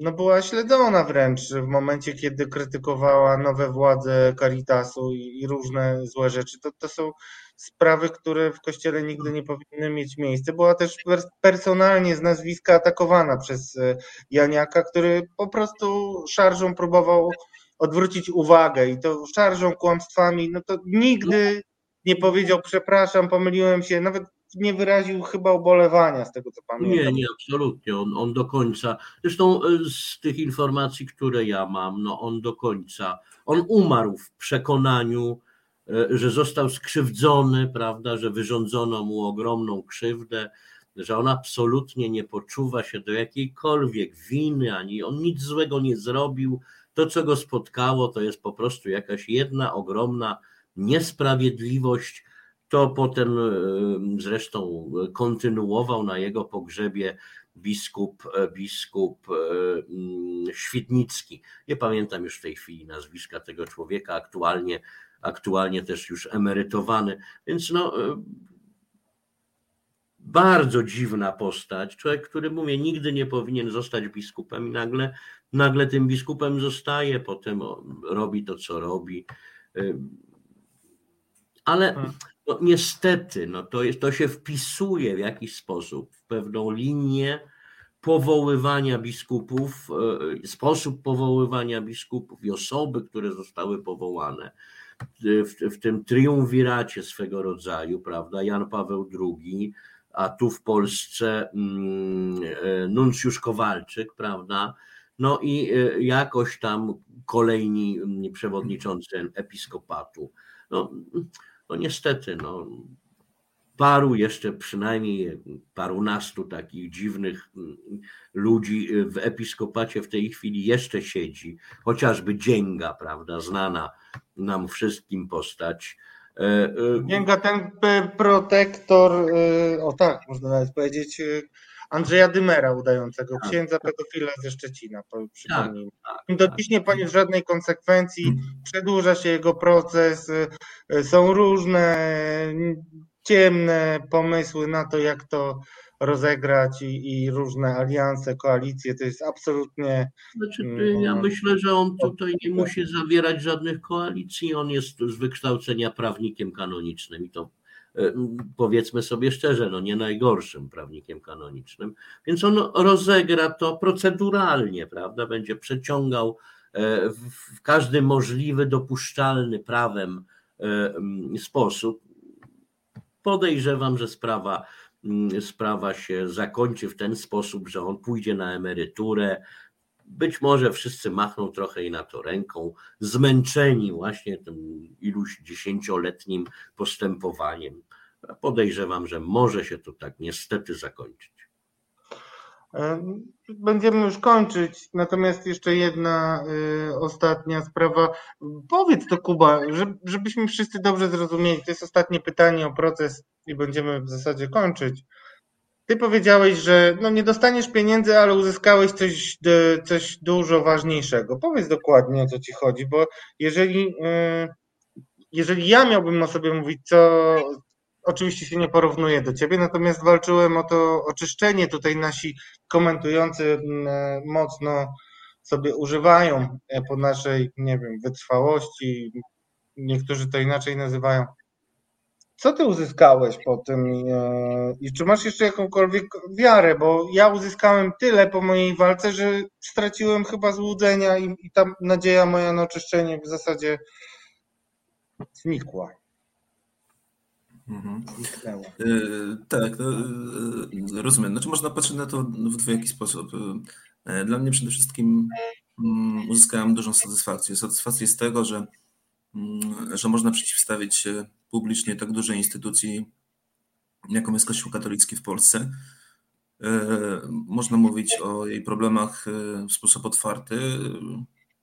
no była śledzona wręcz w momencie, kiedy krytykowała nowe władze Caritasu i, i różne złe rzeczy. To, to są sprawy, które w kościele nigdy nie powinny mieć miejsca. Była też personalnie z nazwiska atakowana przez e, Janiaka, który po prostu szarżą próbował odwrócić uwagę i to szarżą kłamstwami, no to nigdy nie powiedział przepraszam, pomyliłem się, nawet nie wyraził chyba ubolewania z tego, co pamiętam. Nie, nie, absolutnie. On, on do końca, zresztą e, z tych informacji, które ja mam, no on do końca, on umarł w przekonaniu, że został skrzywdzony, prawda, że wyrządzono mu ogromną krzywdę, że on absolutnie nie poczuwa się do jakiejkolwiek winy, ani on nic złego nie zrobił. To, co go spotkało, to jest po prostu jakaś jedna ogromna niesprawiedliwość, to potem e, zresztą kontynuował na jego pogrzebie biskup, e, biskup e, mm, Świdnicki. Nie pamiętam już w tej chwili nazwiska tego człowieka, aktualnie, aktualnie też już emerytowany. Więc no, bardzo dziwna postać. Człowiek, który mówię, nigdy nie powinien zostać biskupem i nagle, nagle tym biskupem zostaje, potem robi to, co robi. Ale hmm. No, niestety, no to, jest, to się wpisuje w jakiś sposób w pewną linię powoływania biskupów, e, sposób powoływania biskupów i osoby, które zostały powołane w, w tym triumviracie swego rodzaju, prawda, Jan Paweł II, a tu w Polsce mm, e, nuncjusz Kowalczyk, prawda, no i e, jakoś tam kolejni mm, przewodniczący episkopatu. No, no niestety, no, paru jeszcze przynajmniej parunastu takich dziwnych mm, ludzi w episkopacie w tej chwili jeszcze siedzi, chociażby Dzięga, prawda, znana nam wszystkim postać. E, e, Dzięga ten protektor, e, o tak, można nawet powiedzieć, Andrzeja Dymera udającego, tak, księdza tak. pedofila ze Szczecina, przypomnijmy. Tak, tak, nie poniósł żadnej konsekwencji, przedłuża się jego proces, y, są różne ciemne pomysły na to, jak to rozegrać i, i różne alianse, koalicje, to jest absolutnie... Znaczy, mm, ja myślę, że on tutaj nie musi zawierać żadnych koalicji, on jest z wykształcenia prawnikiem kanonicznym i to E, powiedzmy sobie szczerze, no nie najgorszym prawnikiem kanonicznym, więc on rozegra to proceduralnie, prawda? Będzie przeciągał e, w każdy możliwy, dopuszczalny prawem e, sposób. Podejrzewam, że sprawa, sprawa się zakończy w ten sposób, że on pójdzie na emeryturę, być może wszyscy machną trochę i na to ręką, zmęczeni właśnie tym iluś dziesięcioletnim postępowaniem. Podejrzewam, że może się to tak niestety zakończyć. Będziemy już kończyć, natomiast jeszcze jedna y, ostatnia sprawa. Powiedz to, Kuba, żebyśmy wszyscy dobrze zrozumieli. To jest ostatnie pytanie o proces i będziemy w zasadzie kończyć. Ty powiedziałeś, że no nie dostaniesz pieniędzy, ale uzyskałeś coś, coś dużo ważniejszego. Powiedz dokładnie o co ci chodzi, bo jeżeli, y, jeżeli ja miałbym o sobie mówić, co oczywiście się nie porównuję do ciebie, natomiast walczyłem o to oczyszczenie. Tutaj nasi komentujący y, mocno sobie używają e, po naszej, nie wiem, wytrwałości. Niektórzy to inaczej nazywają co ty uzyskałeś po tym e, i czy masz jeszcze jakąkolwiek wiarę? Bo ja uzyskałem tyle po mojej walce, że straciłem chyba złudzenia i, i ta nadzieja moja na oczyszczenie w zasadzie znikła. Mhm. Yy, tak, no, yy, rozumiem. Znaczy można patrzeć na to w dwojaki sposób. Yy, dla mnie przede wszystkim mm, uzyskałem dużą satysfakcję. Satysfakcję z tego, że, mm, że można przeciwstawić się publicznie tak dużej instytucji, jaką jest Kościół katolicki w Polsce. Można mówić o jej problemach w sposób otwarty.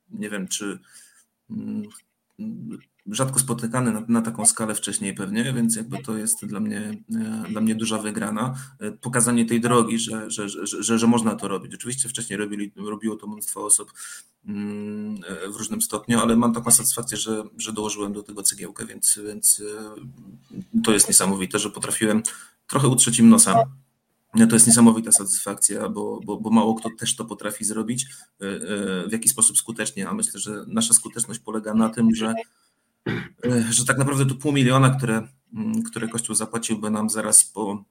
Nie wiem, czy mm, rzadko spotykany na, na, taką skalę wcześniej pewnie, więc jakby to jest dla mnie, e, dla mnie duża wygrana. E, pokazanie tej drogi, że, że, że, że, można to robić. Oczywiście wcześniej robili, robiło to mnóstwo osób mm, e, w różnym stopniu, ale mam taką satysfakcję, że, że dołożyłem do tego cegiełkę, więc, więc to jest niesamowite, że potrafiłem trochę utrzeć im nosa to jest niesamowita satysfakcja, bo, bo, bo, mało kto też to potrafi zrobić w jakiś sposób skutecznie, a myślę, że nasza skuteczność polega na tym, że że tak naprawdę to pół miliona, które, mm, które Kościół zapłaciłby nam zaraz po,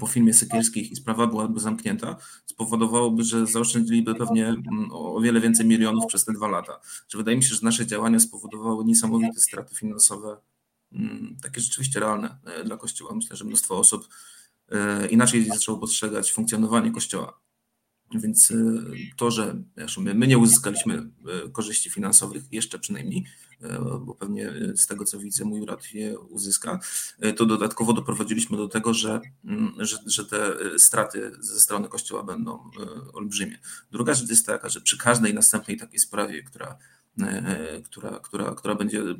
po filmie Sekielskich i sprawa byłaby zamknięta, spowodowałoby, że zaoszczędziliby pewnie mm, o wiele więcej milionów przez te dwa lata. Że wydaje mi się, że nasze działania spowodowały niesamowite straty finansowe, mm, takie rzeczywiście realne e, dla Kościoła. Myślę, że mnóstwo osób e, inaczej zaczęło postrzegać funkcjonowanie Kościoła. Więc e, to, że my, nie uzyskaliśmy e, korzyści finansowych, jeszcze przynajmniej, e, bo pewnie z tego co widzę, mój brat je uzyska, to dodatkowo doprowadziliśmy do tego, że, mm, że, że te straty ze strony Kościoła będą olbrzymie. Druga rzecz jest taka, że przy każdej następnej takiej sprawie, która która, która, która będzie mm,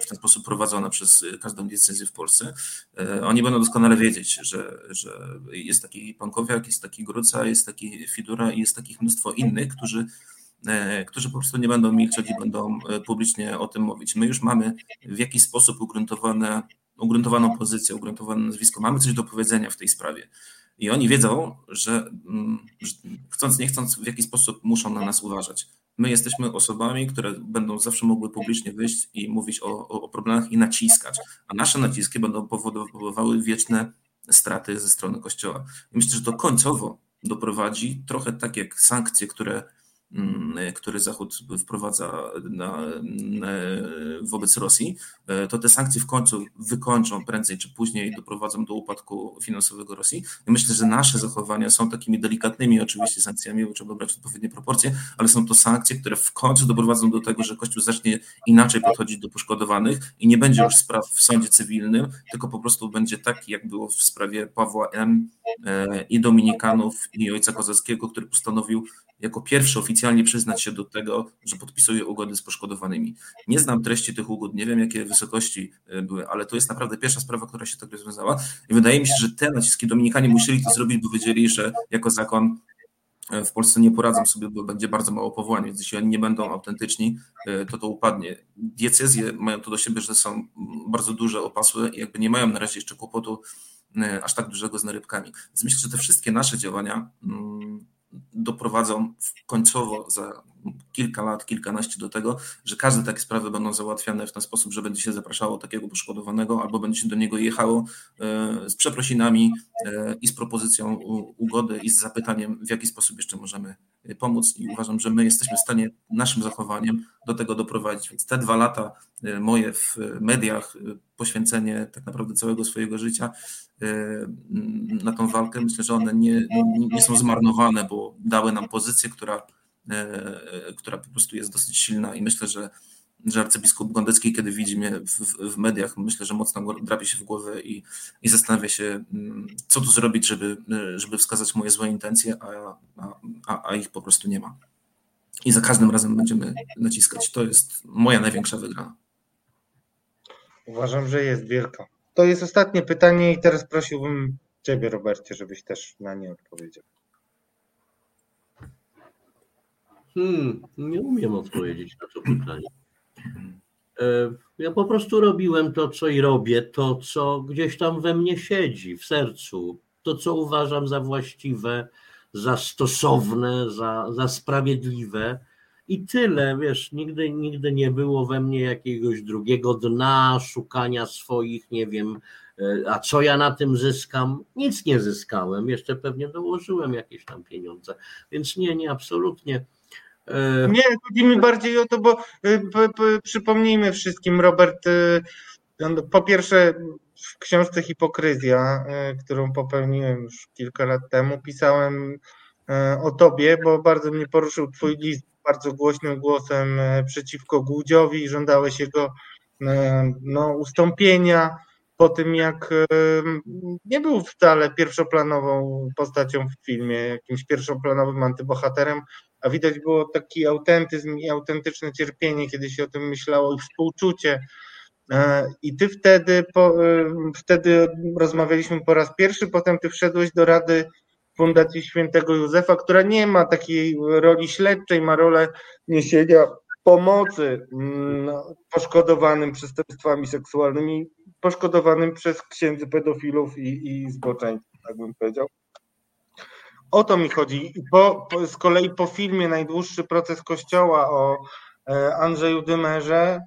w ten sposób prowadzona przez każdą decyzję w Polsce, e, oni będą doskonale wiedzieć, że, że jest taki Pankowiak, jest taki Gruca, jest taki Fidura i jest takich mnóstwo innych, którzy e, którzy po prostu nie będą milczeć i będą publicznie o tym mówić. My już mamy w jakiś sposób ugruntowane, ugruntowaną pozycję, ugruntowane nazwisko, mamy coś do powiedzenia w tej sprawie. I oni wiedzą, że, mm, że chcąc, nie chcąc, w jakiś sposób muszą na nas uważać my jesteśmy osobami, które będą zawsze mogły publicznie wyjść i mówić o, o, problemach i naciskać, a nasze naciski będą powodowały wieczne straty ze strony Kościoła. I myślę, że to końcowo doprowadzi trochę tak jak sankcje, które który Zachód wprowadza na, na, wobec Rosji, e, to te sankcje w końcu wykończą prędzej czy później doprowadzą do upadku finansowego Rosji. I myślę, że nasze zachowania są takimi delikatnymi oczywiście sankcjami, bo trzeba brać odpowiednie proporcje, ale są to sankcje, które w końcu doprowadzą do tego, że Kościół zacznie inaczej podchodzić do poszkodowanych i nie będzie już spraw w sądzie cywilnym, tylko po prostu będzie tak, jak było w sprawie Pawła M. E, i Dominikanów i Ojca Kozackiego, który postanowił jako pierwszy oficjalnie przyznać się do tego, że podpisuje ugody z poszkodowanymi. Nie znam treści tych ugód, nie wiem jakie wysokości e, były, ale to jest naprawdę pierwsza sprawa, która się tak rozwiązała i wydaje mi się, że te naciski Dominikanie musieli to zrobić, bo wiedzieli, że jako zakon e, w Polsce nie poradzą sobie, bo będzie bardzo mało powołań, więc jeśli oni nie będą autentyczni, e, to to upadnie. Diecezje mają to do siebie, że są bardzo duże, opasłe i jakby nie mają na razie jeszcze kłopotu aż tak dużego z narybkami. Więc myślę, że te wszystkie nasze działania mm, doprowadzą końcowo za kilka lat, kilkanaście do tego, że każde takie sprawy będą załatwiane w ten sposób, że będzie się zapraszało takiego poszkodowanego albo będzie się do niego jechało e, z przeprosinami e, i z propozycją ugody i z zapytaniem, w jaki sposób jeszcze możemy pomóc i uważam, że my jesteśmy w stanie naszym zachowaniem do tego doprowadzić. Więc te dwa lata e, moje w mediach, poświęcenie tak naprawdę całego swojego życia na tą walkę, myślę, że one nie, nie są zmarnowane, bo dały nam pozycję, która E, która po prostu jest dosyć silna i myślę, że, że arcybiskup Gondecki, kiedy widzi mnie w, w, mediach, myślę, że mocno drapie się w głowę i, i zastanawia się, mm, co tu zrobić, żeby, żeby wskazać moje złe intencje, a, a, a ich po prostu nie ma. I za każdym razem będziemy naciskać. To jest moja największa wygrana. Uważam, że jest wielka. To jest ostatnie pytanie i teraz prosiłbym Ciebie, Robercie, żebyś też na nie odpowiedział. Hmm, nie umiem odpowiedzieć na to pytanie. E, ja po prostu robiłem to, co i robię, to, co gdzieś tam we mnie siedzi, w sercu, to, co uważam za właściwe, za stosowne, za, za sprawiedliwe. I tyle, wiesz, nigdy, nigdy nie było we mnie jakiegoś drugiego dna, szukania swoich, nie wiem, e, a co ja na tym zyskam? Nic nie zyskałem, jeszcze pewnie dołożyłem jakieś tam pieniądze, więc nie, nie, absolutnie. E, Nie, chodzi mi bardziej o to, bo y, przypomnijmy wszystkim, Robert, y, po pierwsze w książce Hipokryzja, y, którą popełniłem już kilka lat temu, pisałem o tobie, bo bardzo mnie poruszył twój list bardzo głośnym głosem przeciwko Głudziowi, żądałeś jego no, ustąpienia po tym jak nie był wcale pierwszoplanową postacią w filmie, jakimś pierwszoplanowym antybohaterem, a widać było taki autentyzm i autentyczne cierpienie, kiedy się o tym myślało i współczucie. E, I ty wtedy, po, e, wtedy rozmawialiśmy po raz pierwszy, potem ty wszedłeś do Rady Fundacji Świętego Józefa, która nie ma takiej roli śledczej, ma rolę niesienia pomocy mm, poszkodowanym przestępstwami seksualnymi, poszkodowanym przez księdzy pedofilów i, i zboczeńców, tak bym powiedział. O to mi chodzi. Po, po, z kolei po filmie Najdłuższy proces Kościoła o e, Andrzeju Dymerze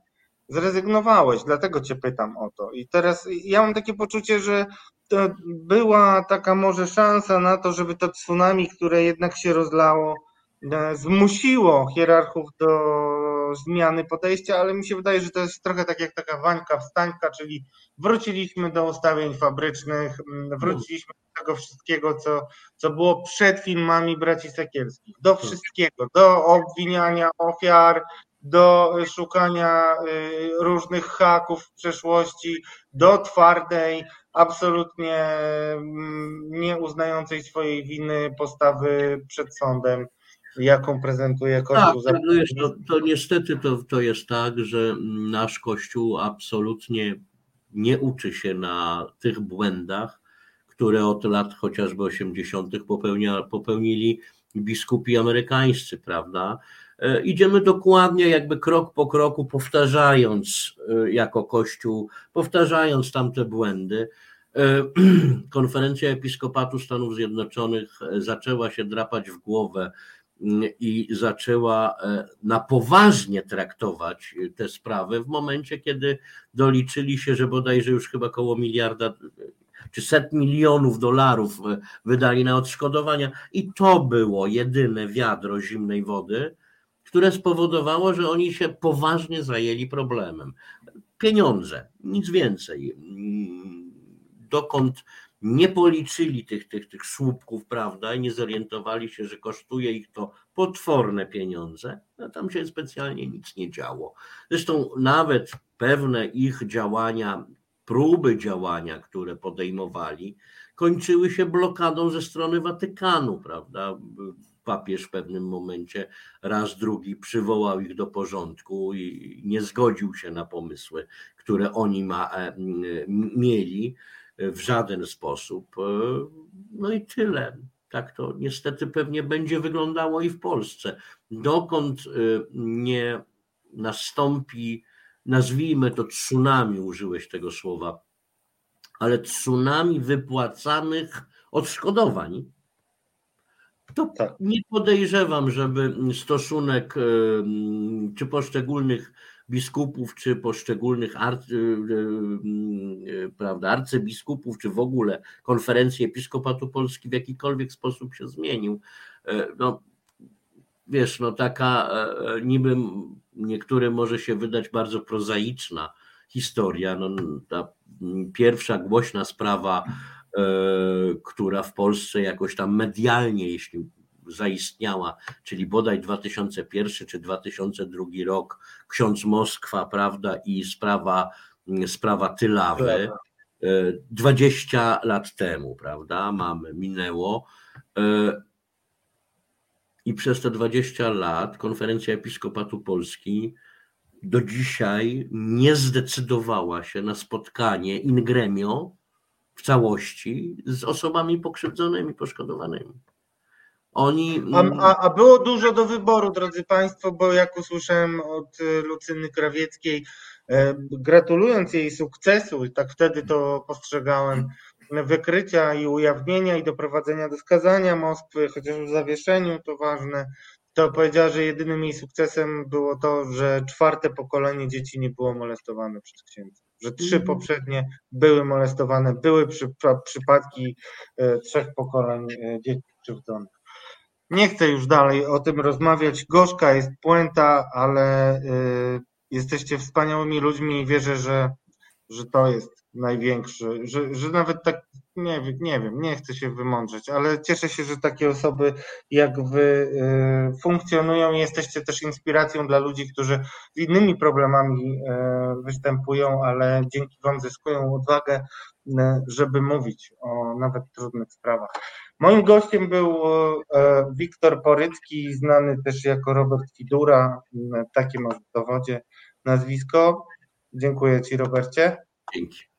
zrezygnowałeś, dlatego cię pytam o to. I teraz ja mam takie poczucie, że to była taka może szansa na to, żeby to tsunami, które jednak się rozlało, e, zmusiło hierarchów do zmiany podejścia, ale mi się wydaje, że to jest trochę tak jak taka wańka wstańka, czyli wróciliśmy do ustawień fabrycznych, wróciliśmy do tego wszystkiego, co, co było przed filmami braci Sekielskich, do wszystkiego, do obwiniania ofiar, do szukania y, różnych haków w przeszłości, do twardej, absolutnie mm, nie uznającej swojej winy postawy przed sądem jaką prezentuje Kościół. Tak, no wiesz, to, to niestety to, to jest tak, że nasz Kościół absolutnie nie uczy się na tych błędach, które od lat chociażby 80. Popełnia, popełnili biskupi amerykańscy, prawda? E, idziemy dokładnie, jakby krok po kroku, powtarzając e, jako Kościół, powtarzając tamte błędy. E, konferencja Episkopatu Stanów Zjednoczonych zaczęła się drapać w głowę i zaczęła na poważnie traktować te sprawy w momencie, kiedy doliczyli się, że bodajże już chyba koło miliarda czy set milionów dolarów wydali na odszkodowania i to było jedyne wiadro zimnej wody, które spowodowało, że oni się poważnie zajęli problemem. Pieniądze, nic więcej. Dokąd nie policzyli tych, tych, tych słupków, prawda, i nie zorientowali się, że kosztuje ich to potworne pieniądze, no tam się specjalnie nic nie działo. Zresztą nawet pewne ich działania, próby działania, które podejmowali, kończyły się blokadą ze strony Watykanu, prawda? Papież w pewnym momencie raz drugi przywołał ich do porządku i nie zgodził się na pomysły, które oni ma, e, mieli w żaden sposób. E, no i tyle. Tak to niestety pewnie będzie wyglądało i w Polsce. Dokąd e, nie nastąpi, nazwijmy to tsunami, użyłeś tego słowa, ale tsunami wypłacanych odszkodowań, to tak. nie podejrzewam, żeby stosunek e, czy poszczególnych biskupów, czy poszczególnych arcy, y, y, y, prawda, arcybiskupów, czy w ogóle konferencji Episkopatu Polski w jakikolwiek sposób się zmienił. No, wiesz, no taka e, e, niby niektórym może się wydać bardzo prozaiczna historia. No, ta pierwsza głośna sprawa, która w Polsce jakoś tam medialnie, jeśli zaistniała, czyli bodaj 2001 czy 2002 rok, ksiądz Moskwa, prawda, i sprawa, sprawa Tylawy. 20 e, lat temu, prawda, mamy, minęło. E, I przez te 20 lat konferencja Episkopatu Polski do dzisiaj nie zdecydowała się na spotkanie in gremio w całości z osobami pokrzywdzonymi, poszkodowanymi. Oni... A, a, a, było dużo do wyboru, drodzy Państwo, bo jak usłyszałem od e, Lucyny Krawieckiej, e, gratulując jej sukcesu, i tak wtedy to postrzegałem, wykrycia i ujawnienia i doprowadzenia do skazania Moskwy, chociaż w zawieszeniu to ważne, to powiedziała, że jedynym jej sukcesem było to, że czwarte pokolenie dzieci nie było molestowane przez księdza. Że trzy mhm. poprzednie były molestowane, były przy, przypadki e, trzech pokoleń dzieci krzywdzonych. Nie chcę już dalej o tym rozmawiać. Gorzka jest puenta, ale y, jesteście wspaniałymi ludźmi i wierzę, że, że to jest największy, że, że nawet tak, nie, nie wiem, nie chcę się wymądrzeć, ale cieszę się, że takie osoby jak wy y, funkcjonują i jesteście też inspiracją dla ludzi, którzy z innymi problemami y, występują, ale dzięki wam zyskują odwagę, y, żeby mówić o nawet trudnych sprawach. Moim gościem był Wiktor Porycki, znany też jako Robert Fidura, takie masz w dowodzie nazwisko. Dziękuję Ci, Robercie. Dzięki.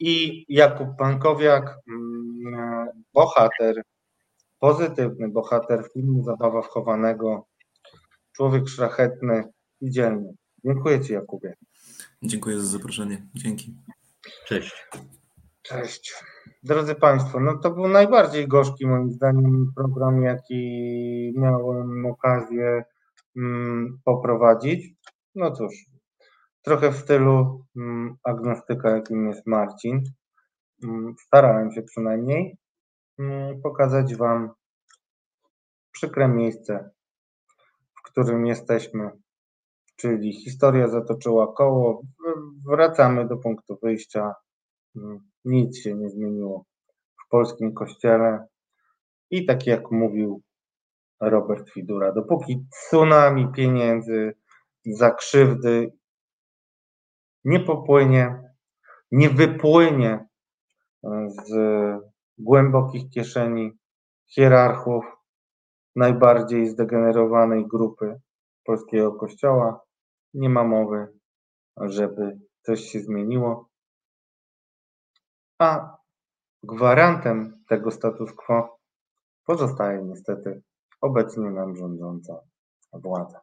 I Jakub Pankowiak, mm, bohater, pozytywny bohater filmu Zabawa wchowanego, człowiek szlachetny i dzielny. Dziękuję Ci, Jakubie. Dziękuję za zaproszenie. Dzięki. Cześć. Cześć. Drodzy Państwo, no to był najbardziej gorzki moim zdaniem program, jaki miałem okazję mm, poprowadzić. No cóż, trochę w stylu mm, agnostyka, jakim jest Marcin. Mm, starałem się przynajmniej mm, pokazać Wam przykre miejsce, w którym jesteśmy, czyli historia zatoczyła koło, wracamy do punktu wyjścia, nic się nie zmieniło w polskim kościele. I tak jak mówił Robert Fidura, dopóki tsunami pieniędzy za krzywdy nie popłynie, nie wypłynie e, z głębokich kieszeni hierarchów najbardziej zdegenerowanej grupy polskiego kościoła. Nie ma mowy, żeby coś się zmieniło. A gwarantem tego status quo pozostaje niestety obecnie nam rządząca władza.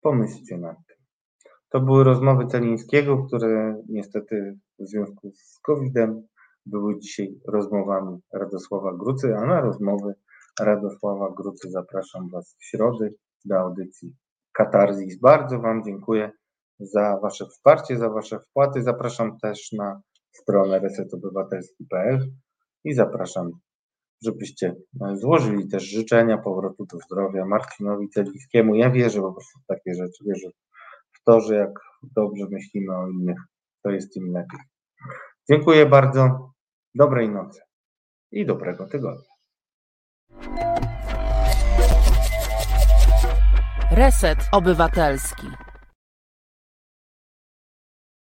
Pomyślcie nad tym. To były rozmowy Celińskiego, które niestety w związku z COVID-em były dzisiaj rozmowami Radosława Grucy, a na rozmowy Radosława Grucy zapraszam Was w środę do audycji Katarzis. Bardzo Wam dziękuję za Wasze wsparcie, za Wasze wpłaty. Zapraszam też na stronę resetobywatelski.pl i zapraszam, żebyście złożyli też życzenia powrotu do zdrowia Marcinowi Celińskiemu. Ja wierzę po prostu w takie rzeczy, wierzę to, że jak dobrze myślimy o innych, to jest im lepiej. Dziękuję bardzo. Dobrej nocy i dobrego tygodnia. Reset Obywatelski.